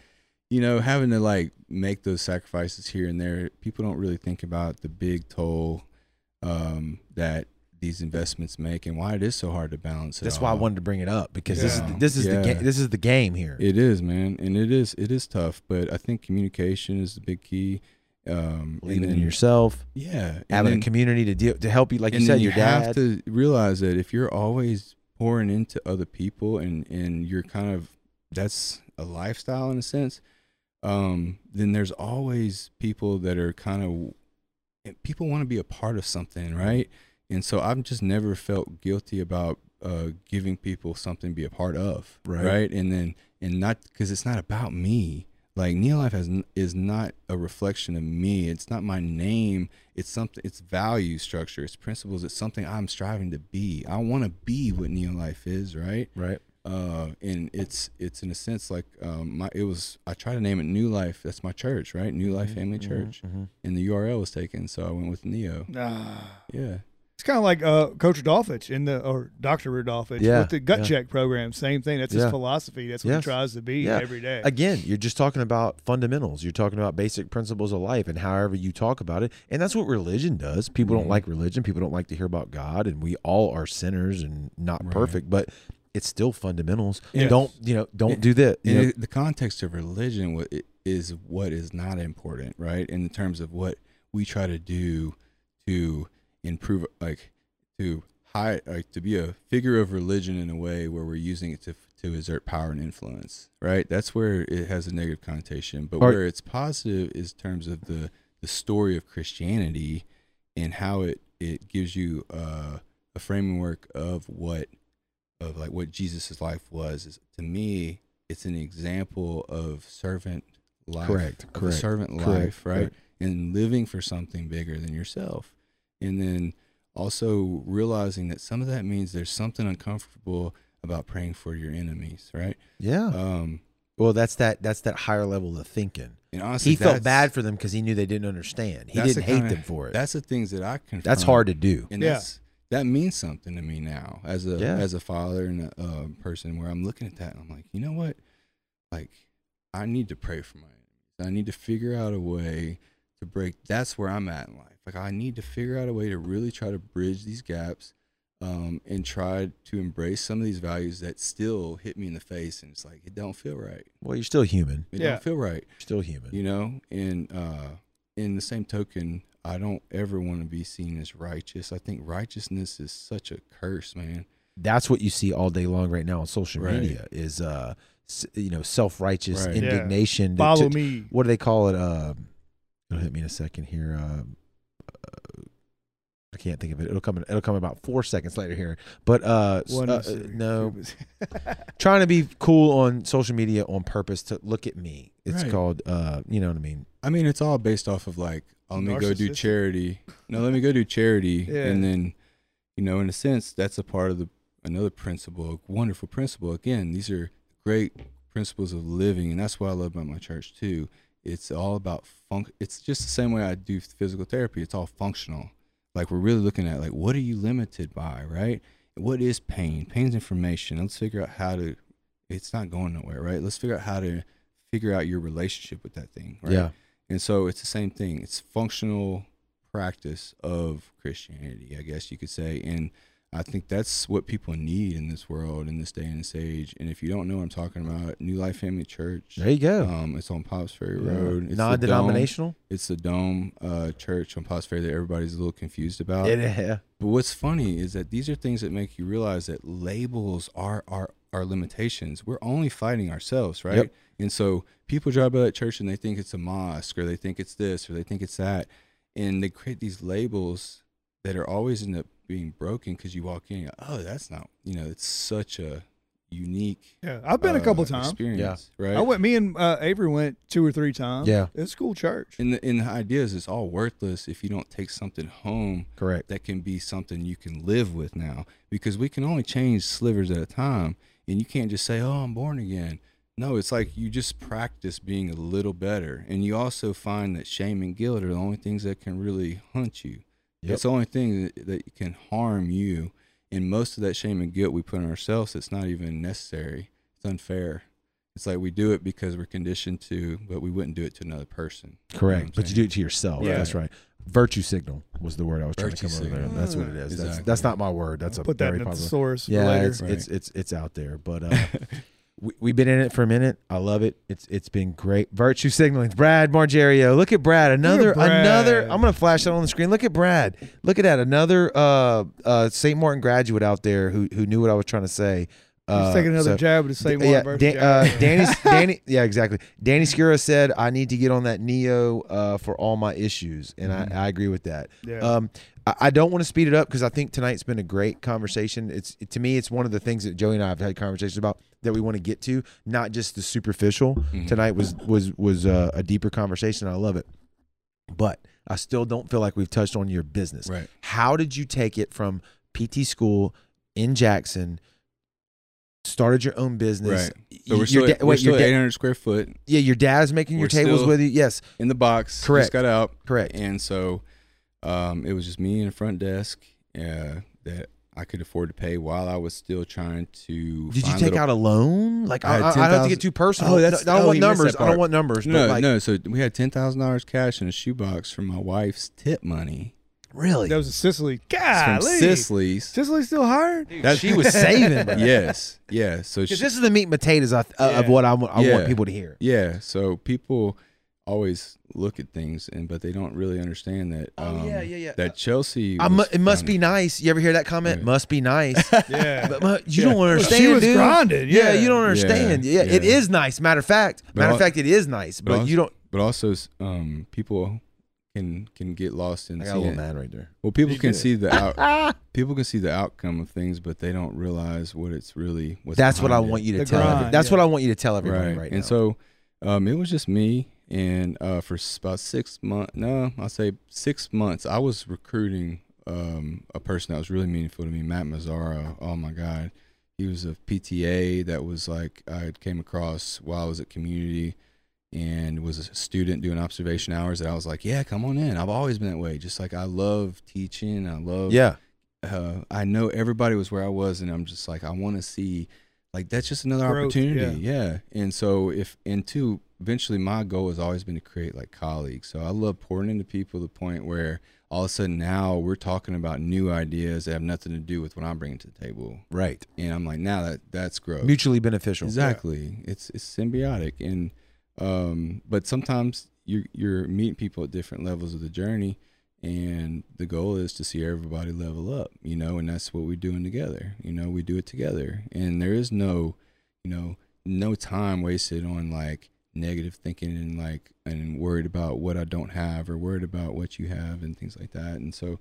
you know having to like make those sacrifices here and there people don't really think about the big toll um that these investments make and why it is so hard to balance it. That's why I wanted to bring it up because this is the, this is the game. This is the game here. It is, man, and it is it is tough, but I think communication is the big key. Um, Believing in yourself, yeah, having then- a community to deal to help you, like you said, you your dad. have to realize that if you're always pouring into other people and and you're kind of that's a lifestyle in a sense um then there's always people that are kind of people want to be a part of something right and so i've just never felt guilty about uh giving people something to be a part of Right. right and then and not because it's not about me like Neo Life has is not a reflection of me. It's not my name. It's something. It's value structure. It's principles. It's something I'm striving to be. I want to be what Neo Life is, right? right. Uh, and it's it's in a sense like um, my it was. I try to name it New Life. That's my church, right? New Life Family Mhm, Church, mhm. and the URL was taken, so I went with Neo. Ah. Yeah, It's kind of like uh, Coach Rodolfich in the or Doctor Rodolfich Yeah, with the gut yeah. check program. Same thing. That's his Yeah. philosophy. That's what Yes. he tries to be Yeah. every day. Again, you're just talking about fundamentals. You're talking about basic principles of life and however you talk about it. And that's what religion does. People Mhm. don't like religion. People don't like to hear about God. And we all are sinners and not Right. perfect, but it's still fundamentals. Yes. Don't, you know, don't And- do that. You know, it- the context of religion is what is not important, right? In terms of what we try to do to improve, like to high, like to be a figure of religion in a way where we're using it to to exert power and influence, right? That's where it has a negative connotation. But Are- where it's positive is in terms of the the story of Christianity and how it it gives you uh, a framework of what of like what jesus's life was is to me it's an example of servant life Correct, correct, servant correct, life right correct. and living for something bigger than yourself and then also realizing that some of that means there's something uncomfortable about praying for your enemies right yeah. um well, that's that. That's that higher level of thinking. and honestly He felt bad for them because he knew they didn't understand. He didn't the hate kinda- them for it. that's the things that i can. That's hard to do. and Yeah. that's that means something to me now as a Yeah. as a father and a um, person where I'm looking at that and I'm like, you know what, like I need to pray for my. I need to figure out a way to break. That's where I'm at in life. Like I need to figure out a way to really try to bridge these gaps. Um, and try to embrace some of these values that still hit me in the face, and it's like it don't feel right. Well, you're still human. It Yeah. don't feel right You're still human. you know and uh in the same token i don't ever want to be seen as righteous i think righteousness is such a curse man that's what you see all day long right now on social Right. media is uh you know self-righteous Right. Indignation to- Follow to- me. what do they call it uh it'll hit me in a second here um uh, I can't think of it. It'll come. In, it'll come about four seconds later here. But uh, One uh, uh, no, trying to be cool on social media on purpose to look at me. It's Right. called. Uh, you know what I mean? i mean it's all based off of like oh, let me go do charity no let me go do charity Yeah. and then you know in a sense that's a part of the another principle a wonderful principle again these are great principles of living and that's what i love about my church too it's all about fun it's just the same way i do physical therapy it's all functional like we're really looking at like what are you limited by right what is pain pain's information let's figure out how to it's not going nowhere right let's figure out how to figure out your relationship with that thing right Yeah. and so it's the same thing. It's functional practice of Christianity, I guess you could say. And I think that's what people need in this world, in this day and this age. And if you don't know what I'm talking about, New Life Family Church. There you go. Um, it's on Pops Ferry Road. It's the Non-denominational. Dome. It's the Dome uh, Church on Pops Ferry that everybody's a little confused about. Yeah. But what's funny is that these are things that make you realize that labels are our our limitations. We're only fighting ourselves, right? Yep. And so people drive by that church and they think it's a mosque or they think it's this or they think it's that. And they create these labels that are always end up being broken because you walk in, and you're, oh, that's not, you know, it's such a unique Yeah, I've been a uh, couple times. experience, right? I went. Me and uh, Avery went two or three times. Yeah. it's a cool church. and the, and the idea is it's all worthless if you don't take something home Correct. that can be something you can live with now because we can only change slivers at a time and you can't just say oh i'm born again no it's like you just practice being a little better and you also find that shame and guilt are the only things that can really hunt you Yep. it's the only thing that, that can harm you and most of that shame and guilt we put on ourselves it's not even necessary it's unfair it's like we do it because we're conditioned to but we wouldn't do it to another person You know Correct. But you do it to yourself. Yeah. That's right. virtue signal was the word I was trying to come over there. That's what it is. That's, Exactly. that's not my word. That's a Put that very in the popular. source Yeah, later. it's, Right. it's it's it's out there, but uh, we, we've been in it for a minute. I love it. It's it's been great. Virtue signaling. Brad Margerio. Look at Brad. Another Brad. another. I'm gonna flash that on the screen. Look at Brad. Look at that. Another uh uh St. Martin graduate out there who who knew what I was trying to say. Uh, He's taking another so- jab at the same yeah, one. Dan, uh, Danny, Danny, yeah, exactly. Danny Skura said, "I need to get on that Neo uh, for all my issues," and I, I agree with that. Yeah. Um, I, don't want to speed it up because I think tonight's been a great conversation. It's to me, it's one of the things that Joey and I have had conversations about that we want to get to, not just the superficial. Tonight was was was uh, a deeper conversation. I love it, but I still don't feel like we've touched on your business. Right. How did you take it from PT school in Jackson? Started your own business. Right. So we're still, da- we're wait, still your da- 800 square foot yeah, your dad's making your We're tables with you. Yes, in the box. Correct. Just got out. correct. And so um, it was just me and the front desk uh, that I could afford to pay while I was still trying to. Did you take little- out a loan? Like I, I had I, I don't have to get too personal. Oh, that's- I don't oh, want you missed numbers. I don't want numbers. No, like, no. So we had ten thousand dollars cash in a shoebox from my wife's tip money really, that was in Sicily. from Golly. Sicily's. Sicily still hired? That- she was saving. bro. yes, yeah. So she, this is the meat and potatoes of, uh, of what I, want- I want people to hear. yeah. So people always look at things and but they don't really understand that. Oh, um, yeah, yeah, yeah. That Chelsea. I mu- it must be nice. You ever hear that comment? Right. Must be nice. Yeah. but, but you Yeah. don't Well, understand, she was dude. grinded. Yeah, Yeah. you don't understand. Yeah, Yeah, it yeah. is nice. Matter of fact, But matter of fact, it is nice. But, but also- you don't. But also, um, people can can get lost in I got a little mad right there. Well, people You can did. see the out, people can see the outcome of things, but they don't realize what it's really. What's That's what I it. want you to The tell. every- that's yeah. what I want you to tell everybody right, right. now. and so, um, it was just me, and uh, for about six months, no, I'll say six months, I was recruiting um a person that was really meaningful to me, Matt Mazzara. Oh my God, he was a PTA that was like I came across while I was at community. And was a student doing observation hours that I was like, yeah, come on in. I've always been that way. Just like I love teaching. I love yeah, uh, I know everybody was where I was, and I'm just like, I want to see, like, that's just another Growth, opportunity. Yeah. And so, if, and two, eventually my goal has always been to create like colleagues. So I love pouring into people to the point where all of a sudden now we're talking about new ideas that have nothing to do with what I'm bringing to the table. right. And I'm like, now that that's growth. Mutually beneficial. Exactly. It's it's symbiotic, and um, but sometimes you're you're meeting people at different levels of the journey, and the goal is to see everybody level up. You know, and that's what we're doing together. You know, we do it together, and there is no, you know, no time wasted on like negative thinking and like and worried about what I don't have or worried about what you have and things like that. And so,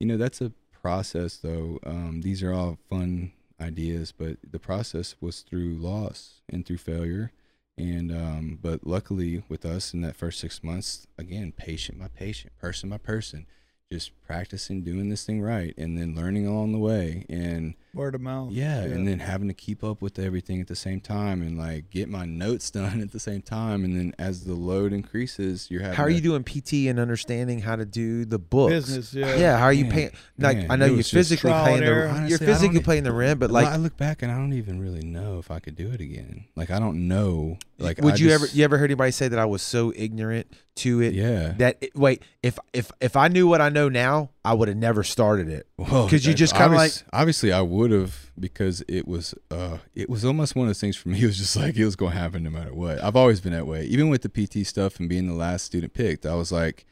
you know, that's a process though. Um, these are all fun ideas, but the process was through loss and through failure. And um, but luckily with us in that first six months, again, patient by patient, person by person, just practicing doing this thing right, and then learning along the way, and Word of mouth. yeah, and then having to keep up with everything at the same time, and like get my notes done at the same time, and then as the load increases, you're having How are to- you doing PT and understanding how to do the books? Business, yeah. Yeah, how are you Man, paying? Like man, I know you're physically trial paying the error. you're Honestly, physically paying the rent, but like, I look back and I don't even really know if I could do it again. Like I don't know. Like would I you just- ever you ever heard anybody say that I was so ignorant to it? Yeah. That it, wait, if if if I knew what I know now, I would have never started it. Well, because you just kinda obvious- obviously I would have because it was uh it was almost one of those things for me. It was just like it was going to happen no matter what. I've always been that way. Even with the PT stuff and being the last student picked, I was like,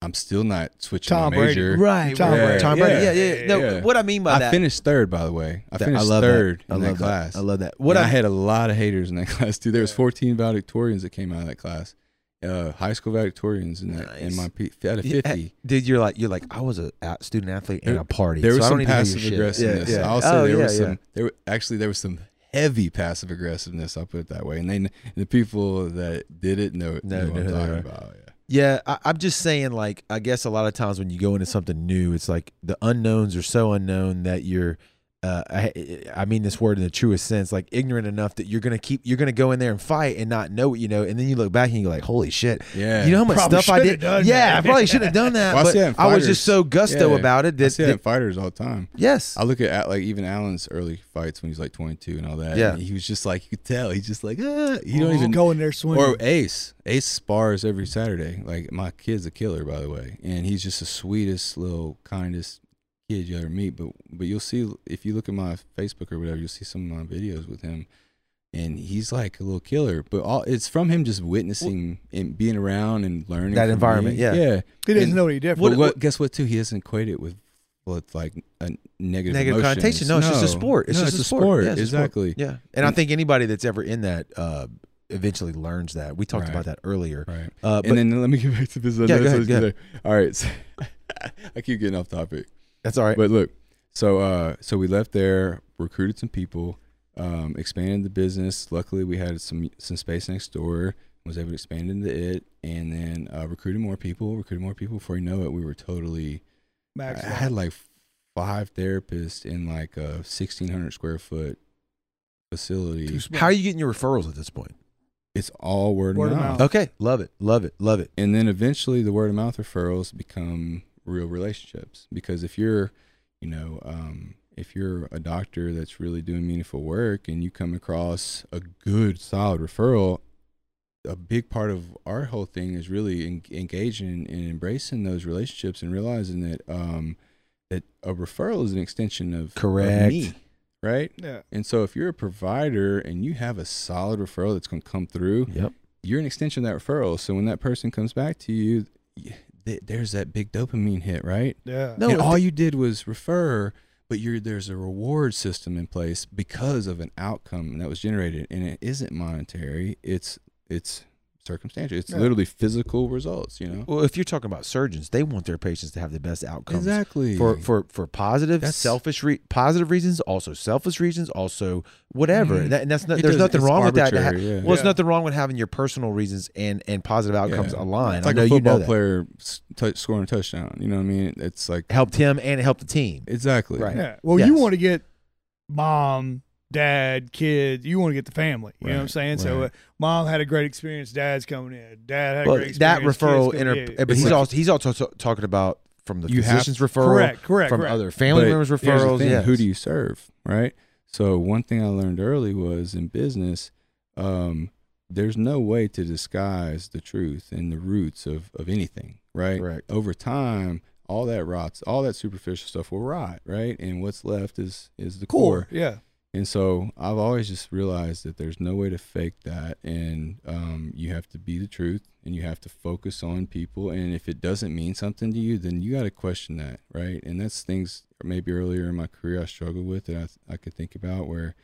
I'm still not switching Tom my Brady. major. Right, Tom right, Brady. Tom Brady. Yeah, Yeah, yeah. yeah. No, yeah. what I mean by I that. I finished third, by the way. I that- finished love third that. I in love that class. I love that. What What I I had a lot of haters in that class too. There was 14 valedictorians that came out of that class. Uh, high school valedictorians in that in my P, out of Yeah, 50. dude, you're like you're like I was a student athlete and a party. There was so I some passive aggressiveness. Yeah, yeah. I'll say Oh, there yeah, was yeah. some. There were, actually there was some heavy passive aggressiveness. I'll put it that way. And then the people that did it know, No, know what I'm no, talking no. about. Yeah. Yeah, I, I'm just saying. Like, I guess a lot of times when you go into something new, it's like the unknowns are so unknown that you're uh, I, I mean this word in the truest sense, like ignorant enough that you're gonna keep, you're gonna go in there and fight and not know what you know, and then you look back and you're like, holy shit, Yeah. you know how much Probably stuff I did. done yeah, that. I probably should have done that, Well, I see but I was just so gusto Yeah. about it I that, see that that- fighters all the time. yes, I look at like even Alan's early fights when he's like 22 and all that. Yeah. he was just like you could tell he's just like ah. you Just don't even go in there swinging. Or Ace. Ace spars every Saturday. Like my kid's a killer, by the way, and he's just the sweetest little, kindest kid you ever meet. But but you'll see if you look at my Facebook or whatever, you'll see some of my videos with him, and he's like a little killer. But all it's from him just witnessing and being around and learning That environment, me. yeah. yeah. he doesn't and- know any different. But what, guess what? Too, he doesn't equate it with with like a negative negative emotions. connotation. No, it's just a sport. It's no, just it's a sport. Yeah, it's a sport. exactly. Yeah, and I think anybody that's ever in that uh, eventually learns that. We talked Right. about that earlier. Right. Uh, but and then let me get back to this. Yeah, go ahead, go ahead. All right. So, I keep getting off topic. That's all right. But look, so uh, so we left there, recruited some people, um, expanded the business. Luckily, we had some some space next door. Was able to expand into it, and then uh, recruited more people. Recruited more people. Before you know it, we were totally. Max I had like five therapists in like a sixteen hundred square foot facility. How are you getting your referrals at this point? It's all word, Word of of mouth. mouth. Okay, love it, love it, love it. and then eventually the word of mouth referrals become real relationships because if you're you know um, if you're a doctor that's really doing meaningful work and you come across a good solid referral a big part of our whole thing is really en- engaging and embracing those relationships and realizing that um, that a referral is an extension of, of Correct. me right yeah. and so if you're a provider and you have a solid referral that's going to come through Yep. you're an extension of that referral. So when that person comes back to you, y- th- there's that big dopamine hit, right? Yeah. No, and all you did was refer, but you're there's a reward system in place because of an outcome that was generated, and it isn't monetary. It's it's circumstantial. It's Yeah. literally physical results. You know. Well, if you're talking about surgeons, they want their patients to have the best outcomes. Exactly. For for for positive, That's- selfish, re- positive reasons, also selfish reasons, also whatever. Mhm. That, and that's not, It there's does- nothing it's wrong with that. ha- yeah. Well, there's Yeah. nothing wrong with having your personal reasons and and positive outcomes Yeah. align. It's I like know a you know football player s- tou- scoring a touchdown. You know what I mean? It's like helped him and it helped the team. exactly Right. Yeah. Well, you want to get mom, dad, kid. You want to get the family. You know what I'm Right, saying? So, uh, mom had a great experience. Dad's coming in. Dad had a Well, great that referral, inter- in. but he's like- also he's also t- talking about from the You have- physician's referral, correct, correct, from correct. other family But members' here's referrals. thing, Yeah, Who do you serve? Right. So one thing I learned early was in business, um, there's no way to disguise the truth and the roots of, of anything. Right. Correct. Over time, all that rots, all that superficial stuff will rot. Right. And what's left is is the core. core. Yeah. And so I've always just realized that there's no way to fake that, and um, you have to be the truth, and you have to focus on people. And if it doesn't mean something to you, then you got to question that, right? And that's things maybe earlier in my career I struggled with that I, I could think about where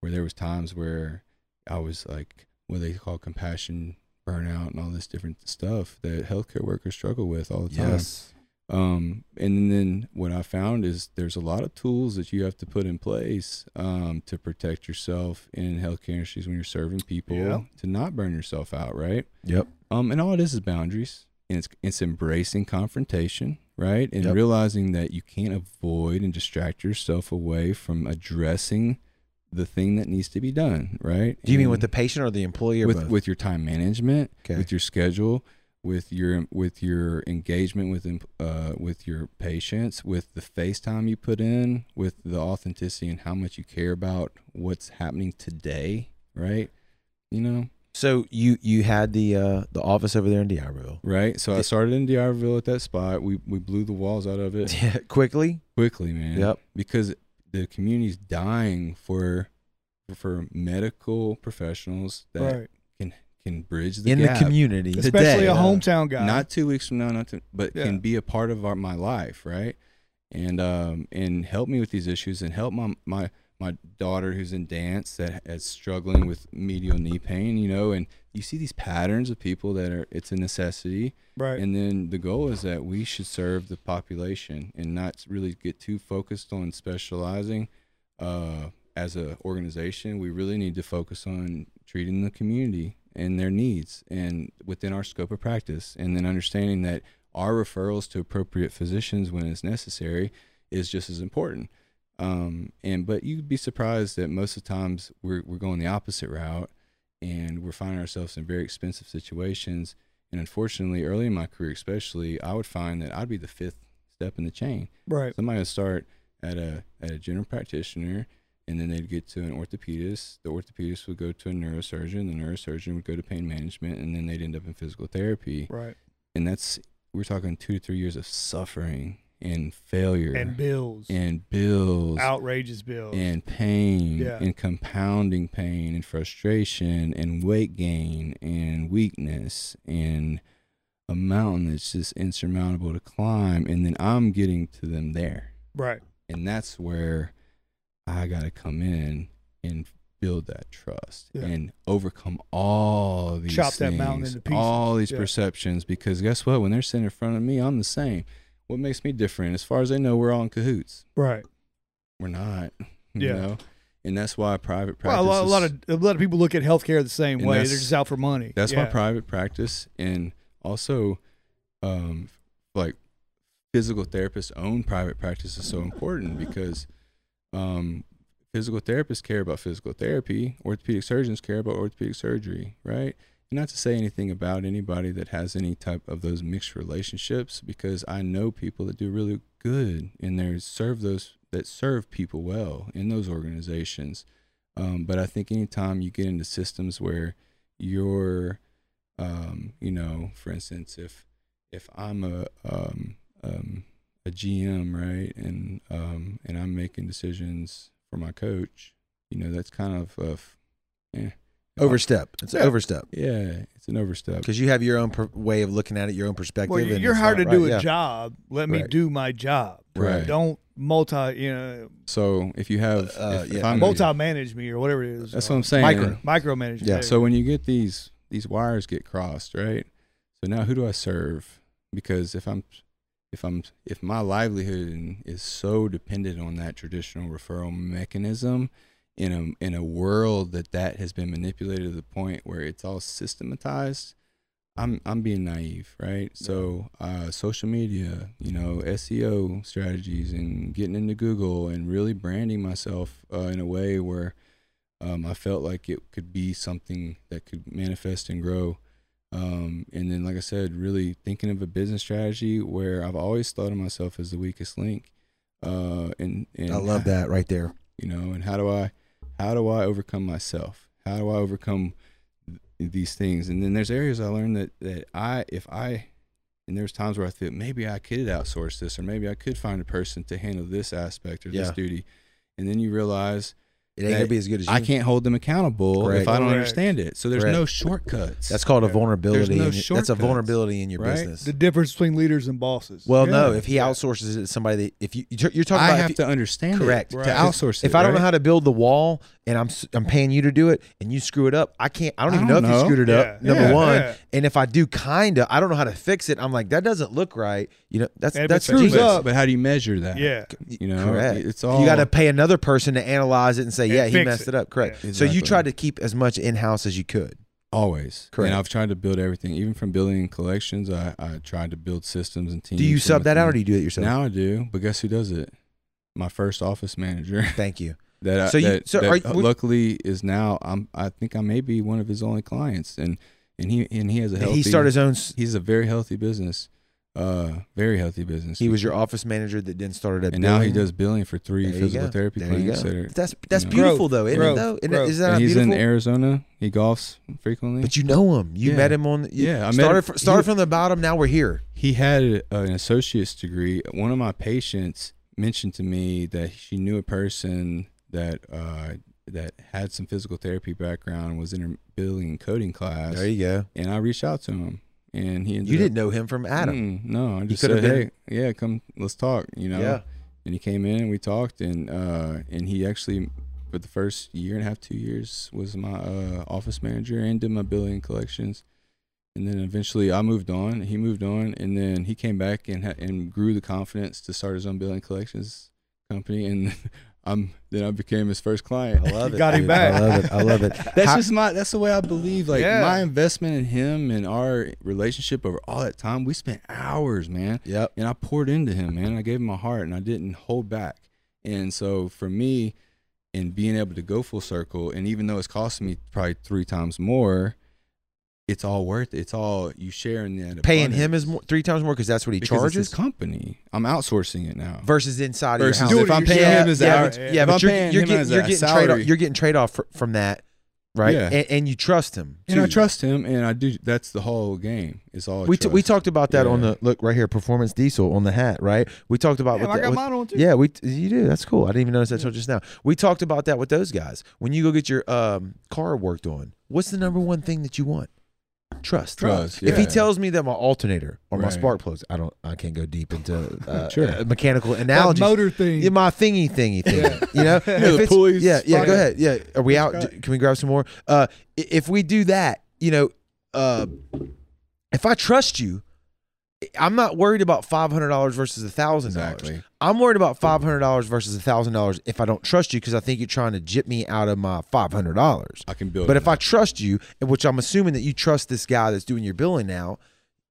where there was times where I was like what they call compassion burnout and all this different stuff that healthcare workers struggle with all the time. yes, Um, and then what I found is there's a lot of tools that you have to put in place um, to protect yourself in healthcare industries when you're serving people Yeah. to not burn yourself out, right? yep, Um, and all it is is boundaries, and it's it's embracing confrontation, right? And Yep. realizing that you can't avoid and distract yourself away from addressing the thing that needs to be done, right? Do you mean with the patient or the employee or with both? with your time management, Okay. with your schedule, with your with your engagement with uh, with your patients, with the FaceTime you put in, with the authenticity and how much you care about what's happening today, right? You know, so you you had the uh, the office over there in D'Iberville, right? So I started in D'Iberville at that spot. We we blew the walls out of it quickly. quickly, man. Yep. Because the community's dying for for medical professionals that Right. Can can bridge the in gap. the community, Especially today. a hometown guy. not two weeks from now, not to, but Yeah. can be a part of our, my life, right? And um and help me with these issues and help my my my daughter who's in dance that is struggling with medial knee pain, you know, and you see these patterns of people that are it's a necessity, right. and then the goal is that we should serve the population and not really get too focused on specializing. Uh, as an organization, we really need to focus on treating the community and their needs and within our scope of practice, and then understanding that our referrals to appropriate physicians when it's necessary is just as important. Um, and but you'd be surprised that most of the times we're we're going the opposite route, and we're finding ourselves in very expensive situations. And unfortunately, early in my career, especially, I would find that I'd be the fifth step in the chain. Right. Somebody would start at a at a general practitioner, and then they'd get to an orthopedist. The orthopedist would go to a neurosurgeon. The neurosurgeon would go to pain management, and then they'd end up in physical therapy. Right. And that's we're talking two to three years of suffering and failure And bills. and bills outrageous bills. and pain Yeah. and compounding pain and frustration and weight gain and weakness and a mountain that's just insurmountable to climb and then I'm getting to them there right. and that's where I got to come in and build that trust Yeah. and overcome all these Chop that mountain things, into pieces. all these Yeah. perceptions because guess what when they're sitting in front of me I'm the same what makes me different as far as they know we're all in cahoots Right. we're not. You Yeah. know? And that's why private practice. Well, a lot, a lot of a lot of people look at healthcare the same way. They're just out for money. that's yeah. why private practice and also, um, like physical therapists own private practice is so important because, um, physical therapists care about physical therapy. Orthopedic surgeons care about orthopedic surgery, right? Not to say anything about anybody that has any type of those mixed relationships because I know people that do really good and they serve those that serve people well in those organizations. Um, but I think anytime you get into systems where you're, um, you know, for instance, if if I'm a um, um, a GM, right, and um, and I'm making decisions for my coach, you know, that's kind of a, f- eh, Overstep. It's an overstep yeah, it's an overstep. because you have your own per- way of looking at it, your own perspective. Well, you're it's hired to not do a Yeah. job. Let me do my job. Right. Don't multi, you know, So if you have, Uh, if, if yeah. I'm, multi manage me or whatever it is. that's uh, what I'm saying. Micro. Micromanage. Yeah, So when you get these these wires get crossed, right? So now who do I serve? Because if I'm if I'm if my livelihood is so dependent on that traditional referral mechanism in a in a world that that has been manipulated to the point where it's all systematized, I'm I'm being naive, right? So uh, social media, you know, SEO strategies and getting into Google and really branding myself uh, in a way where um, I felt like it could be something that could manifest and grow. Um, and then, like I said, really thinking of a business strategy where I've always thought of myself as the weakest link. Uh, and, and I love that right there. you know and how do i how do i overcome myself how do i overcome th- these things and then there's areas i learned that that i if i and there's times where i thought maybe i could outsource this or maybe i could find a person to handle this aspect or this duty and then you realize It ain't gonna be as good as you. i can't hold them accountable Correct. if i don't Correct. understand it so there's Correct. no shortcuts That's called a Yeah. vulnerability. no in that's a vulnerability in your right? business. The difference between leaders and bosses. well, no, if he outsources it to somebody that if you you're you're talking i about if have you- to understand correct it Right. to outsource it if I don't know how to build the wall and I'm s- I'm paying you to do it and you screw it up, I can't. I don't I even don't know if you screwed it up. Yeah. Number Yeah. one, Yeah. and if I do kinda, I don't know how to fix it. I'm like that doesn't look right. You know, that's And that's it screws up- but how do you measure that yeah. you know Correct. it's all you got to pay another person to analyze it and say, And yeah, he messed it. it, up. Correct. Yeah. So you tried to keep as much in house as you could. Always. Correct. And I've tried to build everything, even from building collections. I, I tried to build systems and teams. Do you sub that out or do you do it yourself? Now I do, but guess who does it? My first office manager. Thank you. that I, So you- that, so that are uh, you- luckily is now. I'm. I think I may be one of his only clients, and and he and he has a healthy. he started his own. He's a very healthy business. Uh, very healthy business. He was your office manager that then started at and now he does billing for three There you physical go. therapy There you clinics. go. That are, That's that's know. beautiful Growth, though, isn't growth, it? Though, Isn't, growth. it, is that and he's beautiful? in Arizona. He golfs frequently. But you know him. You Yeah. met him on. You Yeah, I met started him- fr- started he- from the bottom. Now we're here. he had a- an associate's degree. One of my patients mentioned to me that she knew a person that uh, that had some physical therapy background, was in her billing and coding class, There you go. and I reached out to him, and he You didn't know him from Adam. Mm, no, I just said, been- hey, yeah, come, let's talk. You know, Yeah. and he came in and we talked, and uh, and he actually for the first year and a half, two years, was my uh, office manager and did my billing and collections. And then eventually I moved on. He moved on, and then he came back and ha- and grew the confidence to start his own billing collections company. And I'm then I became his first client. I love it. Got him back. I love it. I love it. That's How- just my. That's the way I believe. Like Yeah. my investment in him and our relationship over all that time, we spent hours, man. Yep. And I poured into him, man. I gave him my heart, and I didn't hold back. And so for me, in being able to go full circle, and even though it's costing me probably three times more, it's all worth it. It's all you share in that. Paying him is more, three times more because that's what he because it's charges his company. I'm outsourcing it now. versus inside Versus of your house. Do if I'm paying yourself. him as yeah, a- but, yeah. yeah, but I'm you're, paying you're him getting as you're a getting trade off, salary- you're getting trade off fr- from that, right? Yeah. And, and you trust him. and I trust him, and I do. That's the whole game. It's all We, t- we talked about that on the look right here, performance diesel on the hat, right? We talked about Yeah, with I that- got with- mine on too. Yeah, we you do. That's cool. I didn't even notice that till just now. We talked about that with those guys. When you go get your um, car worked on, what's the number one thing that you want? Trust. Trust, If he tells me that my alternator or my Right. spark plugs, I don't. I can't go deep into uh, Sure. uh, mechanical That analogies. motor thing. Yeah, my thingy thingy thing. You know, If the it's- pulleys, Yeah, yeah. Go ahead. Yeah. Are we out? Scott. Can we grab some more? Uh, i- if we do that, you know, uh, if I trust you, I'm not worried about five hundred dollars versus a thousand dollars. exactly. I'm worried about five hundred dollars versus a thousand dollars if I don't trust you because I think you're trying to jip me out of my five hundred dollars. I can build. But if I trust you, which I'm assuming that you trust this guy that's doing your billing now,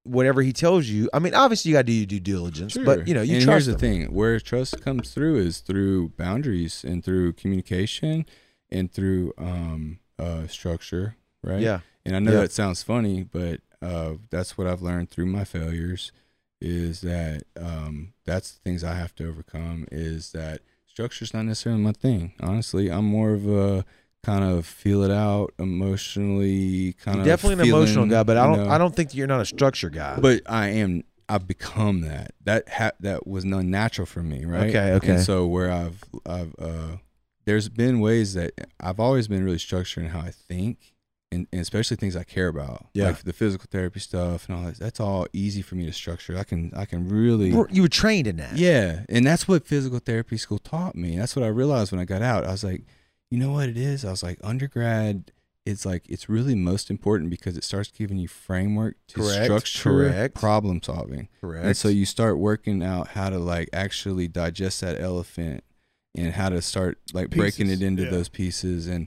whatever he tells you, I mean, obviously you got to do your due diligence, Sure. but you know, you and trust here's the thing: where trust comes through is through boundaries and through communication and through um, uh, structure, right? Yeah, And I know Yeah. that sounds funny, but uh, that's what I've learned through my failures. Is that um, that's the things I have to overcome. Is that structure's not necessarily my thing. Honestly, I'm more of a kind of feel it out emotionally kind you're of definitely an emotional guy, but I don't. know. I don't think you're not a structure guy. But I am. I've become that. That ha- that was unnatural for me, right? Okay, okay. And so where I've I've uh, there's been ways that I've always been really structured in how I think, and, and especially things I care about, Yeah. like the physical therapy stuff and all that. That's all easy for me to structure. I can I can really. you were trained in that. Yeah, and that's what physical therapy school taught me. That's what I realized when I got out. I was like, you know what it is? I was like, undergrad, it's like it's really most important because it starts giving you framework to Correct, structure correct. problem solving. correct. And so you start working out how to like actually digest that elephant and how to start like breaking it into yeah. those pieces and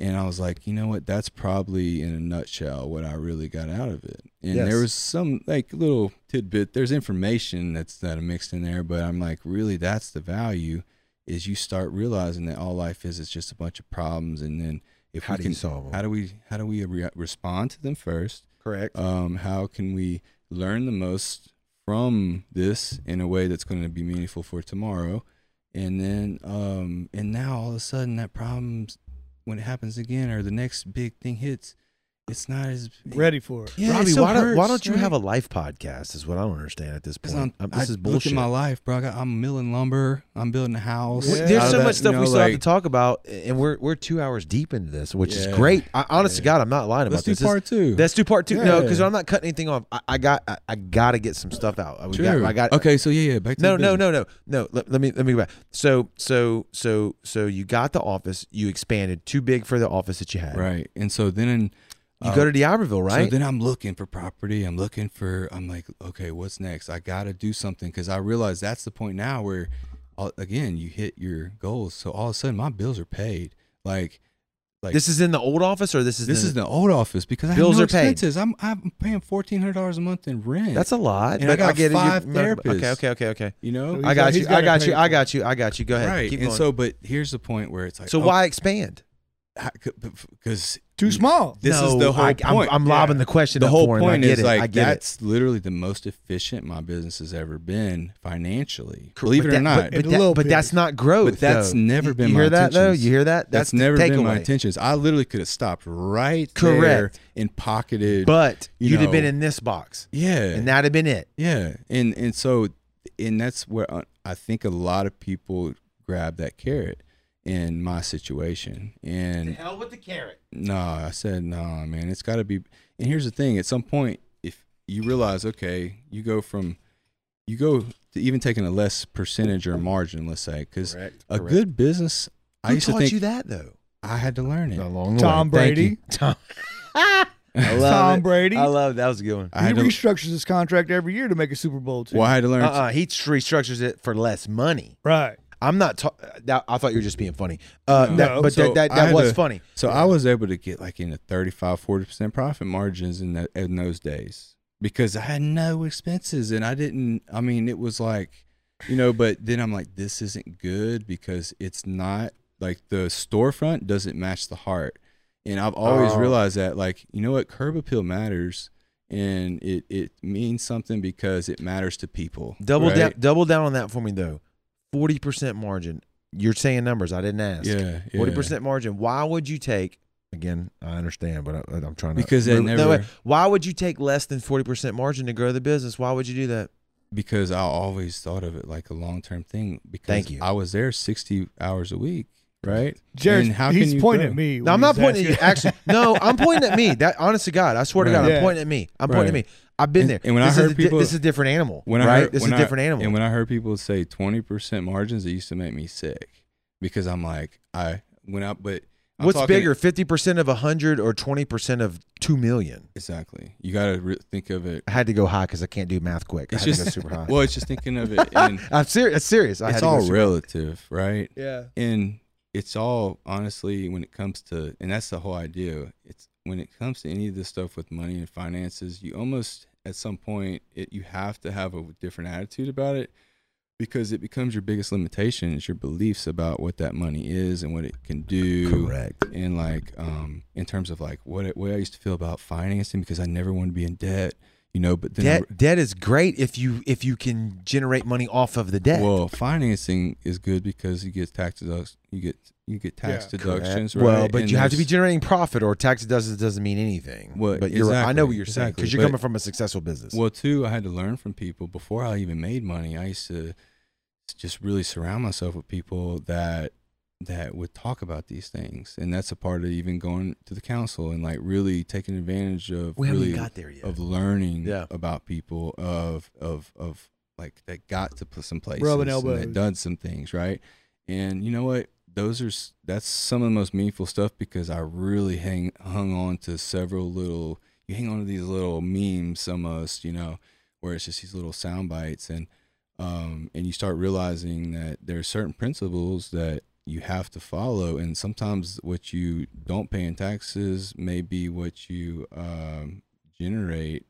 and I was like, you know what? That's probably in a nutshell what I really got out of it. And Yes. there was some like little tidbit. There's information that's that are mixed in there, but I'm like, really, that's the value. Is you start realizing that all life is is just a bunch of problems, and then if How we can you them? how do we how do we re- respond to them first? correct. um, how can we learn the most from this in a way that's going to be meaningful for tomorrow and then um, and now all of a sudden that problem when it happens again or the next big thing hits it's not as Ready for it. yeah, it Robbie, still why, don't, why don't you right? have a life podcast? Is what I don't understand at this point. I'm, Um, this I is look bullshit. at my life, bro. I got, I'm milling lumber. I'm building a house. Yeah. There's so that, much stuff you we know, still have to talk about, and we're we're two hours deep into this, which is great. I, honest to God, I'm not lying about Let's do this. This- part two. Let's do part two. No, because I'm not cutting anything off. I, I got I, I got to get some stuff out. We True. got, I got okay, so yeah, yeah. Back to No, the no, no, no, no. Let, let me let me go back. So so so so you got the office. You expanded too big for the office that you had. Right, and so then in, You uh, go to D'Iberville, right? So then I'm looking for property. I'm looking for. I'm like, okay, what's next? I got to do something because I realize that's the point now where, all, again, you hit your goals. So all of a sudden, my bills are paid. Like, like this is in the old office, or this is this the, is the old office because I Bills have no are paid. expenses. I'm I'm paying fourteen hundred dollars a month in rent. That's a lot. And but I got get it. five You're- Okay, okay, okay, okay. you know I got- got you. I got you. I got you. I got you. Go ahead. right. And so, but here's the point where it's like, so oh, why expand? Because Too small. This is the whole I, point. I'm, I'm lobbing the question. the whole point I get is it. like I get it. that's literally the most efficient my business has ever been financially. Cool. Believe But it or that- not. but, but, that- but that's not growth. But that's though. never You- been You my hear that though? You hear that? That's, the never been my takeaway. intentions. I literally could have stopped right Correct. there and pocketed. But you you'd have been in this box, yeah, and that'd have been it. yeah, and and so and that's where uh, I think a lot of people grab that carrot in my situation. And hell with the carrot. no, I said no, man. It's got to be. And here's the thing: at some point, if you realize, okay, you go from you go to even taking a less percentage or margin, let's say, because a correct. good business. I Who used to taught think you that though? I had to learn it. Along the Tom way. Thank Brady. Tom. I love Tom it. Brady. I love it. that was a good one. I he to, restructures his contract every year to make a Super Bowl team. well, I had to learn. Uh-uh, he restructures it for less money. Right. I'm not. Ta- that, I thought you were just being funny. Uh, No. that, but So that, that, that was to- funny. So I was able to get like in the 35, 40% profit margins in, that, in those days because I had no expenses and I didn't, I mean, it was like, you know, but then I'm like, this isn't good because it's not like the storefront doesn't match the heart. And I've always Oh. realized that, like, you know what, curb appeal matters, and it it means something because it matters to people. Double right? down, double down on that for me though. Forty percent margin. You're saying numbers. I didn't ask. Yeah, Forty yeah. percent margin. Why would you take? Again, I understand, but I, I'm trying to Because they No, never- wait. why would you take less than forty percent margin to grow the business? Why would you do that? because I always thought of it like a long term thing. Because Thank you. I was there sixty hours a week, right? Jared, And how he's can you pointing grow? at me. No, I'm not he's pointing at you. Actually, no, I'm pointing at me. That honest to God, I swear to Right. God, I'm Yeah. pointing at me. I'm pointing at me. I've been And- there. and when I this heard is a di- people- this is a different animal, When I right? heard, this is when a I- different animal. And when I heard people say twenty percent margins, it used to make me sick because I'm like, I went out, but I'm What's talking- bigger, fifty percent of hundred or twenty percent of two million? Exactly. You got to re- think of it. I had to go high because I can't do math quick. I It's had to just go super high. well, it's just thinking of it, and I'm serious. It's serious. I had it's to go all super- relative, right? Yeah. and it's all honestly when it comes to and that's the whole idea it's when it comes to any of this stuff with money and finances you almost at some point it you have to have a different attitude about it because it becomes your biggest limitation is your beliefs about what that money is and what it can do Correct. and like um in terms of like what it, what I used to feel about financing because I never wanted to be in debt you know but then I Debt, debt is great if you if you can generate money off of the debt. Well, financing is good because you get tax deductions. You get you get tax Yeah. deductions, right? Well, but And you have to be generating profit, or tax doesn't doesn't mean anything. Well, but you're right. I know what you're saying exactly. because you're But- coming from a successful business. Well, too, I had to learn from people before I even made money. I used to just really surround myself with people that that would talk about these things, and that's a part of even going to the council and like really taking advantage of we haven't really got there yet. of learning Yeah. about people of of of like that got to some places Rubbing and elbows. that done some things right and you know what those are that's some of the most meaningful stuff because i really hang hung on to several little you hang on to these little memes almost you know where it's just these little sound bites and um and you start realizing that there are certain principles that you have to follow and sometimes what you don't pay in taxes may be what you um, generate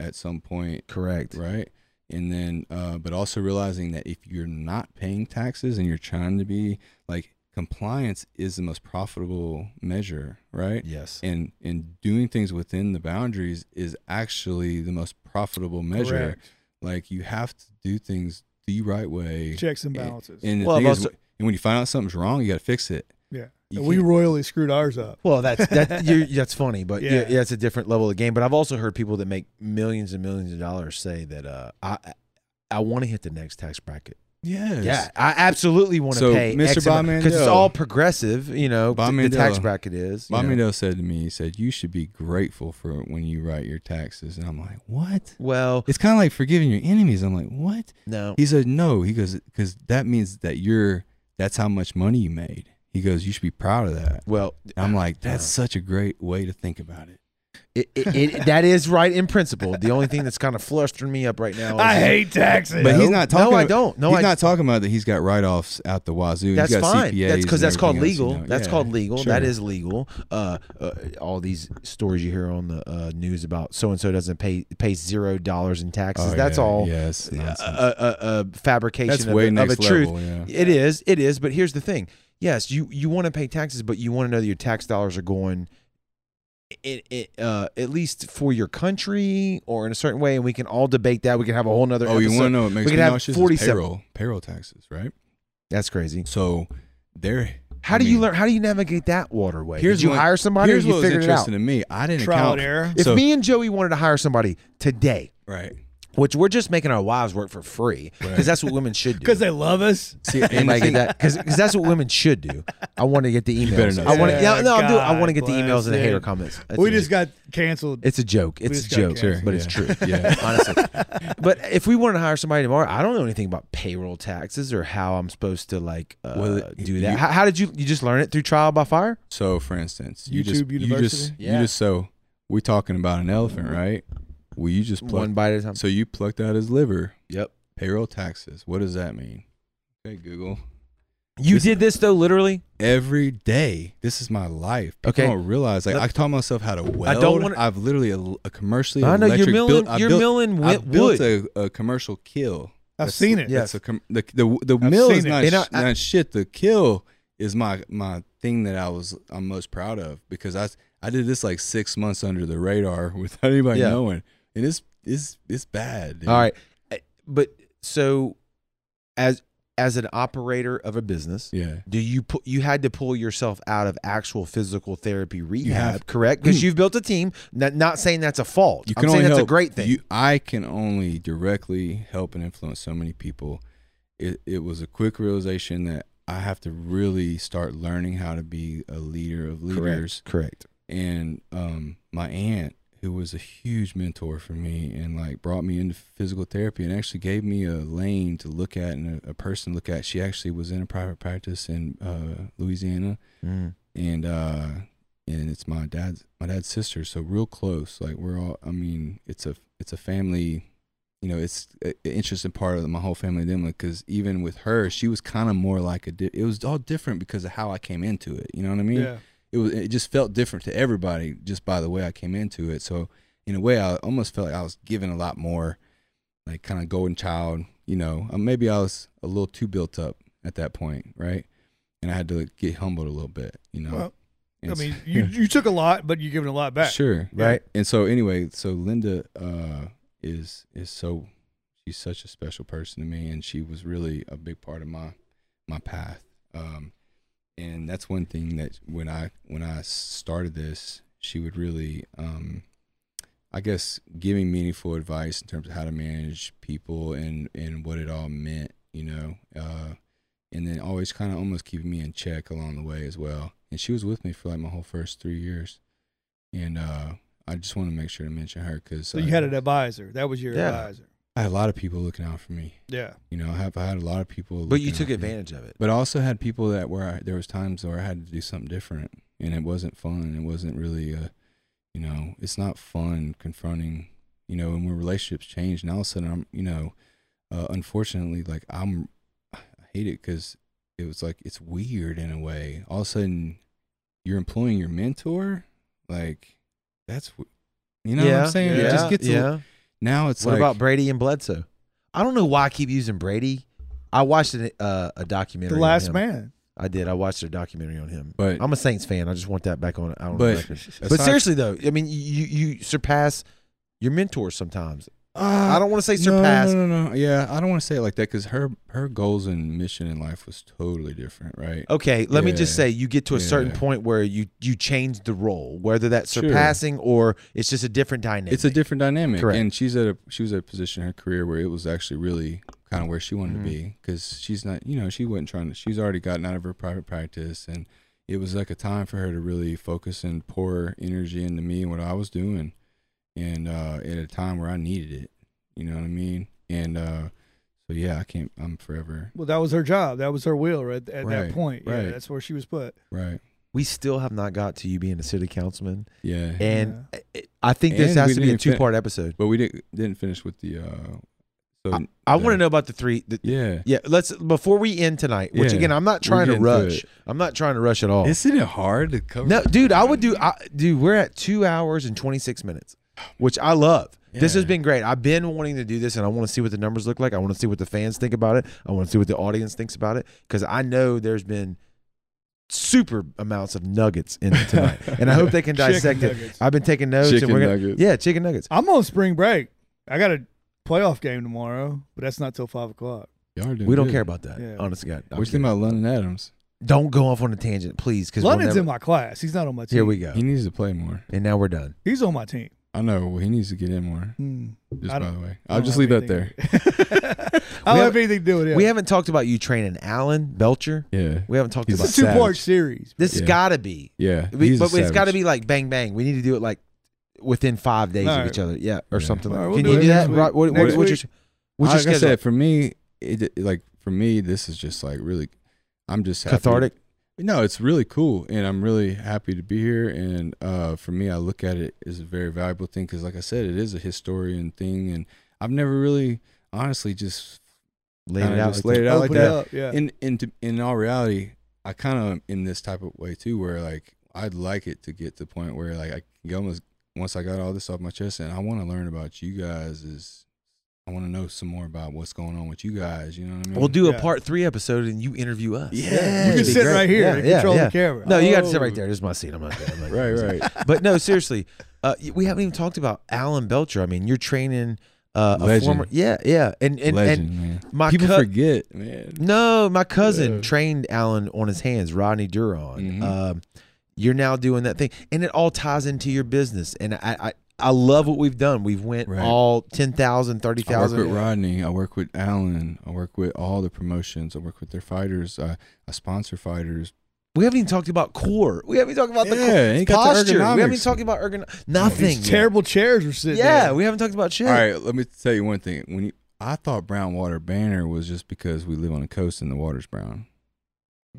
at some point Correct. right and then uh, but also realizing that if you're not paying taxes and you're trying to be like compliance is the most profitable measure right Yes. and and doing things within the boundaries is actually the most profitable measure Correct. like you have to do things the right way Checks and And- balances. and the Well, thing I've is, also- and when you find out something's wrong you got to fix it yeah. you we royally screwed ours up. Well, that's that. You're, that's funny, but yeah. Yeah. yeah, it's a different level of game. But I've also heard people that make millions and millions of dollars say that uh, I I want to hit the next tax bracket. yes Yeah, I absolutely want to So, pay Mr. Bob because it's all progressive. You know, Bob the, the tax bracket is. you Bob know. Mandel said to me, he said, You should be grateful for when you write your taxes. And I'm like, What? Well, It's kind of like forgiving your enemies. I'm like, What? no. He said, No. He goes, Because that means that you're, that's how much money you made. He goes, You should be proud of that. Well, I'm like, uh, That's such a great way to think about it. It, it, it, that is right in principle. The only thing that's kind of flustering me up right now. Is I hate taxes. But he's not talking No, I about- don't. No, he's I- not talking about that he's got write offs out the wazoo. That's he's got fine. CPAs That's because that's called everything else, you legal. know? That's Yeah, called legal. sure. That is legal. Uh, uh, all these stories you hear on the uh, news about so and so doesn't pay pay zero dollars in taxes. Oh, that's yeah, all Yes. a, a, a, a fabrication That's of, way a, of a next truth. Yeah. It is. It is. But here's the thing. Yes, you you want to pay taxes, but you want to know that your tax dollars are going. It, it, uh, at least for your country or in a certain way, and we can all debate that. We can have a whole nother. Oh, you want to know what makes we me have nauseous? 47 payroll, payroll taxes, right? That's crazy. So they're. How I do you learn? How do you navigate that waterway? Here's Did you what- hire somebody or Here's you what was figured it out? interesting to me. I didn't Trial account. error. If So- me and Joey wanted to hire somebody today, Right. Which we're just making our wives work for free because Right. that's what women should do. Because they love us. See, and the Anybody get that? Because that's what women should do. I want to get the emails. better not I want to. Yeah, that. no, I'm doing. I want to get the emails and the hater comments. That's we just joke. got canceled. It's a joke. It's a joke, canceled. but it's true. Yeah. honestly. But if we wanted to hire somebody tomorrow, I don't know anything about payroll taxes or how I'm supposed to like uh, Well, do that. you- how, how did you? You just learn it through trial by fire? So, for instance, you just YouTube you just University? Yeah. you just so we're talking about an elephant, right? Well, you just One bite at a time. So you plucked out his liver. Yep. Payroll taxes. What does that mean? Okay, Google. You This- did this though, literally. Every day, this is my life. People Okay. don't realize. Like Let- I taught myself how to weld. I don't wanna- I've literally a, a commercially. I know you're electric milling. built, you're built, milling I built wood. a, a commercial kiln. I've That's- seen it. yeah. That's a com- the the the I've mill is it. not, I- sh- not shit. The kiln is my my thing that I was I'm most proud of because I I did this like six months under the radar without anybody Yeah. knowing, and it's it's it's bad. dude. All right, Uh, but so as as an operator of a business, Yeah. do you put you had to pull yourself out of actual physical therapy rehab, correct? Because you've built a team. Not, not saying that's a fault. You I'm can saying only that's help, a great thing. You, I can only directly help and influence so many people. It it was a quick realization that I have to really start learning how to be a leader of leaders. correct. and um, my aunt who was a huge mentor for me and like brought me into physical therapy and actually gave me a lane to look at and a, a person to look at she actually was in a private practice in uh, louisiana Mm. and uh and it's my dad's my dad's sister so real close like we're all i mean it's a it's a family you know it's an interesting part of my whole family dynamic because even with her she was kind of more like a di- it was all different because of how i came into it you know what i mean yeah. It was it just felt different to everybody just by the way I came into it. So in a way, I almost felt like I was given a lot more, like kind of golden child. You know, uh, maybe I was a little too built up at that point, right? And I had to get humbled a little bit. You know, Well, I mean, you you took a lot, but you're giving a lot back. sure, Yeah. Right. And so anyway, so Linda uh, is is so she's such a special person to me, and she was really a big part of my my path. Um, and that's one thing that when I when I started this, she would really, um, I guess, giving meaningful advice in terms of how to manage people and and what it all meant, you know, uh, and then always kind of almost keeping me in check along the way as well. And she was with me for like my whole first three years, and uh, I just want to make sure to mention her because So you had an advisor. That was your Yeah. advisor. I had a lot of people looking out for me. Yeah. You know, I have I had a lot of people, But you took out for me. advantage of it. But I also had people that where I, there was times where I had to do something different, and it wasn't fun. It wasn't really, a, you know, it's not fun confronting, you know, and when relationships change, and all of a sudden I'm, you know, uh, unfortunately, like I'm, I hate it because it was like it's weird in a way. All of a sudden, you're employing your mentor, like that's, w- you know what I'm saying? Yeah. It just gets a- yeah. Now it's what like about Brady and Bledsoe? I don't know why I keep using Brady. I watched a, uh, a documentary. The on last him. man. I did. I watched a documentary on him. But- I'm a Saints fan. I just want that back on. out on But- the record. But seriously though, I mean, you you surpass your mentors sometimes. Uh, I don't want to say No, surpass. No, no, no. Yeah, I don't want to say it like that because her her goals and mission in life was totally different, right? Okay, let me just say you get to a certain point where you you change the role, whether that's Sure. surpassing or it's just a different dynamic. It's a different dynamic, Correct. and she's at a she was at a position in her career where it was actually really kind of where she wanted Mhm. to be because she's not, you know, she wasn't trying to. She's already gotten out of her private practice, and it was like a time for her to really focus and pour energy into me and what I was doing, and uh, at a time where I needed it. You know what I mean? And uh, so yeah, I can't. I'm forever Well, that was her job. That was her will right at that Right, point. Yeah, right. that's where she was put. right. we still have not got to you being a city councilman, Yeah. and I- I think this And has to be a didn't fin- two part episode. But we didn't didn't finish with the. uh So I, I want to know about the three. The, Yeah. yeah, let's before we end tonight. Which Yeah, again, I'm not trying to getting to rush. I'm not trying to rush at all. Isn't it hard to cover? No, dude, I would do. I, dude, we're at two hours and 26 minutes, which I love. This has been great. I've been wanting to do this, and I want to see what the numbers look like. I want to see what the fans think about it. I want to see what the audience thinks about it because I know there's been super amounts of nuggets in it tonight, and I hope they can Chicken dissect it. nuggets. I've been taking notes, Chicken and we're gonna, nuggets. yeah, chicken nuggets. I'm on spring break. I got a playoff game tomorrow, but that's not till five o'clock. Y'all are doing We don't good. care about that. Yeah. Honestly, God, I'm What you think about London Adams? Don't go off on a tangent, please, because London's never, in my class. He's not on my team. Here we go, He needs to play more. and now we're done. He's on my team. I know. Well, he needs to get in more. Hmm. Just by the way, I I'll just leave that there. I don't have anything to do with it. We haven't talked about you training Alan Belcher. Yeah. We haven't talked He's about It's a two part series. This Yeah. got to be, Yeah. We- he's a but it's got to savage. be like bang bang. We need to do it like within five days All of right. each other, yeah, or Yeah. something. Like right, that. we'll Can do you it do next that? week. Right, what, what, Next what's your what's your like I schedule? said, for me, it like for me, this is just like really. I'm just happy. Cathartic. No, it's really cool, and I'm really happy to be here. And uh, for me, I look at it as a very valuable thing because, like I said, it is a historian thing, and I've never really, honestly, just Laid it out. just like laid it out like that. up, yeah. in in to, in all reality, I kind of in this type of way too, where like I'd like it to get to the point where like I can almost once I got all this off my chest, and I want to learn about you guys is I want to know some more about what's going on with you guys. You know what I mean? We'll do a part three episode and you interview us. Yeah. You can sit great. right here Yeah, and yeah, control yeah. the camera. No, you got to sit Oh. right there. This is my seat. I'm not. I'm not right, right. but no, seriously, uh, we haven't even talked about Alan Belcher. I mean, you're training uh, a former, yeah, yeah, and and, Legend, and man. my People cou- forget, man. no, my cousin Yeah. trained Alan on his hands, Rodney Duron. Mhm. Um, you're now doing that thing, and it all ties into your business. And I, I, I love what we've done. We've went Right. all 10,000, I work 30,000. with Rodney. I work with Alan. I work with all the promotions. I work with their fighters. I, I sponsor fighters. We haven't even talked about core. We haven't even talked about the Yeah, core. ain't got the posture. We haven't even talked about ergon. Nothing. These terrible chairs were sitting. Yeah, we haven't talked about shit. All right, let me tell you one thing. When you, I thought brown water banner was just because we live on the coast and the water's brown.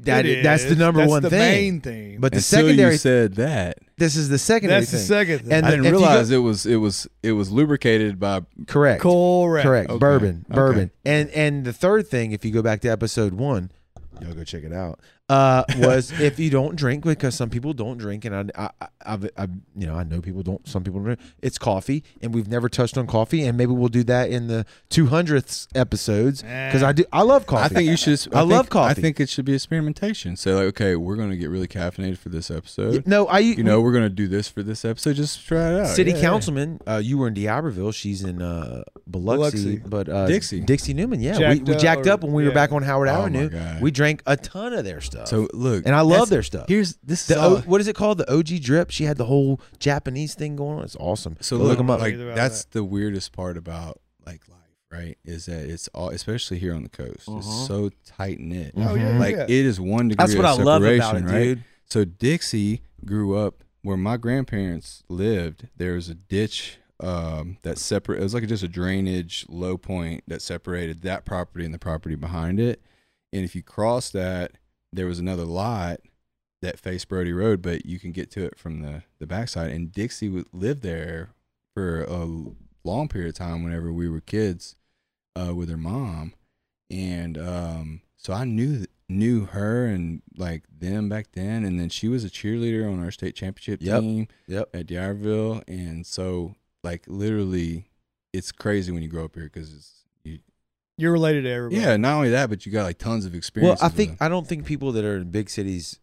That It that's the is. number That's one the thing. main thing. But the Until secondary, you said that, this is the secondary that's the thing. second thing. And I the- didn't if you go- realize it was it was it was lubricated by. Correct. correct. Correct. Okay. Bourbon. Okay. Bourbon. And and the third thing, if you go back to episode one, y'all go check it out. Uh, was if you don't drink because some people don't drink, and I, I, I've, I, you know, I know people don't. Some people don't. It's coffee, and we've never touched on coffee, and maybe we'll do that in the two hundredth episodes because I do. I love coffee. I think you should. I think- love coffee. I think it should be experimentation. So like, okay, we're gonna get really caffeinated for this episode. no. I You know, we're gonna do this for this episode. Just try it out. city Yeah, yeah. councilman. Uh, you were in D'Iberville. She's in uh, Biloxi, Biloxi. but uh, Dixie. Dixie Newman. Yeah, we, Jacked we up jacked or- up when we were back on Howard Oh, Avenue. We drank a ton of their stuff. So look, and I love their stuff. Here's this is The all, o, what is it called? The OG drip. She had the whole Japanese thing going on. It's awesome. So Go look, them up. like Either about that's the weirdest part about like life, right? Is that it's all, especially here on the coast, Uh-huh. it's so tight knit. Oh yeah, Mhm. Like yeah. it is one degree. That's what I of love about separation, it, right? dude. So Dixie grew up where my grandparents lived. There was a ditch um, that separate. It was like just a drainage low point that separated that property and the property behind it. And if you cross that, there was another lot that faced Brody Road, but you can get to it from the the backside. And Dixie would live there for a long period of time whenever we were kids uh, with her mom, and um, so I knew knew her and like them back then. And then she was a cheerleader on our state championship Yep. team Yep. at D'Iberville, and so like literally, it's crazy when you grow up here because it's You're related to everybody. yeah. Not only that, but you got like tons of experience. Well, experience. I think I don't think people that are in big cities,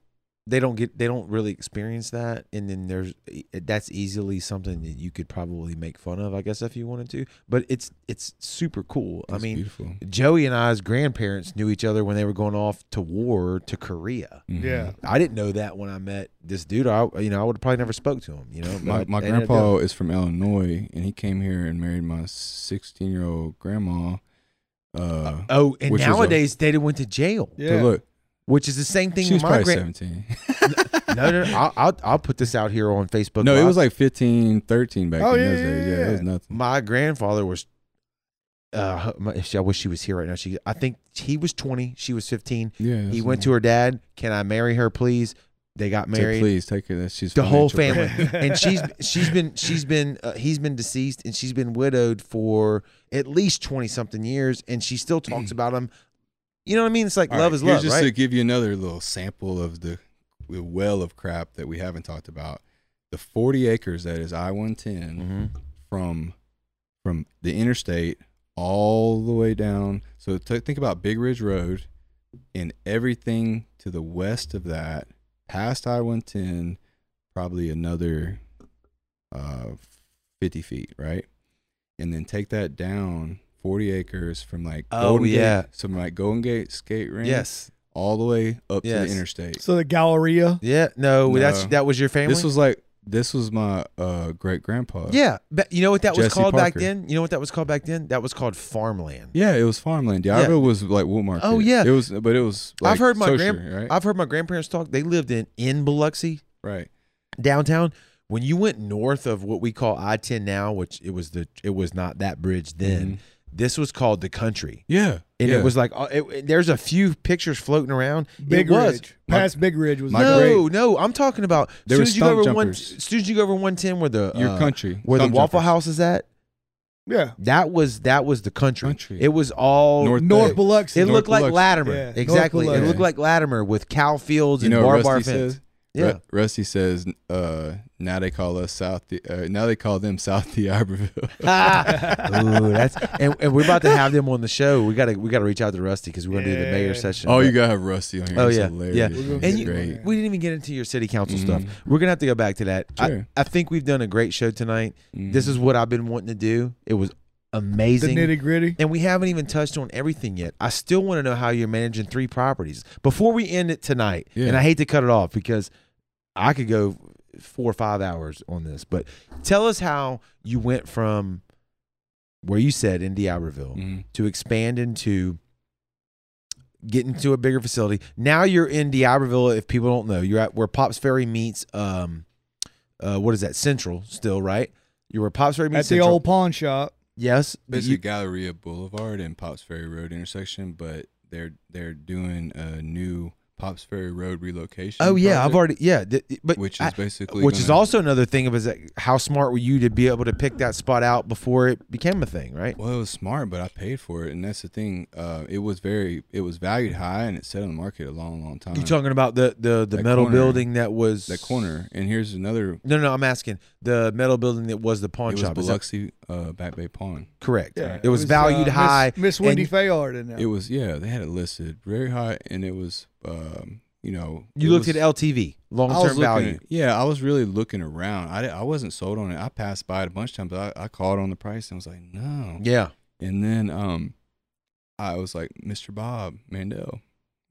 they don't get they don't really experience that, and then there's that's easily something that you could probably make fun of, I guess, if you wanted to. But it's it's super cool. I mean, beautiful. Joey and I's grandparents knew each other when they were going off to war to Korea. Mhm. Yeah. I didn't know that when I met this dude. I you know I would have probably never spoke to him. You know, My, my I ended up grandpa is from Illinois, and he came here and married my 16 year old grandma. Uh. Oh, and which was a- nowadays they went to jail, Yeah. so look, which is the same thing she was with my probably grand. 17. No, no, no I'll, I'll I'll put this out here on Facebook. no, it was like 15, 13 back Oh, in yeah, those days. Yeah, yeah. it was nothing. my grandfather was uh my, I wish she was here right now. She I think he was 20, she was 15. Yeah, He went to her dad, "Can I marry her please?" They got married. please take her. That she's The whole family. and she's she's been she's been uh, he's been deceased and she's been widowed for at least 20 something years and she still talks about him. You know what I mean? It's like All love right, is love, just right? to give you another little sample of the, the well of crap that we haven't talked about. The 40 acres that is I-110 Mhm. from from the interstate all the way down. So t- think about Big Ridge Road and everything to the west of that, past I 110, probably another uh, 50 feet, right? And then take that down 40 acres from like Oh, Golden yeah. Gate, from like Golden Gate skate rink, Yes. all the way up to the interstate. So the Galleria. Yeah, no, that's that was your family. This was like this was my uh, great grandpa. Yeah, but you know what that was Jesse called back Parker. then? You know what that was called back then? That was called farmland. Yeah, it was farmland. D'Iberville was like Woolmarket. Oh, yeah. it was, but it was. Like I've heard my social, grand right, I've heard my grandparents talk. They lived in in Biloxi right. downtown. When you went north of what we call I ten now, which it was the it was not that bridge then. Mhm. This was called the country, Yeah, and yeah. it was like uh, it, it- there's a few pictures floating around. Big it was. Ridge. Past Big Ridge was no, great- no, I'm talking about. There soon as you go over one, soon as you go over one ten, where the your uh, country where the Waffle jumpers. House is at. yeah. That was that was the country. Country. It was all North North Biloxi. It North looked like Latimer. Yeah, exactly. It looked like Latimer with cow fields You and know, barbed wire fence. Says Yeah. Ru- Rusty says, uh, now they call us South. Uh, now they call them South D'Iberville. Ooh, that's and, and we're about to have them on the show. We gotta we gotta reach out to Rusty because we're gonna do the mayor Yeah. session. oh, But- you gotta have Rusty on here. Oh, It's yeah. hilarious. Yeah. We're gonna He's and you, great. we didn't even get into your city council Mhm. stuff. We're gonna have to go back to that. Sure. I, I think we've done a great show tonight. Mhm. This is what I've been wanting to do. It was The amazing. nitty gritty. and we haven't even touched on everything yet. I still want to know how you're managing three properties before we end it tonight. Yeah. And I hate to cut it off because I could go four or five hours on this. But tell us how you went from where you said in D'Iberville Mhm. to expand into getting to a bigger facility. Now you're in D'Iberville. If people don't know, you're at where Pops Ferry meets. Um, uh, what is that? Central still, right? You're where Pops Ferry meets At the Central. old pawn shop. Yes, Basically, you- Galleria Boulevard and Pops Ferry Road intersection, but they're they're doing a new Pops Ferry Road relocation. Oh yeah, I've already yeah, th- but which I- is basically which is gonna- also another thing of is that how smart were you to be able to pick that spot out before it became a thing, right? Well, it was smart, but I paid for it, and that's the thing. Uh, it was very, it was valued high, and it sat on the market a long, long time. You're talking about the the the That metal corner. building that was that corner, and here's another. No, no, I'm asking the metal building that was the pawn It was shop. Is that Biloxi uh, Back Bay Pawn. correct? Yeah, it was valued uh, high. Miss Wendy Fayard in there. It was yeah, they had it listed very high, and it was um, you know You looked was- at LTV, long term value. at- yeah, I was really looking around. I, I wasn't sold on it. I passed by it a bunch of times, but I, I called on the price and I was like, no. Yeah, And then um, I was like, Mr. Bob Mandel.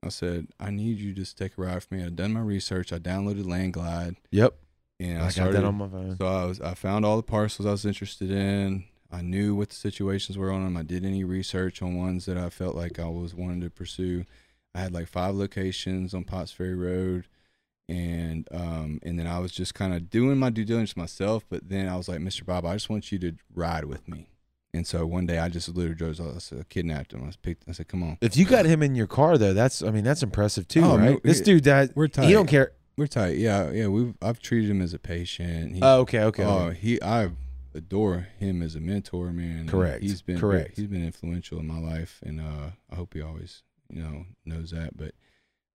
I said, I need you to take a ride for me. I'd done my research. I downloaded LandGlide, yep. and I, I, got started. that on my phone. so I was, I found all the parcels I was interested in. I knew what the situations were on them. I did any research on ones that I felt like I was wanting to pursue. I had like five locations on Pops Ferry Road, and um, and then I was just kind of doing my due diligence myself. But then I was like, Mr. Bob, I just want you to ride with me. And so one day I just literally drove. I said, kidnapped him. I was picked. I said, "Come on, If you got him in your car though, that's I mean that's impressive too, Oh, right? no, this it- dude that we're tight. he don't care. We're tight. Yeah, yeah. We have I've treated him as a patient. He, Oh, okay, okay. Oh, okay. he I adore him as a mentor, man. Correct, He's been correct. He's been influential in my life, and uh, I hope he always you know knows that. But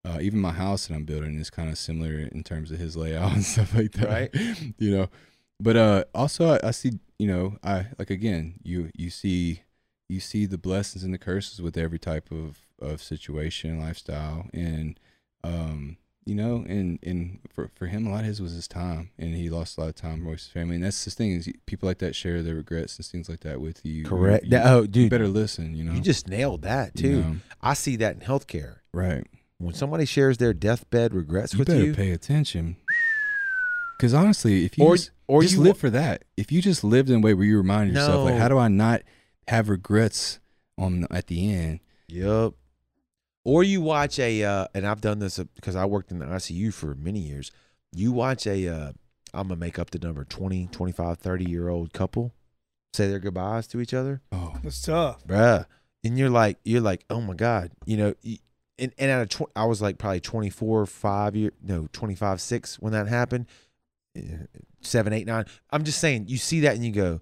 uh, even my house that I'm building is kind of similar in terms of his layout and stuff like that. Right. you know, but uh, also I, I see you know I like again you you see you see the blessings and the curses with every type of of situation lifestyle and um you know, and and for for him, a lot of his was his time, and he lost a lot of time with his family. And that's the thing is, people like that share their regrets and things like that with you. Correct. You, That- oh, you dude, better listen. You know, you just nailed that You too. know? I see that in healthcare. right. When somebody shares their deathbed regrets with You with better you, pay attention. Because honestly, if you Or- just, or just you live for that, if you just lived in a way where you remind yourself, like, how do I not have regrets on at the end? Yep. Or you watch a, uh, and I've done this because I worked in the ICU for many years. You watch a, uh, I'm going to make up the number 20, 25, 30 year old couple say their goodbyes to each other. Oh, That's tough. Bruh. And you're like, you're like, oh my God. You know, and, and at a tw- I was like probably 24, five year, no, 25, six when that happened. Eh, Seven, eight, nine. I'm just saying, you see that and you go,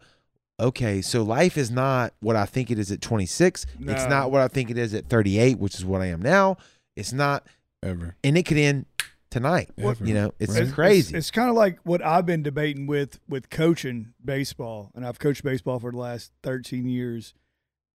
okay, so life is not what I think it is at 26. It's not what I think it is at 38, which is what I am now. It's not, ever, and it could end tonight. ever. You know, it's crazy. It's, kind of like what I've been debating with with coaching baseball, and I've coached baseball for the last 13 years,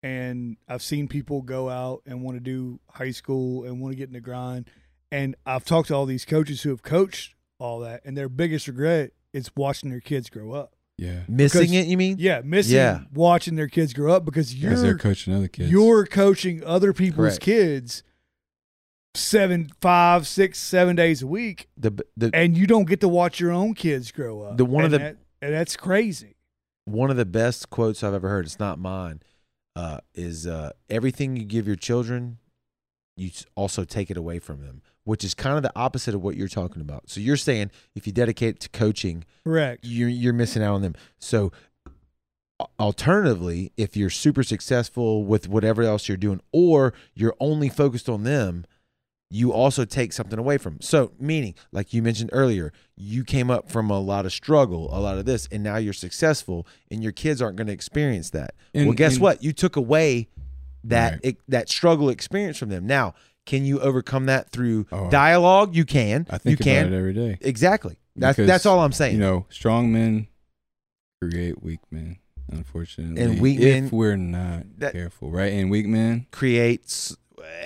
and I've seen people go out and want to do high school and want to get in the grind, and I've talked to all these coaches who have coached all that, and their biggest regret is watching their kids grow up. Yeah, Missing because- it, you mean? Yeah, missing Yeah. watching their kids grow up because because they're you're coaching other kids. you're coaching other people's Correct. kids seven, five, six, seven days a week, The, the, and you don't get to watch your own kids grow up. The- one of the- that- and that's crazy. one of the best quotes I've ever heard. It's not mine. Uh, is uh, everything you give your children, you also take it away from them, which is kind of the opposite of what you're talking about. So you're saying if you dedicate it to coaching, Correct. you're you're missing out on them. So alternatively, if you're super successful with whatever else you're doing, or you're only focused on them, you also take something away from. 'em. So meaning, like you mentioned earlier, you came up from a lot of struggle, a lot of this, and now you're successful, and your kids aren't going to experience that. well, guess and- what? You took away that Right. it, that struggle experience from them. Now, Can you overcome that through Oh. dialogue? You can. I think you can. about it every day. Exactly. That's Because, that's all I'm saying. You know, strong men create weak men. Unfortunately, And weak if men- we're not That- careful, right? And weak men, creates.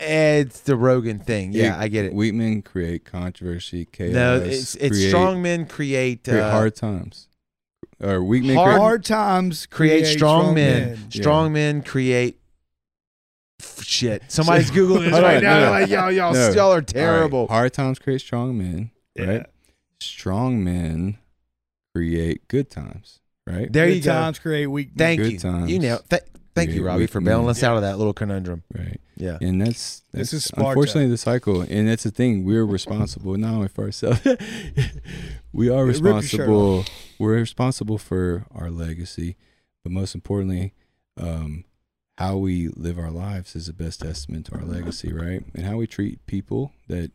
It's the Rogan thing. Yeah, I get it. Weak men create controversy, chaos. No, it's it's create, strong men create, create uh, hard times, or weak men hard- create, Hard times create strong, men. men. Strong men create. F- Shit, somebody's googling this Hold right now. no, They're like, y'all, y'all, No. y'all are All right, terrible. Hard times create strong men, Yeah. right? Strong men create good times, right? There Good you go. times create weak. Thank Good you. times You know, th- thank you, Robbie, for bailing men. us out of that little conundrum. Right. Yeah. And that's, This is Sparta. unfortunately the cycle. And that's the thing. We're responsible not only for ourselves. we are Rip your shirt responsible. We're responsible for our legacy, but most importantly, um, how we live our lives is the best testament to our legacy, right? And how we treat people that,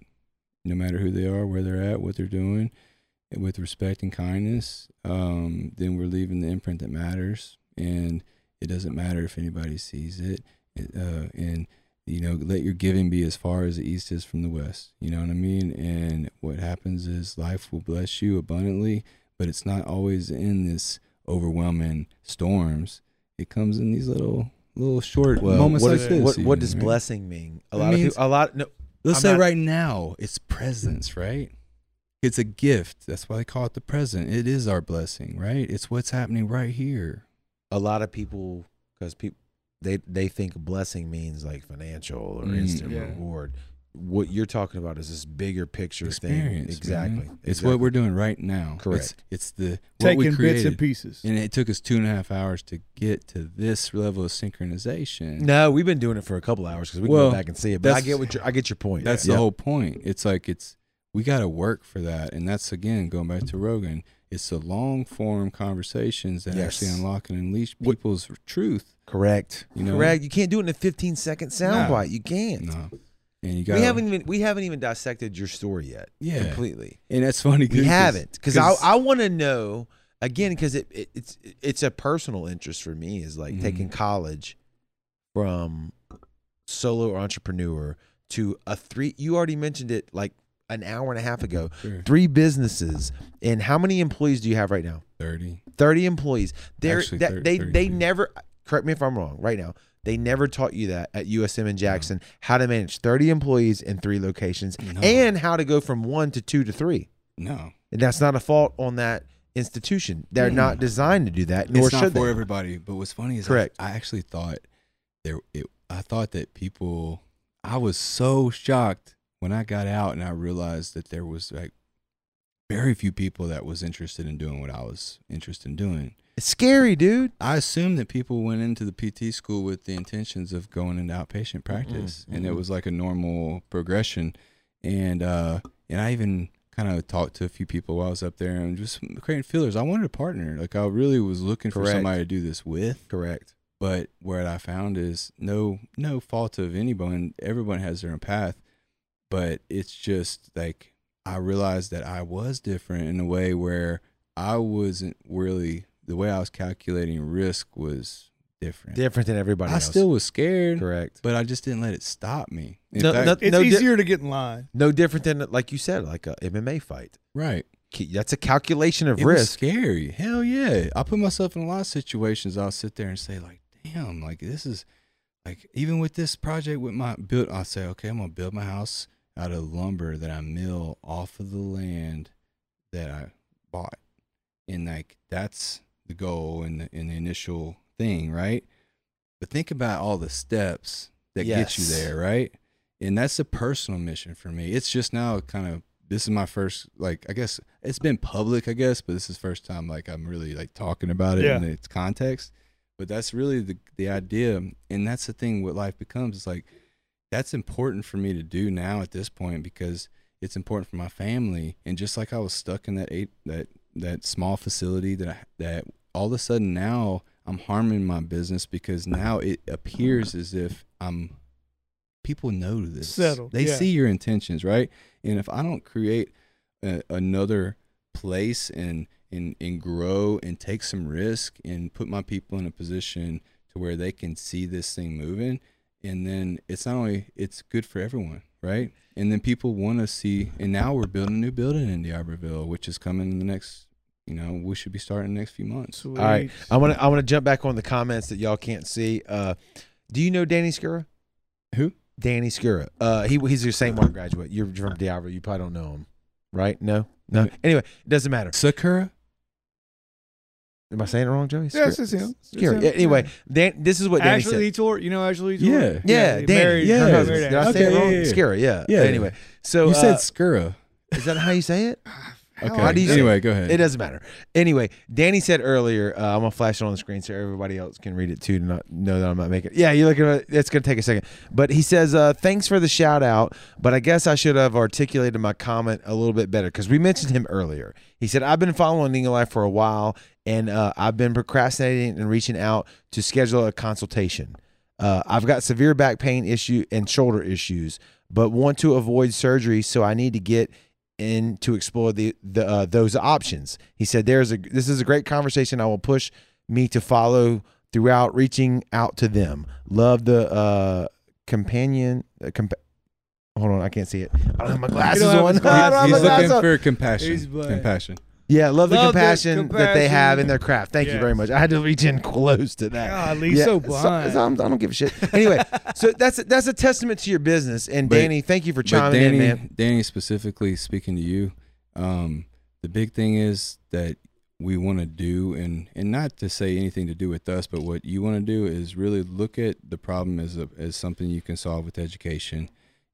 no matter who they are, where they're at, what they're doing, with respect and kindness, um, then we're leaving the imprint that matters. And it doesn't matter if anybody sees it. it uh, and you know, let your giving be as far as the east is from the west. You know what I mean? And what happens is life will bless you abundantly, but it's not always in this overwhelming storms. It comes in these little little short moments what, like is- this. what, what does right? blessing mean? A It lot of people, a lot. No, Let's I'm say not- right now, it's presence, right? It's a gift. That's why they call it the present. It is our blessing, right? It's what's happening right here. a lot of people because people they they think blessing means like financial or Mm, instant yeah. reward. What you're talking about is this bigger picture thing. Experience. Exactly. man. It's exactly. what we're doing right now. Correct. It's, it's the what we taking bits and pieces. And it took us two and a half hours to get to this level of synchronization. No, we've been doing it for a couple hours because we can Well, go back and see it. But I get what your, I get your point. That's Yeah. the whole point. It's like it's we got to work for that, and that's again going back to Rogan. It's the long form conversations that Yes. actually unlock and unleash What- people's truth. correct. You know? correct. You can't do it in a 15 second soundbite. You can't. No, and you got we haven't even we haven't even dissected your story yet. Yeah. completely. and that's funny. Cause, we haven't because I I want to know again because it, it it's it's a personal interest for me is like Mhm. taking college from solo entrepreneur to a three. You already mentioned it like an hour and a half ago. Sure. Three businesses and how many employees do you have right now? thirty. Thirty employees. They're Actually, that, they they 32. never. Correct me if I'm wrong. Right now, they never taught you that at USM in Jackson how to manage 30 employees in three locations No. and how to go from one to two to three. No, And that's not a fault on that institution. They're Mm. not designed to do that, nor it's not should for they. everybody. But what's funny is I- Correct. I, actually thought there. It, I thought that people. I was so shocked when I got out and I realized that there was like very few people that was interested in doing what I was interested in doing. It's scary, dude. I assumed that people went into the PT school with the intentions of going into outpatient practice, and it mhm. was like a normal progression. And uh, and I even kind of talked to a few people while I was up there and just creating feelers. I wanted a partner. Like I really was looking for somebody to do this with. Correct. But what I found is no no fault of anyone. Everyone has their own path, but it's just like I realized that I was different in a way where I wasn't really the way I was calculating risk was different. Different than everybody else. I else. still was scared, correct. but I just didn't let it stop me. In No, fact, no- it's no di- easier to get in line. No different than like you said, like a MMA fight. right. That's a calculation of It was risk. scary. Hell yeah. I put myself in a lot of situations. I'll sit there and say, like, damn, like this is like even with this project with my build I'll say, okay, I'm gonna build my house out of lumber that I mill off of the land that I bought. And like that's the goal and the in the initial thing, right? But think about all the steps that get you there, right? And that's a personal mission for me. It's just now kind of this is my first like I guess it's been public, I guess, but this is the first time like I'm really like talking about it in its context. But that's really the the idea, and that's the thing. What life becomes is like that's important for me to do now at this point because it's important for my family. And just like I was stuck in that eight that that small facility that I, that all of a sudden now I'm harming my business because now it appears as if I'm people know this. Settled, They yeah. see your intentions, right? And if I don't create a, another place and and and grow and take some risk and put my people in a position to where they can see this thing moving and then it's not only it's good for everyone right? And then people want to see, and now we're building a new building in D'Iberville, which is coming in the next, you know, we should be starting the next few months. Sweet. All right, I want to I want to jump back on the comments that y'all can't see. Uh, do you know Danny Skura? Who? Danny Skura. Uh, he he's your St. Martin graduate. You're from Diablo. You probably don't know him, right? No, no. No. Anyway, it doesn't matter. Sakura? Am I saying it wrong, Joey? Yes, Skura- it's him. It's Skura. him. Yeah, Anyway, Dan, this is what Danny Ashley said. Etor, you know Ashley Etor? Yeah. Yeah, he Danny. married- Yeah. her Did married Did I Ashley. say it wrong? yeah, yeah. Skura, yeah. Yeah. Anyway, so you said uh, Skura. is that how you say it? Okay. How do you say- anyway, go ahead. It doesn't matter. Anyway, Danny said earlier, uh, I'm gonna flash it on the screen so everybody else can read it too to not know that I'm not making. Yeah, you're looking at. It's gonna take a second, but he says, uh, "Thanks for the shout out, but I guess I should have articulated my comment a little bit better because we mentioned him earlier. He said I've been following Life for a while, and uh, I've been procrastinating and reaching out to schedule a consultation. Uh, I've got severe back pain issue and shoulder issues, but want to avoid surgery, so I need to get." In to explore the, the uh, those options. He said, "There's a this is a great conversation. I will push me to follow throughout reaching out to them. Love the uh, companion. Uh, compa- Hold on, I can't see it. I don't have my glasses on. his I don't have He's looking on. for compassion. He's compassion. Yeah, love the Love the compassion, that they have in their craft. Thank you very much. I had to reach in close to that. God, he's so blind. I'm- I don't give a shit. Anyway, so that's a, that's a testament to your business. And But- Danny, thank you for But chiming Danny, in, man. Danny specifically speaking to you, um, the big thing is that we want to do, and and not to say anything to do with us, but what you want to do is really look at the problem as a as something you can solve with education,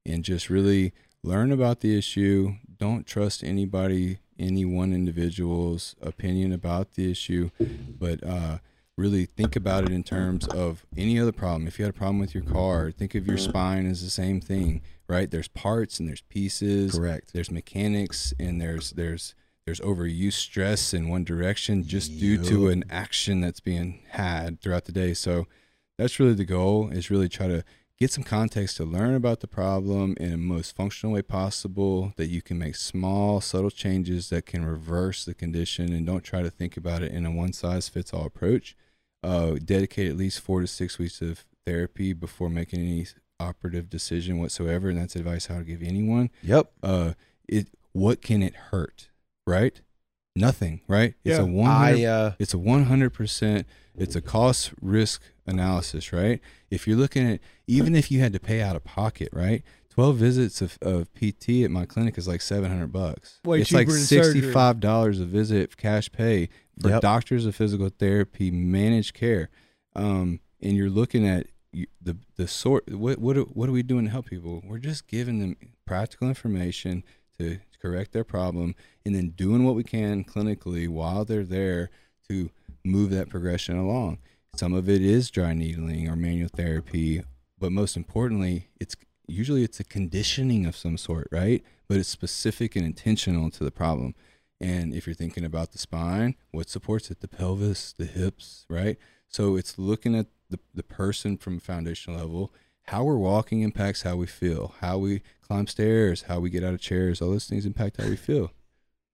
and just really learn about the issue. Don't trust anybody, any one individual's opinion about the issue, but uh, really think about it in terms of any other problem. If you had a problem with your car, think of your spine as the same thing, right? There's parts and there's pieces. Correct. There's mechanics and there's there's there's overuse stress in one direction just due to an action that's being had throughout the day. So that's really the goal is really try to get some context to learn about the problem in the most functional way possible that you can make small subtle changes that can reverse the condition and don't try to think about it in a one size fits all approach uh, dedicate at least four to six weeks of therapy before making any operative decision whatsoever and that's advice i would give anyone Yep. uh, it what can it hurt right nothing right it's Yeah. a one uh, it's a 100% it's a cost risk analysis right? If you're looking at even if you had to pay out of pocket right? 12 visits of, of pt at my clinic is like 700 bucks. Way it's like cheaper than surgery. $65 a visit cash pay for Yep. doctors of physical therapy managed care. Um, and you're looking at the the sort what what are, what are we doing to help people? We're just giving them practical information to correct their problem and then doing what we can clinically while they're there to move that progression along. Some of it is dry needling or manual therapy but most importantly it's usually it's a conditioning of some sort right? But it's specific and intentional to the problem. And if you're thinking about the spine what supports it? The pelvis the hips right? So it's looking at the, the person from a foundational level how we're walking impacts how we feel how we climb stairs how we get out of chairs all those things impact how we feel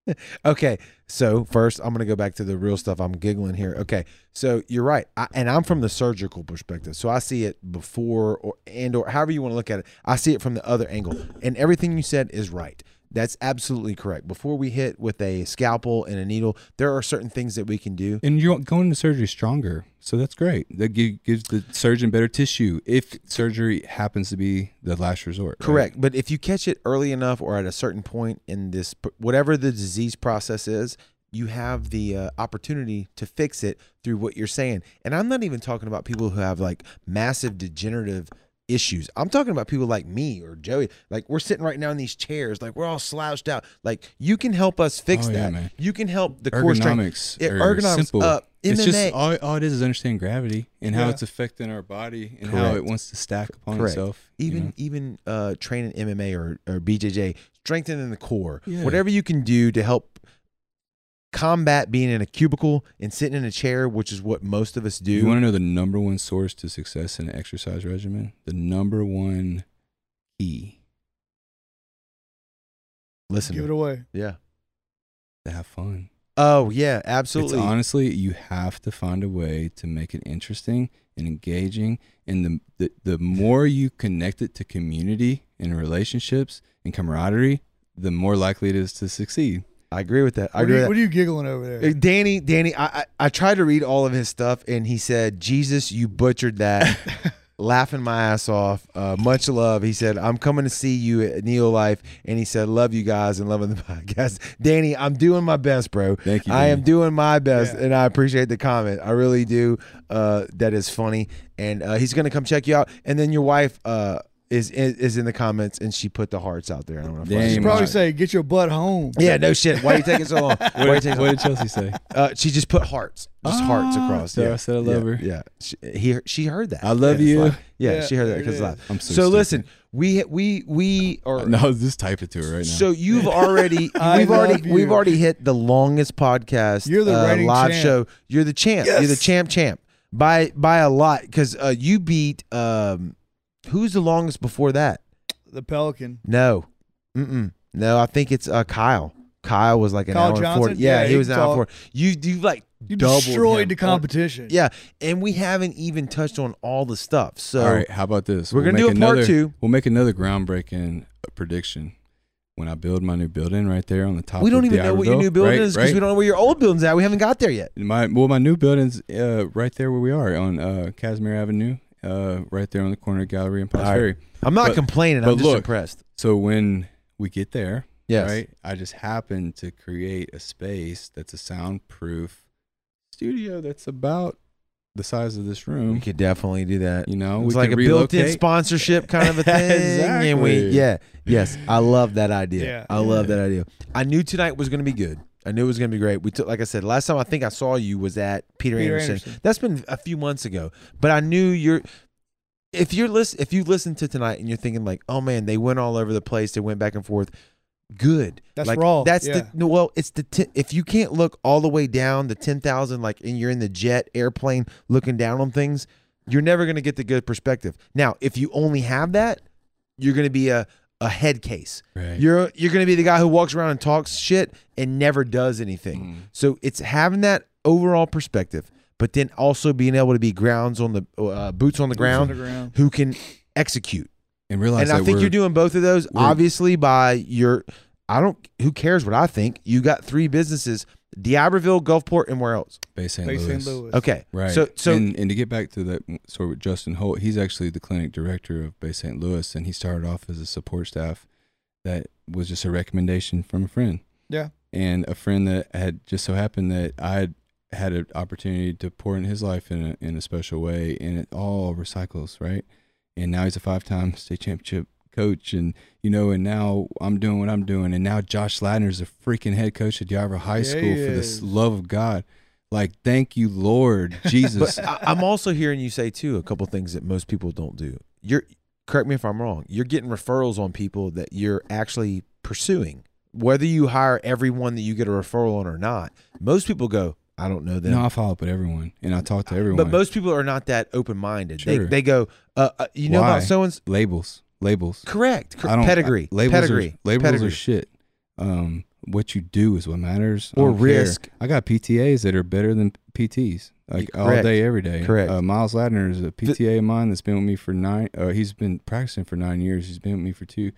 Okay, so first I'm going to go back to the real stuff. I'm giggling here. Okay, so you're right, I, and I'm from the surgical perspective, so I see it before or and or however you want to look at it. I see it from the other angle, and everything you said is right. That's absolutely correct. Before we hit with a scalpel and a needle, there are certain things that we can do. and you're going into surgery stronger so that's great that gives the surgeon better tissue if surgery happens to be the last resort right? Correct, but if you catch it early enough or at a certain point in this, whatever the disease process is, you have the uh, opportunity to fix it through what you're saying. And I'm not even talking about people who have like massive degenerative issues. I'm talking about people like me or Joey. Like we're sitting right now in these chairs, like we're all slouched out. Like you can help us fix Oh, yeah, that. man. You can help the core strength. ergonomics Yeah, simple. uh, it's just all, all it is is understand gravity and how it's affecting our body and how it wants to stack upon Correct. itself. you even know? even uh, training MMA or, or BJJ, strengthening the core, Yeah. whatever you can do to help combat being in a cubicle and sitting in a chair, which is what most of us do. you want to know the number one source to success in an exercise regimen? The number one key Listen, Give it away. yeah. to have fun. Oh yeah, absolutely. It's absolutely. honestly, you have to find a way to make it interesting and engaging. And the, the the more you connect it to community and relationships and camaraderie, the more likely it is to succeed. I agree with that. I What are, agree you, with what are you giggling over there? Danny, Danny, I, I I tried to read all of his stuff, and he said, "Jesus, you butchered that." Laughing my ass off. Uh, much love. He said, "I'm coming to see you at Neolife," and he said, "Love you guys and loving the podcast." Danny, I'm doing my best, bro. Thank you. I am doing my best, Yeah. and I appreciate the comment. I really do. Uh, that is funny, and uh, he's gonna come check you out. And then your wife uh, is, is is in the comments, and she put the hearts out there. I don't know. If Damn. I- You probably right. say, "Get your butt home." yeah, no shit. Why are you taking so long? Why are you What, taking so what did Chelsea say? Uh, she just put hearts, just hearts Ah, across. so yeah, I said I love yeah, her. Yeah, she, he, she heard that. I love Yeah, you. live. Yeah, Yeah, she heard that because is. I'm so. So, stupid. listen, we we we are. No, just type it to her right now. So you've already we've already you. we've already hit the longest podcast. You're the uh, live champ. show. You're the champ. You're the champ champ by by a lot because uh, you beat um who's the longest before that? The Pelican. No, mm no. I think it's uh Kyle. Kyle was like an Kyle hour and Johnson? forty. Yeah, Yeah, he he was an can hour talk. and forty. You you like You doubled destroyed him the competition. Yeah, and we haven't even touched on all the stuff. So All right, how about this? we're gonna do a part another, two. We'll make another groundbreaking uh, prediction when I build my new building right there on the top. we don't of even know what your D'Iberville, new building right, is because right? we don't know where your old building's at. We haven't got there yet. My well, my new building's uh, right there where we are on uh, Casimir Avenue, uh, right there on the corner of Gallery and All right. Ferry. I'm not But- complaining. I'm just look, impressed. So when we get there, Yes. right, I just happen to create a space that's a soundproof studio that's about the size of this room. We could definitely do that. You know, It's like a built-in sponsorship kind of a thing. And we, yeah, yes, I love that idea. Yeah. I love that idea. I knew tonight was going to be good. I knew it was going to be great. We took, like I said, last time I think I saw you was at Peter, Peter Anderson. Anderson. That's been a few months ago, but I knew you're. If you're listen, if you listen to tonight and you're thinking like, oh man, they went all over the place, they went back and forth. Good. That's like, raw, That's yeah. the no. Well, it's the t- if you can't look all the way down the ten thousand, like, and you're in the jet airplane looking down on things, you're never gonna get the good perspective. Now, if you only have that, you're gonna be a a head case. Right. You're you're gonna be the guy who walks around and talks shit and never does anything. Mm. So it's having that overall perspective, but then also being able to be grounds on the uh, boots on the on ground the ground. who can execute. and realize And I think you're doing both of those. Obviously, by your, I don't. Who cares what I think? You got three businesses: D'Iberville, Gulfport, and where else? Bay St. Bay Louis. St. Louis. Okay, Right. So, so and, and to get back to that story with Justin Holt, he's actually the clinic director of Bay St. Louis, and he started off as a support staff that was just a recommendation from a friend. Yeah. And a friend that had just so happened that I had had an opportunity to pour in his life in a, in a special way, and it all recycles, right? And now he's a five time state championship coach, and you know, and now I'm doing what I'm doing, and now Josh Ladner's a freaking head coach at Diablo High Yeah, School for the love of God. Like, thank you, Lord Jesus. I, I'm also hearing you say too a couple things that most people don't do. You're correct me if I'm wrong. You're getting referrals on people that you're actually pursuing, whether you hire everyone that you get a referral on or not. Most people go, I don't know them. No, I follow up with everyone and I talk to everyone. But most people are not that open minded. They they go, uh, uh, you know Why? about so and labels, labels. correct, cor- I don't pedigree, I- labels pedigree, Are, labels pedigree. are shit. Um, what you do is what matters. Or care. risk. I got PTAs that are better than PTs, like all day, every day. Correct. Uh, Miles Ladner is a PTA of mine that's been with me for nine. Uh, he's been practicing for nine years. He's been with me for two.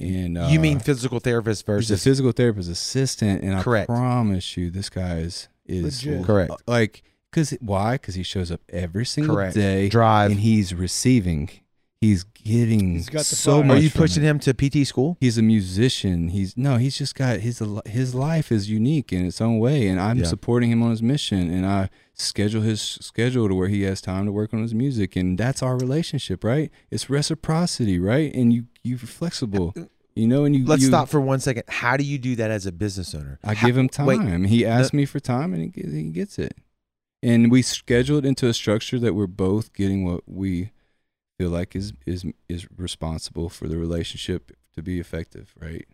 And uh, you mean physical therapist he's a versus physical therapist assistant, and Correct. I promise you, this guy is is Legit. Correct. uh, Like, cause why? Because he shows up every single Correct. day, drive? and he's receiving. He's getting He's got the so fire. much. Are you from pushing it. him to PT school? He's a musician. He's no. He's just got his his life is unique in its own way, and I'm Yeah. supporting him on his mission. And I schedule his schedule to where he has time to work on his music, and that's our relationship, right? It's reciprocity, right? And you you're flexible, uh, uh, you know. And you Let's you- stop for one second. How do you do that as a business owner? I How- give him wait, time. he asks me for time, and he, he gets it. And we schedule it into a structure that we're both getting what we feel like is is is responsible for the relationship to be effective, right?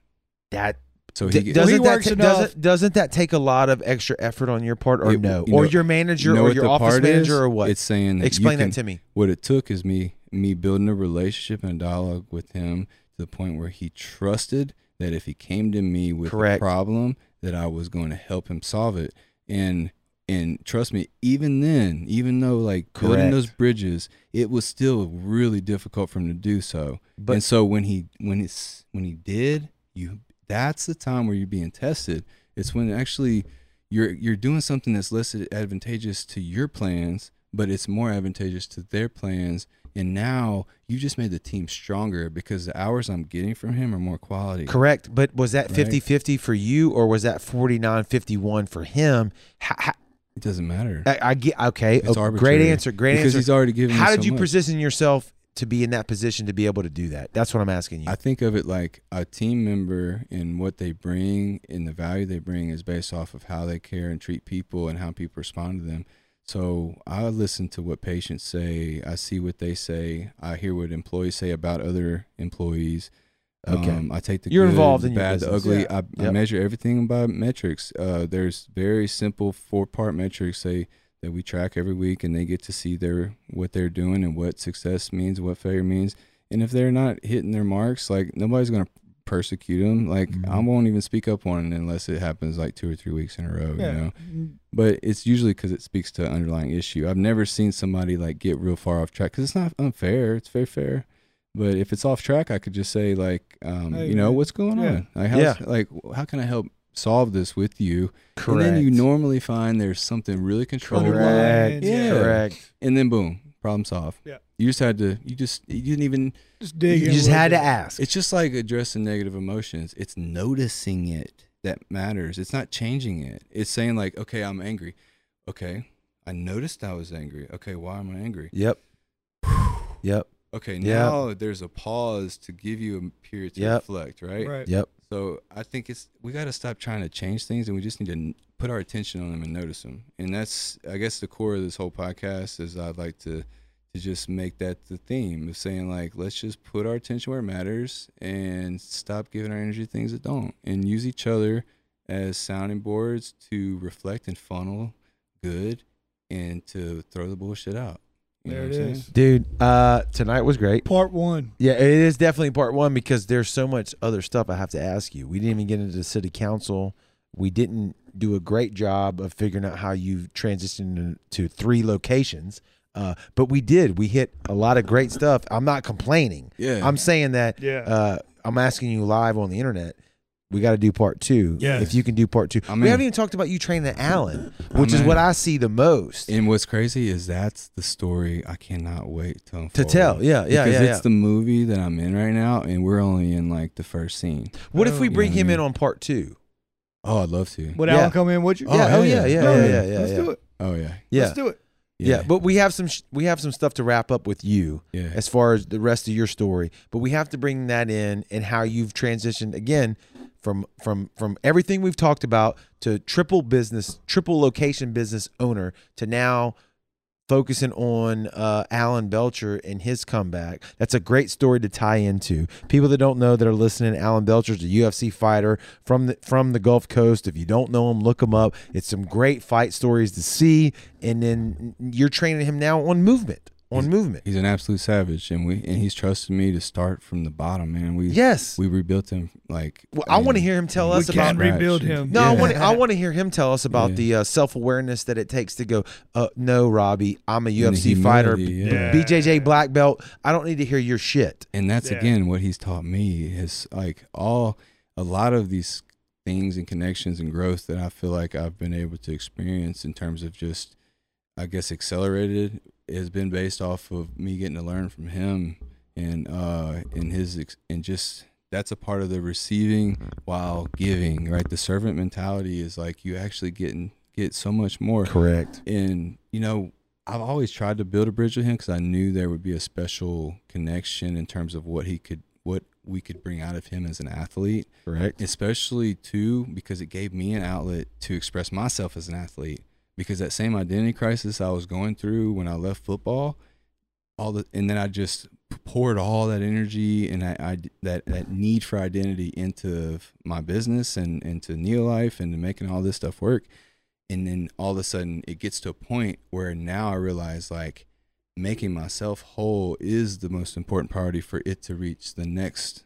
that So he get- doesn't he that works ta- enough. doesn't doesn't that take a lot of extra effort on your part or It- no you or know- your manager you know or your office manager is? or what? It's saying that Explain can- that to me. What it took is me me building a relationship and a dialogue with him to the point where he trusted that if he came to me with Correct. a problem that I was going to help him solve it. And And trust me, even then, even though like building those bridges, it was still really difficult for him to do so. But- and so when he when it's when he did, you that's the time where you're being tested. It's when actually you're you're doing something that's less advantageous to your plans, but it's more advantageous to their plans. And now you just made the team stronger because the hours I'm getting from him are more quality. Correct. But was that Right. 50 50 for you or was that 49 51 for him? How, how, It doesn't matter. I, I get, okay. It's oh, great answer. Great because answer. he's already given. How did so you much. position yourself to be in that position to be able to do that? That's what I'm asking you. I think of it like a team member and what they bring and the value they bring is based off of how they care and treat people and how people respond to them. So I listen to what patients say. I see what they say. I hear what employees say about other employees. Okay. Um, I take the You're good, involved the in your bad, the ugly. Yeah. I, I measure everything by metrics. Uh, there's very simple four part metrics they that we track every week, and they get to see their what they're doing and what success means, what failure means. And if they're not hitting their marks, like nobody's gonna persecute them. Like Mhm. I won't even speak up on it unless it happens like two or three weeks in a row. Yeah. You know, but it's usually because it speaks to an underlying issue. I've never seen somebody like get real far off track because it's not unfair. It's very fair. But if it's off track, I could just say like, um, Hey, you know, what's going Yeah. on? Like, how's, Yeah. like, how can I help solve this with you? Correct. And then you normally find there's something really controllable, Correct. Yeah. Correct. and then boom, problem solved. Yeah. You just had to. You just. You didn't even. Just dig You in just little had to ask. It's just like addressing negative emotions. It's noticing it that matters. It's not changing it. It's saying like, okay, I'm angry. Okay, I noticed I was angry. Okay, why am I angry? Yep. Yep. Okay, Yeah. now there's a pause to give you a period to Yep. reflect, right? Right. Yep. So I think it's we got to stop trying to change things, and we just need to put our attention on them and notice them. And that's, I guess, the core of this whole podcast is I'd like to to just make that the theme of saying like, let's just put our attention where it matters and stop giving our energy to things that don't, and use each other as sounding boards to reflect and funnel good, and to throw the bullshit out. You There know it what I'm is. saying? Dude, uh, tonight was great. Part one. Yeah, it is definitely part one because there's so much other stuff I have to ask you. We didn't even get into the city council. We didn't do a great job of figuring out how you've transitioned to three locations. Uh, but we did. We hit a lot of great stuff. I'm not complaining. Yeah. I'm saying that Yeah. uh, I'm asking you live on the internet. We got to do part two. Yes. If you can do part 2 I'm we in. haven't even talked about you training Alan, which is in. what I see the most And what's crazy is that's the story I cannot wait to unfold. to tell. Yeah, yeah, because yeah. it's yeah. the movie that I'm in right now, and we're only in like the first scene. what if we bring what I him in on part two? Oh, I'd love to. Would Yeah. Alan come in? Would you? Oh, yeah. Oh hell yeah. yeah. Yeah. Oh, Yeah. Yeah. Yeah. Let's yeah. do it. Oh yeah, Yeah. Let's do it. Yeah, but we have some sh- we have some stuff to wrap up with you yeah, as far as the rest of your story. But we have to bring that in and how you've transitioned again from from from everything we've talked about to triple business, triple location business owner to now focusing on uh, Alan Belcher and his comeback. That's a great story to tie into. People that don't know that are listening, Alan Belcher's a UFC fighter from the from the Gulf Coast. If you don't know him, look him up. It's some great fight stories to see. And then you're training him now on movement. On movement. he's an absolute savage, and we and he's trusted me to start from the bottom, man. We Yes. we rebuilt him like. Well, I want to hear him tell We us about can't rebuild him. No, I want to, I want to hear him tell us about Yeah. the uh, self awareness that it takes to go. Uh, no, Robbie, I'm a And the UFC fighter, humility, yeah. BJJ black belt. I don't need to hear your shit. and that's Yeah. again what he's taught me is like all a lot of these things and connections and growth that I feel like I've been able to experience in terms of just I guess accelerated has been based off of me getting to learn from him and uh and his ex- and just that's a part of the receiving while giving right the servant mentality is like you actually getting get so much more Correct. and you know i've always tried to build a bridge with him because i knew there would be a special connection in terms of what he could what we could bring out of him as an athlete Correct. especially too because it gave me an outlet to express myself as an athlete because that same identity crisis i was going through when i left football all the and then i just poured all that energy and I, I that that need for identity into my business and into neolife and making all this stuff work. And then all of a sudden it gets to a point where now i realize like making myself whole is the most important priority for it to reach the next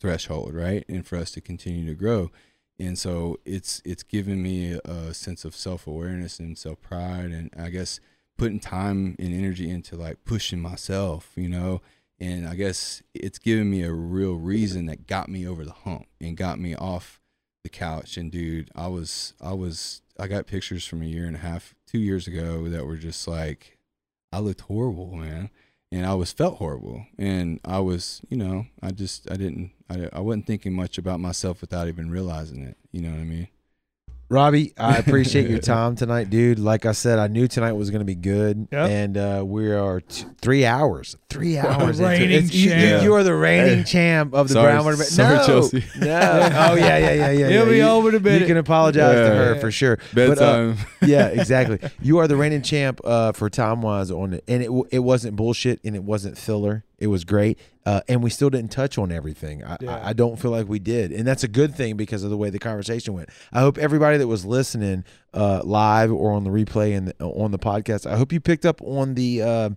threshold right? And for us to continue to grow and so it's it's given me a sense of self awareness and self pride, and I guess putting time and energy into like pushing myself, you know. And I guess it's given me a real reason that got me over the hump and got me off the couch. And dude, I was I was I got pictures from a year and a half, two years ago that were just like I looked horrible, man and I was felt horrible, and I was, you know, I just, I didn't, I, I wasn't thinking much about myself without even realizing it. You know what I mean? Robbie, I appreciate your time tonight, dude. Like I said, I knew tonight was going to be good, Yep. and uh, we are t- three hours, three hours. Reigning It's- You, you, you, are the reigning Hey. champ of the Sorry- Brown Water. sorry, no, Chelsea. no. Oh yeah, yeah, yeah, yeah. He'll yeah. be You- over in a You can apologize to Yeah. her for sure. But, uh, yeah, exactly. You are the reigning champ uh, for time wise on it, and it it wasn't bullshit and it wasn't filler. It was great, uh, and we still didn't touch on everything. I, Yeah. I, I don't feel like we did, and that's a good thing because of the way the conversation went. I hope everybody that was listening uh, live or on the replay and the, on the podcast, I hope you picked up on the uh,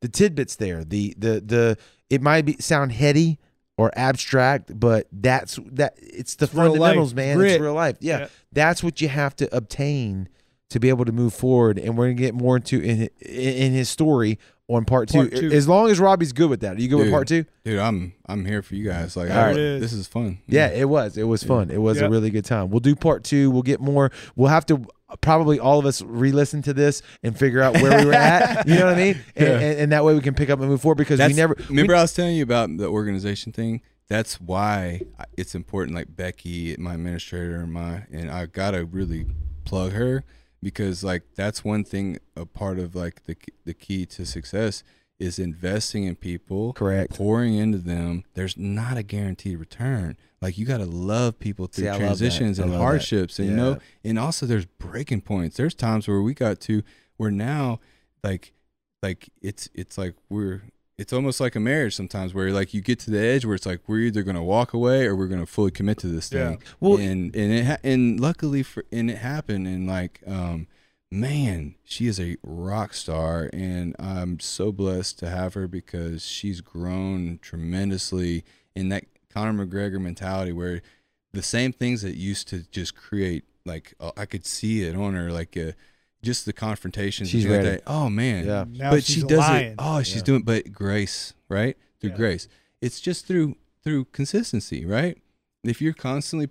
the tidbits there. The the the it might be sound heady or abstract, but that's that. It's the It's fundamentals, man. Grit. It's real life. yeah, Yeah. that's what you have to obtain to be able to move forward. And we're gonna get more into in in his story on part two. Part two. As long as Robbie's good with that, are you good with part two? Dude, I'm I'm here for you guys. Like, All I, right. this is fun. Yeah, it was. It was fun. It was a really good time. We'll do part two. We'll get more. We'll have to probably all of us re-listen to this and figure out where we were at. You know what I mean? And, Yeah. and, and that way we can pick up and move forward because That's, we never. remember we- I was telling you about the organization thing. That's why it's important. Like Becky, my administrator, and my and I gotta really plug her because like that's one thing. A part of like the the key to success is investing in people, Correct. pouring into them. There's not a guaranteed return. Like you gotta love people through See, I love that. transitions and love that. hardships, and you know, and also there's breaking points. There's times where we got to where now like like it's it's like we're it's almost like a marriage sometimes where like you get to the edge where it's like we're either gonna walk away or we're gonna fully commit to this Yeah. thing. Well- and and it ha- and luckily for and it happened and like um man she is a rock star and I'm so blessed to have her because she's grown tremendously in that Conor McGregor mentality where the same things that used to just create like uh, I could see it on her like uh, just the confrontations. She's and like ready. that. Oh man, Yeah. Now but she's she does lion. it. Oh, she's Yeah. doing, but grace, right? Through Yeah. grace, it's just through through consistency, right? If you're constantly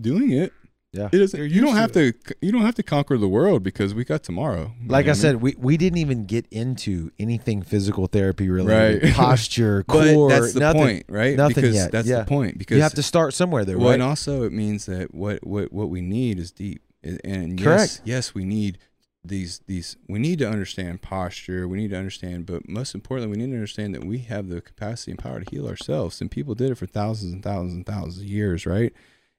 doing it, Yeah. it doesn't. You're You don't have to to. You don't have to conquer the world because we got tomorrow. Like know I what said, we, we didn't even get into anything physical therapy related, Right. posture, but core. that's the nothing. point, right? nothing because yet, that's yeah. the point. Because You have to start somewhere, there. Well, right? and also it means that what what what we need is deep. And- And yes, Correct. yes, we need these these we need to understand posture. We need to understand, but most importantly, we need to understand that we have the capacity and power to heal ourselves. And people did it for thousands and thousands and thousands of years, right?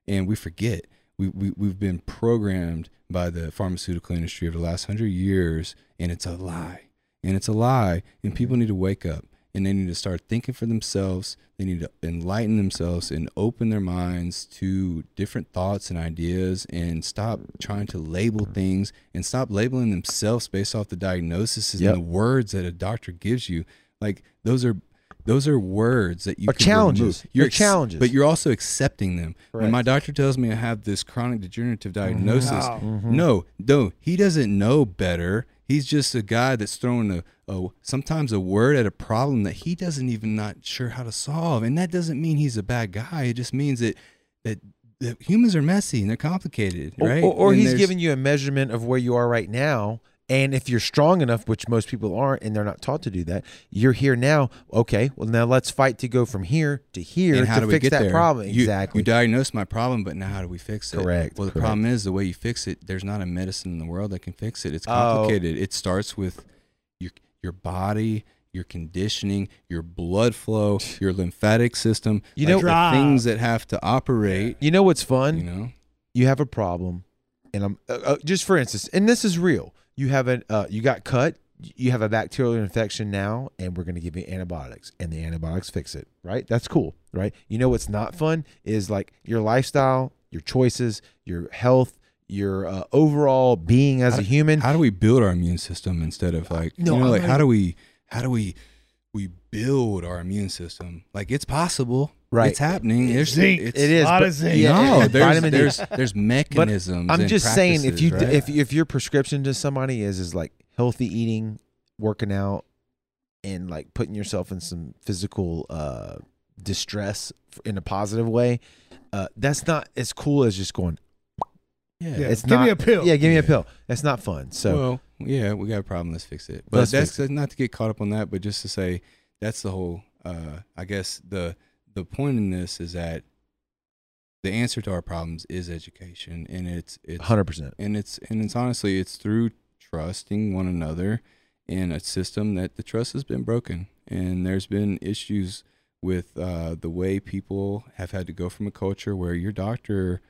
And we forget. We, we, we've been programmed by the pharmaceutical industry over the last hundred years, and it's a lie. And it's a lie. And people need to wake up and they need to start thinking for themselves. They need to enlighten themselves and open their minds to different thoughts and ideas and stop trying to label things and stop labeling themselves based off the diagnosis Yep. and the words that a doctor gives you. Like those are those are words that you Are can challenges. remove. They're ex- challenges. but you're also accepting them. Correct. When my doctor tells me I have this chronic degenerative diagnosis, Wow. Mhm. no, no, he doesn't know better. He's just a guy that's throwing a, a sometimes a word at a problem that he doesn't even not sure how to solve. And that doesn't mean he's a bad guy. It just means that that, that humans are messy and they're complicated, right? Or, or And he's giving you a measurement of where you are right now. And if you're strong enough, which most people aren't, and they're not taught to do that, you're here now. Okay, well now let's fight to go from here to here and how to do we fix get that there? problem. You, exactly. You diagnosed my problem, but now how do we fix it? Correct, Well, the correct. problem is the way you fix it. There's not a medicine in the world that can fix it. It's Oh. complicated. It starts with your body, your conditioning, your blood flow, your lymphatic system. You like know- the things that have to operate. you know what's fun? You know, you have a problem, and I'm uh, uh, just for instance, and this is real. You have an uh, you got cut. You have a bacterial infection now, and we're going to give you antibiotics, and the antibiotics fix it. Right? That's cool. Right? You know what's not fun is like your lifestyle, your choices, your health, your uh, overall being as a human. how do we build our immune system instead of like No, you know, like how do we how do we we build our immune system? Like it's possible. Right. It's happening. There's Zinc. It's, It is, lot but- of zinc. yeah, no, there's there's there's mechanisms. I'm and just saying if you right? if if your prescription to somebody is is like healthy eating, working out, and like putting yourself in some physical uh distress in a positive way, uh that's not as cool as just going. Yeah, Yeah. It's give not, me a pill. Yeah, give me a pill. That's not fun. So well, yeah, we got a problem. Let's fix it. But Let's that's fix not to get caught up on that, but just to say that's the whole. Uh, I guess the the point in this is that the answer to our problems is education, and it's it's hundred percent. and it's and it's honestly it's through trusting one another in a system that the trust has been broken, and there's been issues with uh, the way people have had to go from a culture where your doctor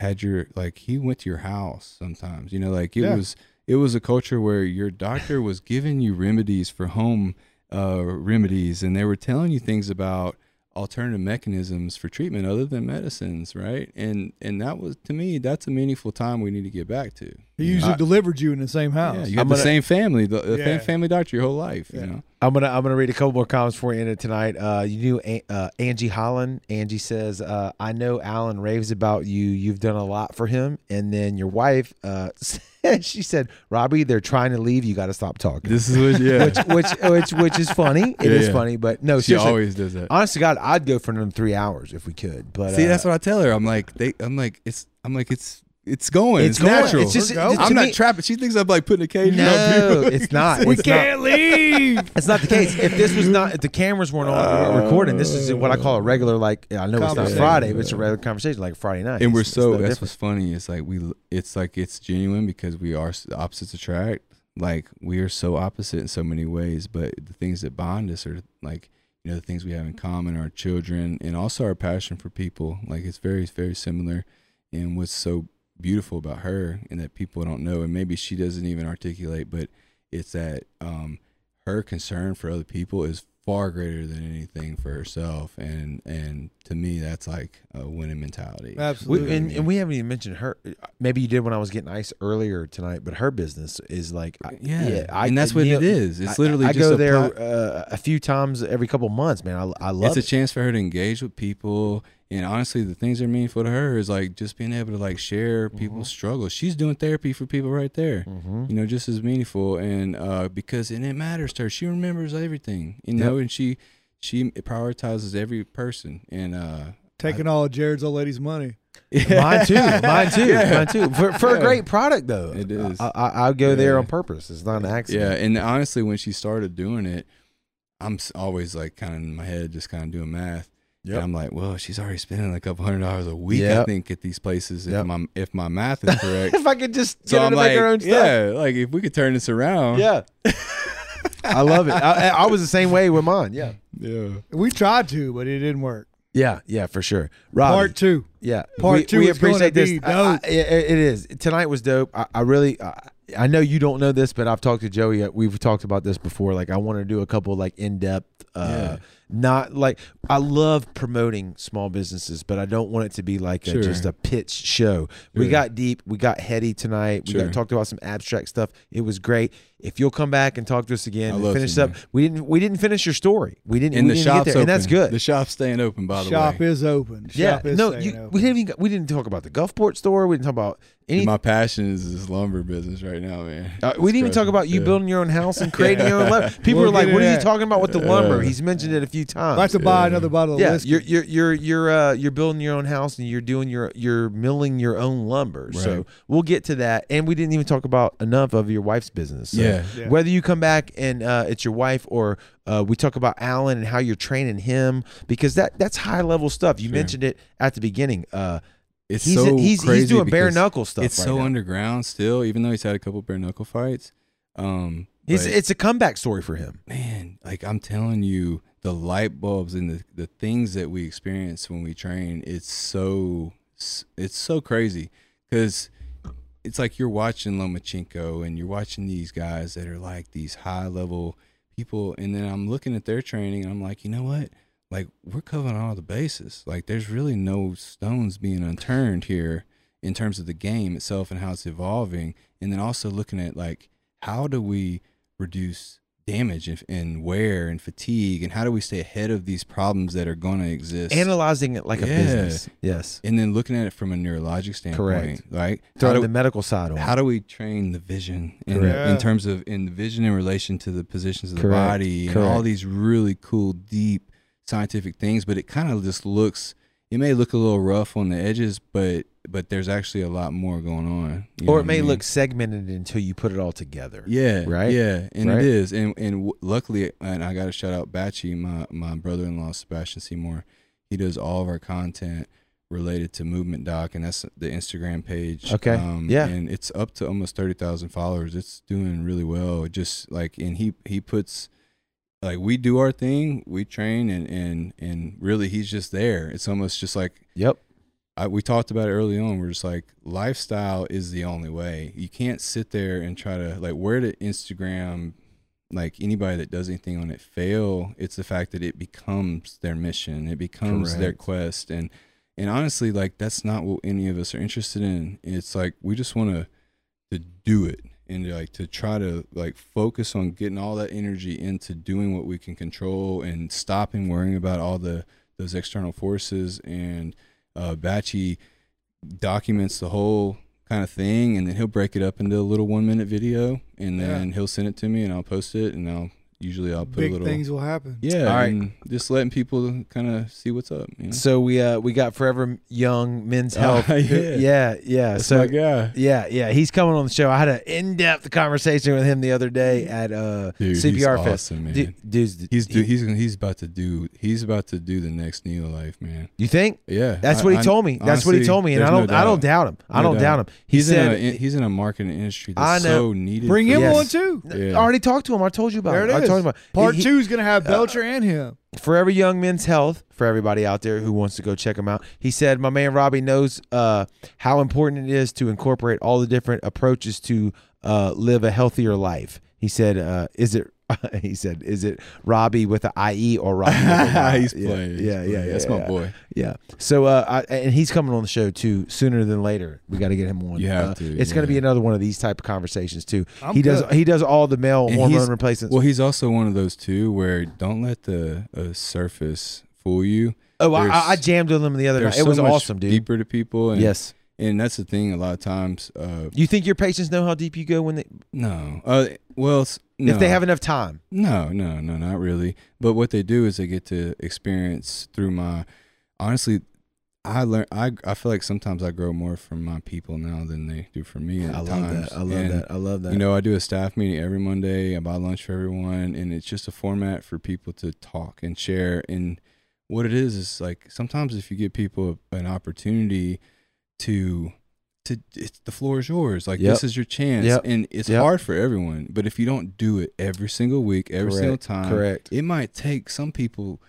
had your like he went to your house sometimes you know like it Yeah. was it was a culture where your doctor was giving you remedies for home uh, remedies and they were telling you things about alternative mechanisms for treatment other than medicines right and and that was to me that's a meaningful time we need to get back to He you know? usually I- delivered you in the same house. yeah, you I'm have the gonna- same family the, the Yeah. same family doctor your whole life Yeah. you know I'm gonna I'm gonna read a couple more comments for you in it tonight. Uh, you knew An- uh, Angie Holland. Angie says, uh, "I know Alan raves about you. You've done a lot for him." And then your wife, uh, she said, "Robbie, they're trying to leave. You got to stop talking." this is what yeah which which which which is funny. It Yeah, is yeah. funny, but no, she always does that Honest to God, I'd go for another three hours if we could. But See, uh, that's what I tell her. I'm like, they. I'm like, it's. I'm like, it's. It's going. It's It's, going. natural. It's just- We're going. to I'm not me- trapping. She thinks I'm like putting a cage No, it's not. we It's can't leave. It's not the case. If this was not, if the cameras weren't on uh, recording, this is what I call a regular, like I know it's not Friday, but it's a regular conversation, like Friday night. and we're It's- so. no that's different. what's funny. It's like we. It's like it's genuine because we are opposites attract. Like we are so opposite in so many ways, but the things that bond us are like you know the things we have in common, our children, and also our passion for people. Like it's very very similar. And what's so beautiful about her and that people don't know, and maybe she doesn't even articulate, but it's that um, her concern for other people is far greater than anything for herself, and and to me that's like a winning mentality. Absolutely. We, and, and we haven't even mentioned her. Maybe you did when I was getting ice earlier tonight, but her business is like, I- Yeah, I, and that's what Neil- it is. It's literally I, just go a there plat- uh, a few times every couple months, man. I, I love it's a it. chance for her to engage with people and honestly the things that are meaningful to her is like just being able to like share people's struggles she's doing therapy for people right there Mhm. you know just as meaningful and uh because and it matters to her she remembers everything you Yep. know and she she prioritizes every person and uh Taking all of Jared's old lady's money. Mine too. Mine too. Yeah. Mine too. For, for a great product though. It is. I, I, I'll go there on purpose. It's not an accident. yeah and honestly when she started doing it i'm always like kind of in my head just kind of doing math Yep. And I'm like, well, she's already spending like a couple hundred dollars a week, I think, at these places. If Yep. my if my math is correct, if I could just So her I'm to like, make her own stuff. yeah, like if we could turn this around, Yeah. I love it. I, I was the same way with mine. Yeah. yeah. We tried to, but it didn't work. Yeah. Yeah. For sure. Robbie. Part two. Yeah, Part we, two We appreciate this. be I- I- it, it is. Tonight was dope. I, I really. I, I know you don't know this, but I've talked to Joey. We've talked about this before. Like, I want to do a couple like in depth. Uh, Yeah. Not like I love promoting small businesses, but I don't want it to be like a, Sure. just a pitch show. We got deep. We got heady tonight. We Sure. got talked about some abstract stuff. It was great. If you'll come back and talk to us again and finish to, up, man. we didn't. We didn't finish your story. We didn't. And we the didn't get shop's there, open. and that's good. The shop's staying open, by the Shop way. Shop is open. yeah, is no, staying you, open. we didn't even we didn't talk about the Gulfport store. We didn't talk about any. My passion is this lumber business right now, man. Uh, we didn't even talk crazy. about you building your own house and creating your own lumber. People We'll are like, get "What are you talking about with the Uh, lumber?" He's mentioned it a few times. I have to buy Yeah. another bottle of yeah, whiskey. you're you're you're you're uh, you're building your own house and you're doing your you're milling your own lumber. So we'll get to that, and we didn't even talk about enough of your wife's business. So Yeah. Yeah. whether you come back and uh, it's your wife or uh, we talk about Alan and how you're training him because that that's high level stuff. You Sure. mentioned it at the beginning. Uh, It's he's so he's he's doing bare knuckle stuff. It's right so now. underground still, even though he's had a couple bare knuckle fights. Um, He's, but- it's a comeback story for him. man, like I'm telling you, the light bulbs and the, the things that we experience when we train, it's so it's so crazy because it's like you're watching Lomachenko and you're watching these guys that are like these high level people, and then I'm looking at their training and I'm like, you know what? Like we're covering all the bases. Like there's really no stones being unturned here in terms of the game itself and how it's evolving, and then also looking at like how do we reduce damage and, and wear and fatigue and how do we stay ahead of these problems that are going to exist Analyzing it like a business. Yes. and then looking at it from a neurologic standpoint correct right how Throwing do, the medical side on. how do we train the vision in, Correct. in terms of in the vision in relation to the positions of the Correct. body and all these really cool deep scientific things but it kind of just looks it may look a little rough on the edges but but there's actually a lot more going on or it I may mean? look segmented until you put it all together. Yeah, Right? Yeah, and Right? it is, and and w- luckily, and I got to shout out Batchy, my my brother-in-law Sebastian Seymour. He does all of our content related to Movement Doc, and that's the Instagram page. Okay, um, yeah. and it's up to almost thirty thousand followers. It's doing really well. Just like, and he he puts like we do our thing, we train, and and and really, he's just there. It's almost just like Yep. I, we talked about it early on. We're just like lifestyle is the only way. You can't sit there and try to like where did Instagram like anybody that does anything on it fail. It's the fact that it becomes their mission. It becomes their quest and and honestly like that's not what any of us are interested in. It's like we just want to to do it and like to try to like focus on getting all that energy into doing what we can control and stopping worrying about all the those external forces and uh, Batchy documents the whole kind of thing, and then he'll break it up into a little one minute video, and Yeah. then he'll send it to me, and I'll post it, and I'll usually I'll put Big a little things will happen. yeah, All right. and just letting people kind of see what's up. You know? So we uh we got Forever Young Men's Oh, Health. yeah. yeah, yeah. That's so my guy. yeah, yeah, he's coming on the show. I had an in-depth conversation with him the other day at uh Dude, CPR he's Fest. awesome, man. Du- dude's he's do, he- he's he's about to do he's about to do the next Neolife, man. you think? Yeah, That's I- what he I- told me. That's what he told me, and I don't no I don't doubt. doubt him. I don't doubt him. He He's said in a he's in a marketing industry I that's know. so needed. Bring him Yes. on too. Yeah. I already talked to him. I told you about There it. it I is. Him about Part he- two is gonna have Belcher and him. Forever Young Men's Health for everybody out there who wants to go check him out. He said, "My man Robbie knows uh, how important it is to incorporate all the different approaches to uh, live a healthier life." He said, uh, "Is it?" He said, "Is it Robbie with an IE or Robbie?" With a Y?" he's yeah, playing. he's Yeah, yeah, playing. yeah. That's yeah. my boy. Yeah. So, uh, I, and he's coming on the show too sooner than later. We got to get him on. You have Uh, to, It's going to be another one of these type of conversations too. I'm he does. He does all the male And hormone replacements. Well, he's also one of those too where don't let the uh, surface fool you. oh, I, I I jammed with him the other There's night. It was so much awesome, dude. Deeper to people, and, yes. And that's the thing. A lot of times, uh, You think your patients know how deep you go when they no, uh, well, no. if they have enough time? No, no, no, not really. But what they do is they get to experience through my. Honestly, I learn. I I feel like sometimes I grow more from my people now than they do from me. At I love times. that. I love And, that. I love that. You know, I do a staff meeting every Monday. I buy lunch for everyone, and it's just a format for people to talk and share. And what it is is like sometimes if you give people an opportunity to to it's, the floor is yours. Like Yep. this is your chance, Yep. and it's Yep. hard for everyone. But if you don't do it every single week, every single time, Correct. it might take some people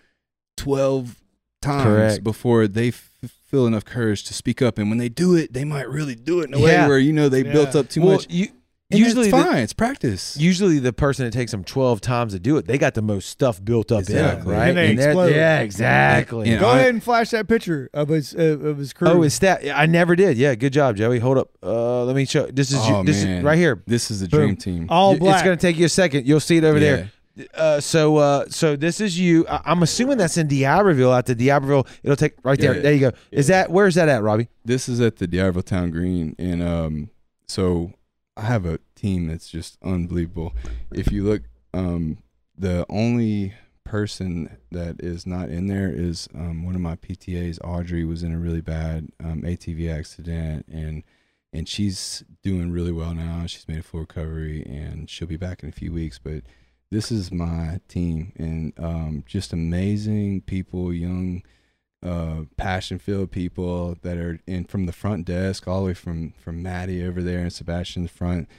twelve times Correct. before they f- feel enough courage to speak up. And when they do it, they might really do it in a Yeah. way where you know they built up too well, much. you And usually it's the, fine. it's practice. usually the person that takes them twelve times to do it, they got the most stuff built up in Exactly. them, right? And they they're- explode. yeah, exactly. And Go I- ahead and flash that picture of his uh, of his crew. Oh, is that? I never did. Yeah, good job, Joey. Hold up. Uh, let me show. This is Oh, you, this man. is right here. This is the Boom. dream team. all You- black. It's gonna take you a second. You'll see it over Yeah. there. Uh, so, uh, so this is you. I, I'm assuming that's in D'Iberville. At the D'Iberville, it'll take right there. Yeah. There you go. Is that where's that at, Robbie? This is at the D'Iberville Town Green, and um, so I have a team that's just unbelievable. If you look, um, the only person that is not in there is um, one of my PTAs. Audrey was in a really bad um, ATV accident, and and she's doing really well now. She's made a full recovery, and she'll be back in a few weeks. But this is my team, and um, just amazing people, young uh, passion filled people that are in from the front desk all the way from from Maddie over there and Sebastian Sebastian's front.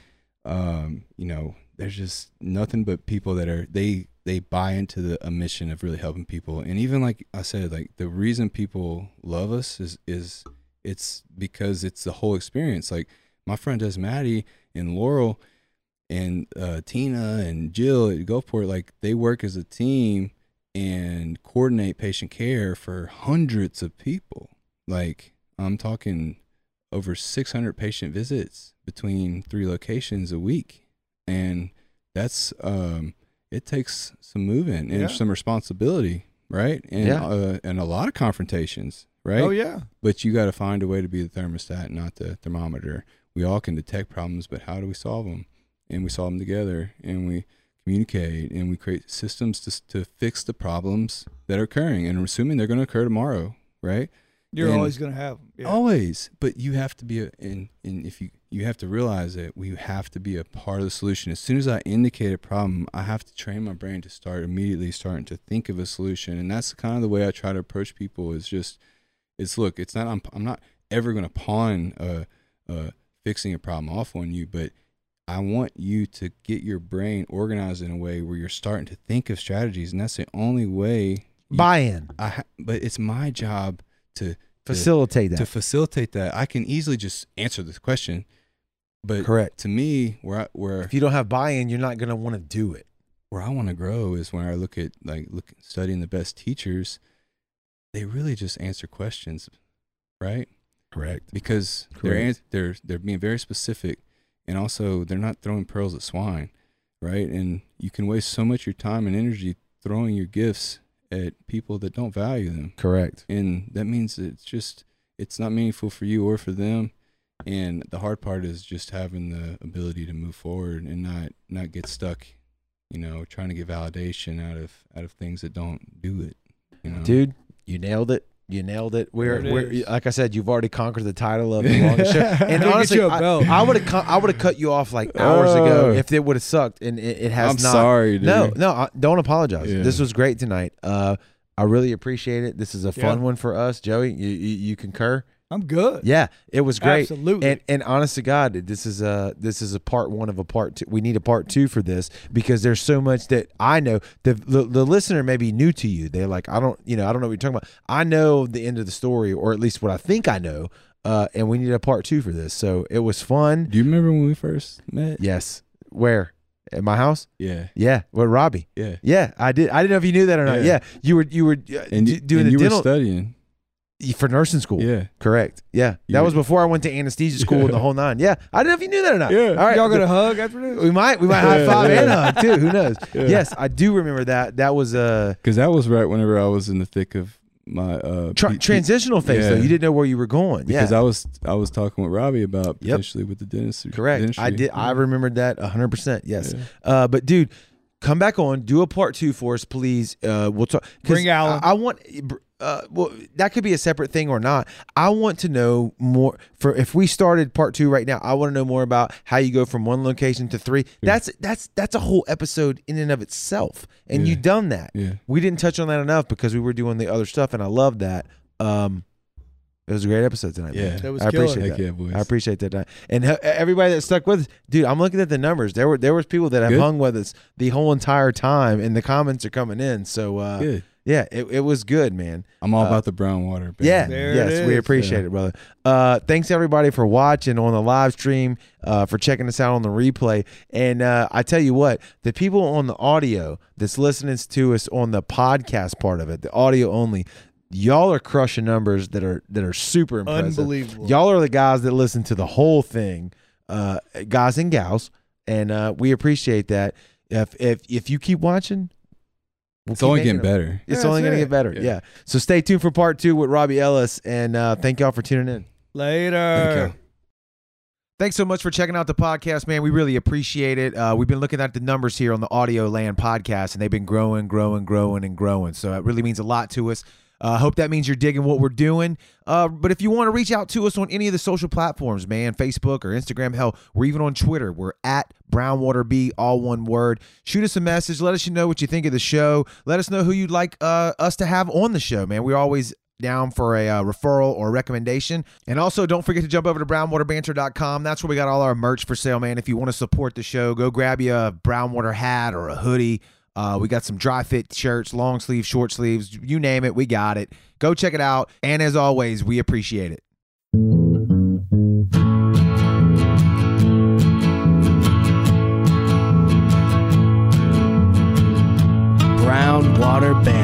Um, you know, there's just nothing but people that are they they buy into the a mission of really helping people. And even like I said, like the reason people love us is is it's because it's the whole experience. Like my friend does Maddie and Laurel and uh, Tina and Jill at Gulfport, like they work as a team and coordinate patient care for hundreds of people. Like I'm talking over 600 patient visits between three locations a week, and that's um, it takes some movement and Yeah. some responsibility, right? And Yeah. uh, and a lot of confrontations, right? Oh yeah. But you got to find a way to be the thermostat, not the thermometer. We all can detect problems, but how do we solve them? And we solve them together, and we communicate, and we create systems to to fix the problems that are occurring, and assuming they're going to occur tomorrow, right? You're And- always gonna have them. Yeah. Always, but you have to be a, and and if you you have to realize that we have to be a part of the solution. As soon as I indicate a problem, I have to train my brain to start immediately starting to think of a solution, and that's kind of the way I try to approach people. Is just, it's look, it's not I'm I'm not ever going to pawn uh uh fixing a problem off on you, but I want you to get your brain organized in a way where you're starting to think of strategies, and that's the only way. you- Buy-in, I but it's my job to facilitate that. to facilitate that, I can easily just answer this question. But Correct. to me, where I, where If you don't have buy-in, you're not going to want to do it. where I want to grow is when I look at like look studying the best teachers, they really just answer questions, right? Correct. Because they're they're they're being very specific, and also they're not throwing pearls at swine, right? And you can waste so much of your time and energy throwing your gifts at people that don't value them. Correct. and that means it's just it's not meaningful for you or for them and the hard part is just having the ability to move forward and not not get stuck you know trying to get validation out of out of things that don't do it you know Dude, you nailed it. You nailed it. We're, it we're like I said, you've already conquered the title of the longest show. And honestly, I. I would have I would have cut you off like hours ago Oh. if it would have sucked, and it, it has i'm not. sorry dude. No, no, I- don't apologize. Yeah. This was great tonight. Uh, I really appreciate it. This is a fun Yeah. one for us, Joey. You, you you concur? I'm good. Yeah, it was great. Absolutely. And and honest to God, this is a this is a part one of a part two. We need a part two for this because there's so much that I know. The, the the listener may be new to you. They're like, I don't, you know, I don't know what you're talking about. I know the end of the story, or at least what I think I know. Uh, and we need a part two for this. So it was fun. do you remember when we first met Yes. Where? At my house? yeah Yeah. With Robbie. yeah Yeah, I did. I didn't know if you knew that or not. Yeah. Yeah, you were you were uh, and, d- you- doing and the you dental were studying for nursing school. yeah Correct. Yeah, You that was before I went to anesthesia school and the whole nine. Yeah, I don't know if you knew that or not. Yeah. All right. Y'all gonna hug after this? we might we might high five yeah. and hug too. Who knows? Yeah. Yes, I do remember that. That was uh because that was right whenever i was in the thick of my uh tra- transitional phase though. You didn't know where you were going. because yeah, I was I was talking with Robbie about Yep. potentially with the dentistry. correct. dentistry. I did. I remembered that hundred percent. Yes. Yeah. Uh, but dude, come back on. Do a part two for us, please. Uh, we'll talk Bring Alan. I, I want. Uh, well, that could be a separate thing or not. I want to know more. For if we started part two right now, I want to know more about how you go from one location to three. That's that's that's a whole episode in and of itself, and Yeah. you've done that. Yeah. We didn't touch on that enough because we were doing the other stuff, and I love that. Um, it was a great episode tonight. Yeah. man. That was I appreciate Heck that. yeah, boys. I appreciate that, and everybody that stuck with us, dude. I'm looking at the numbers. There were there was people that have Good. hung with us the whole entire time, and the comments are coming in. So uh, Good. Yeah, it, it was good, man. I'm all Uh, about the brown water. baby. Yeah, There yes, we appreciate Yeah. it, brother. Uh, thanks everybody for watching on the live stream, uh, for checking us out on the replay. And uh, I tell you what, the people on the audio that's listening to us on the podcast part of it, the audio only, y'all are crushing numbers that are that are super impressive. Unbelievable. Y'all are the guys that listen to the whole thing, uh, guys and gals, and uh, we appreciate that. If if if you keep watching, we'll It's only getting them. better. It's Yeah, only that's going to get better. Yeah. Yeah. So stay tuned for part two with Robbie Ellis, and uh, thank y'all for tuning in. Later. Thank. Thanks so much for checking out the podcast, man. We really appreciate it. Uh, we've been looking at the numbers here on the Audio Land podcast, and they've been growing, growing, growing, and growing. So it really means a lot to us. I uh, hope that means you're digging what we're doing. Uh, but if you want to reach out to us on any of the social platforms, man, Facebook or Instagram, hell, we're even on Twitter. We're at BrownwaterB, all one word. Shoot us a message. Let us know what you think of the show. Let us know who you'd like uh, us to have on the show, man. We're always down for a uh, referral or recommendation. And also, don't forget to jump over to brownwaterbanter.com. That's where we got all our merch for sale, man. If you want to support the show, go grab you a Brownwater hat or a hoodie. Uh, we got some dry fit shirts, long sleeves, short sleeves, you name it, we got it. Go check it out. And as always, we appreciate it. Brown Water Band.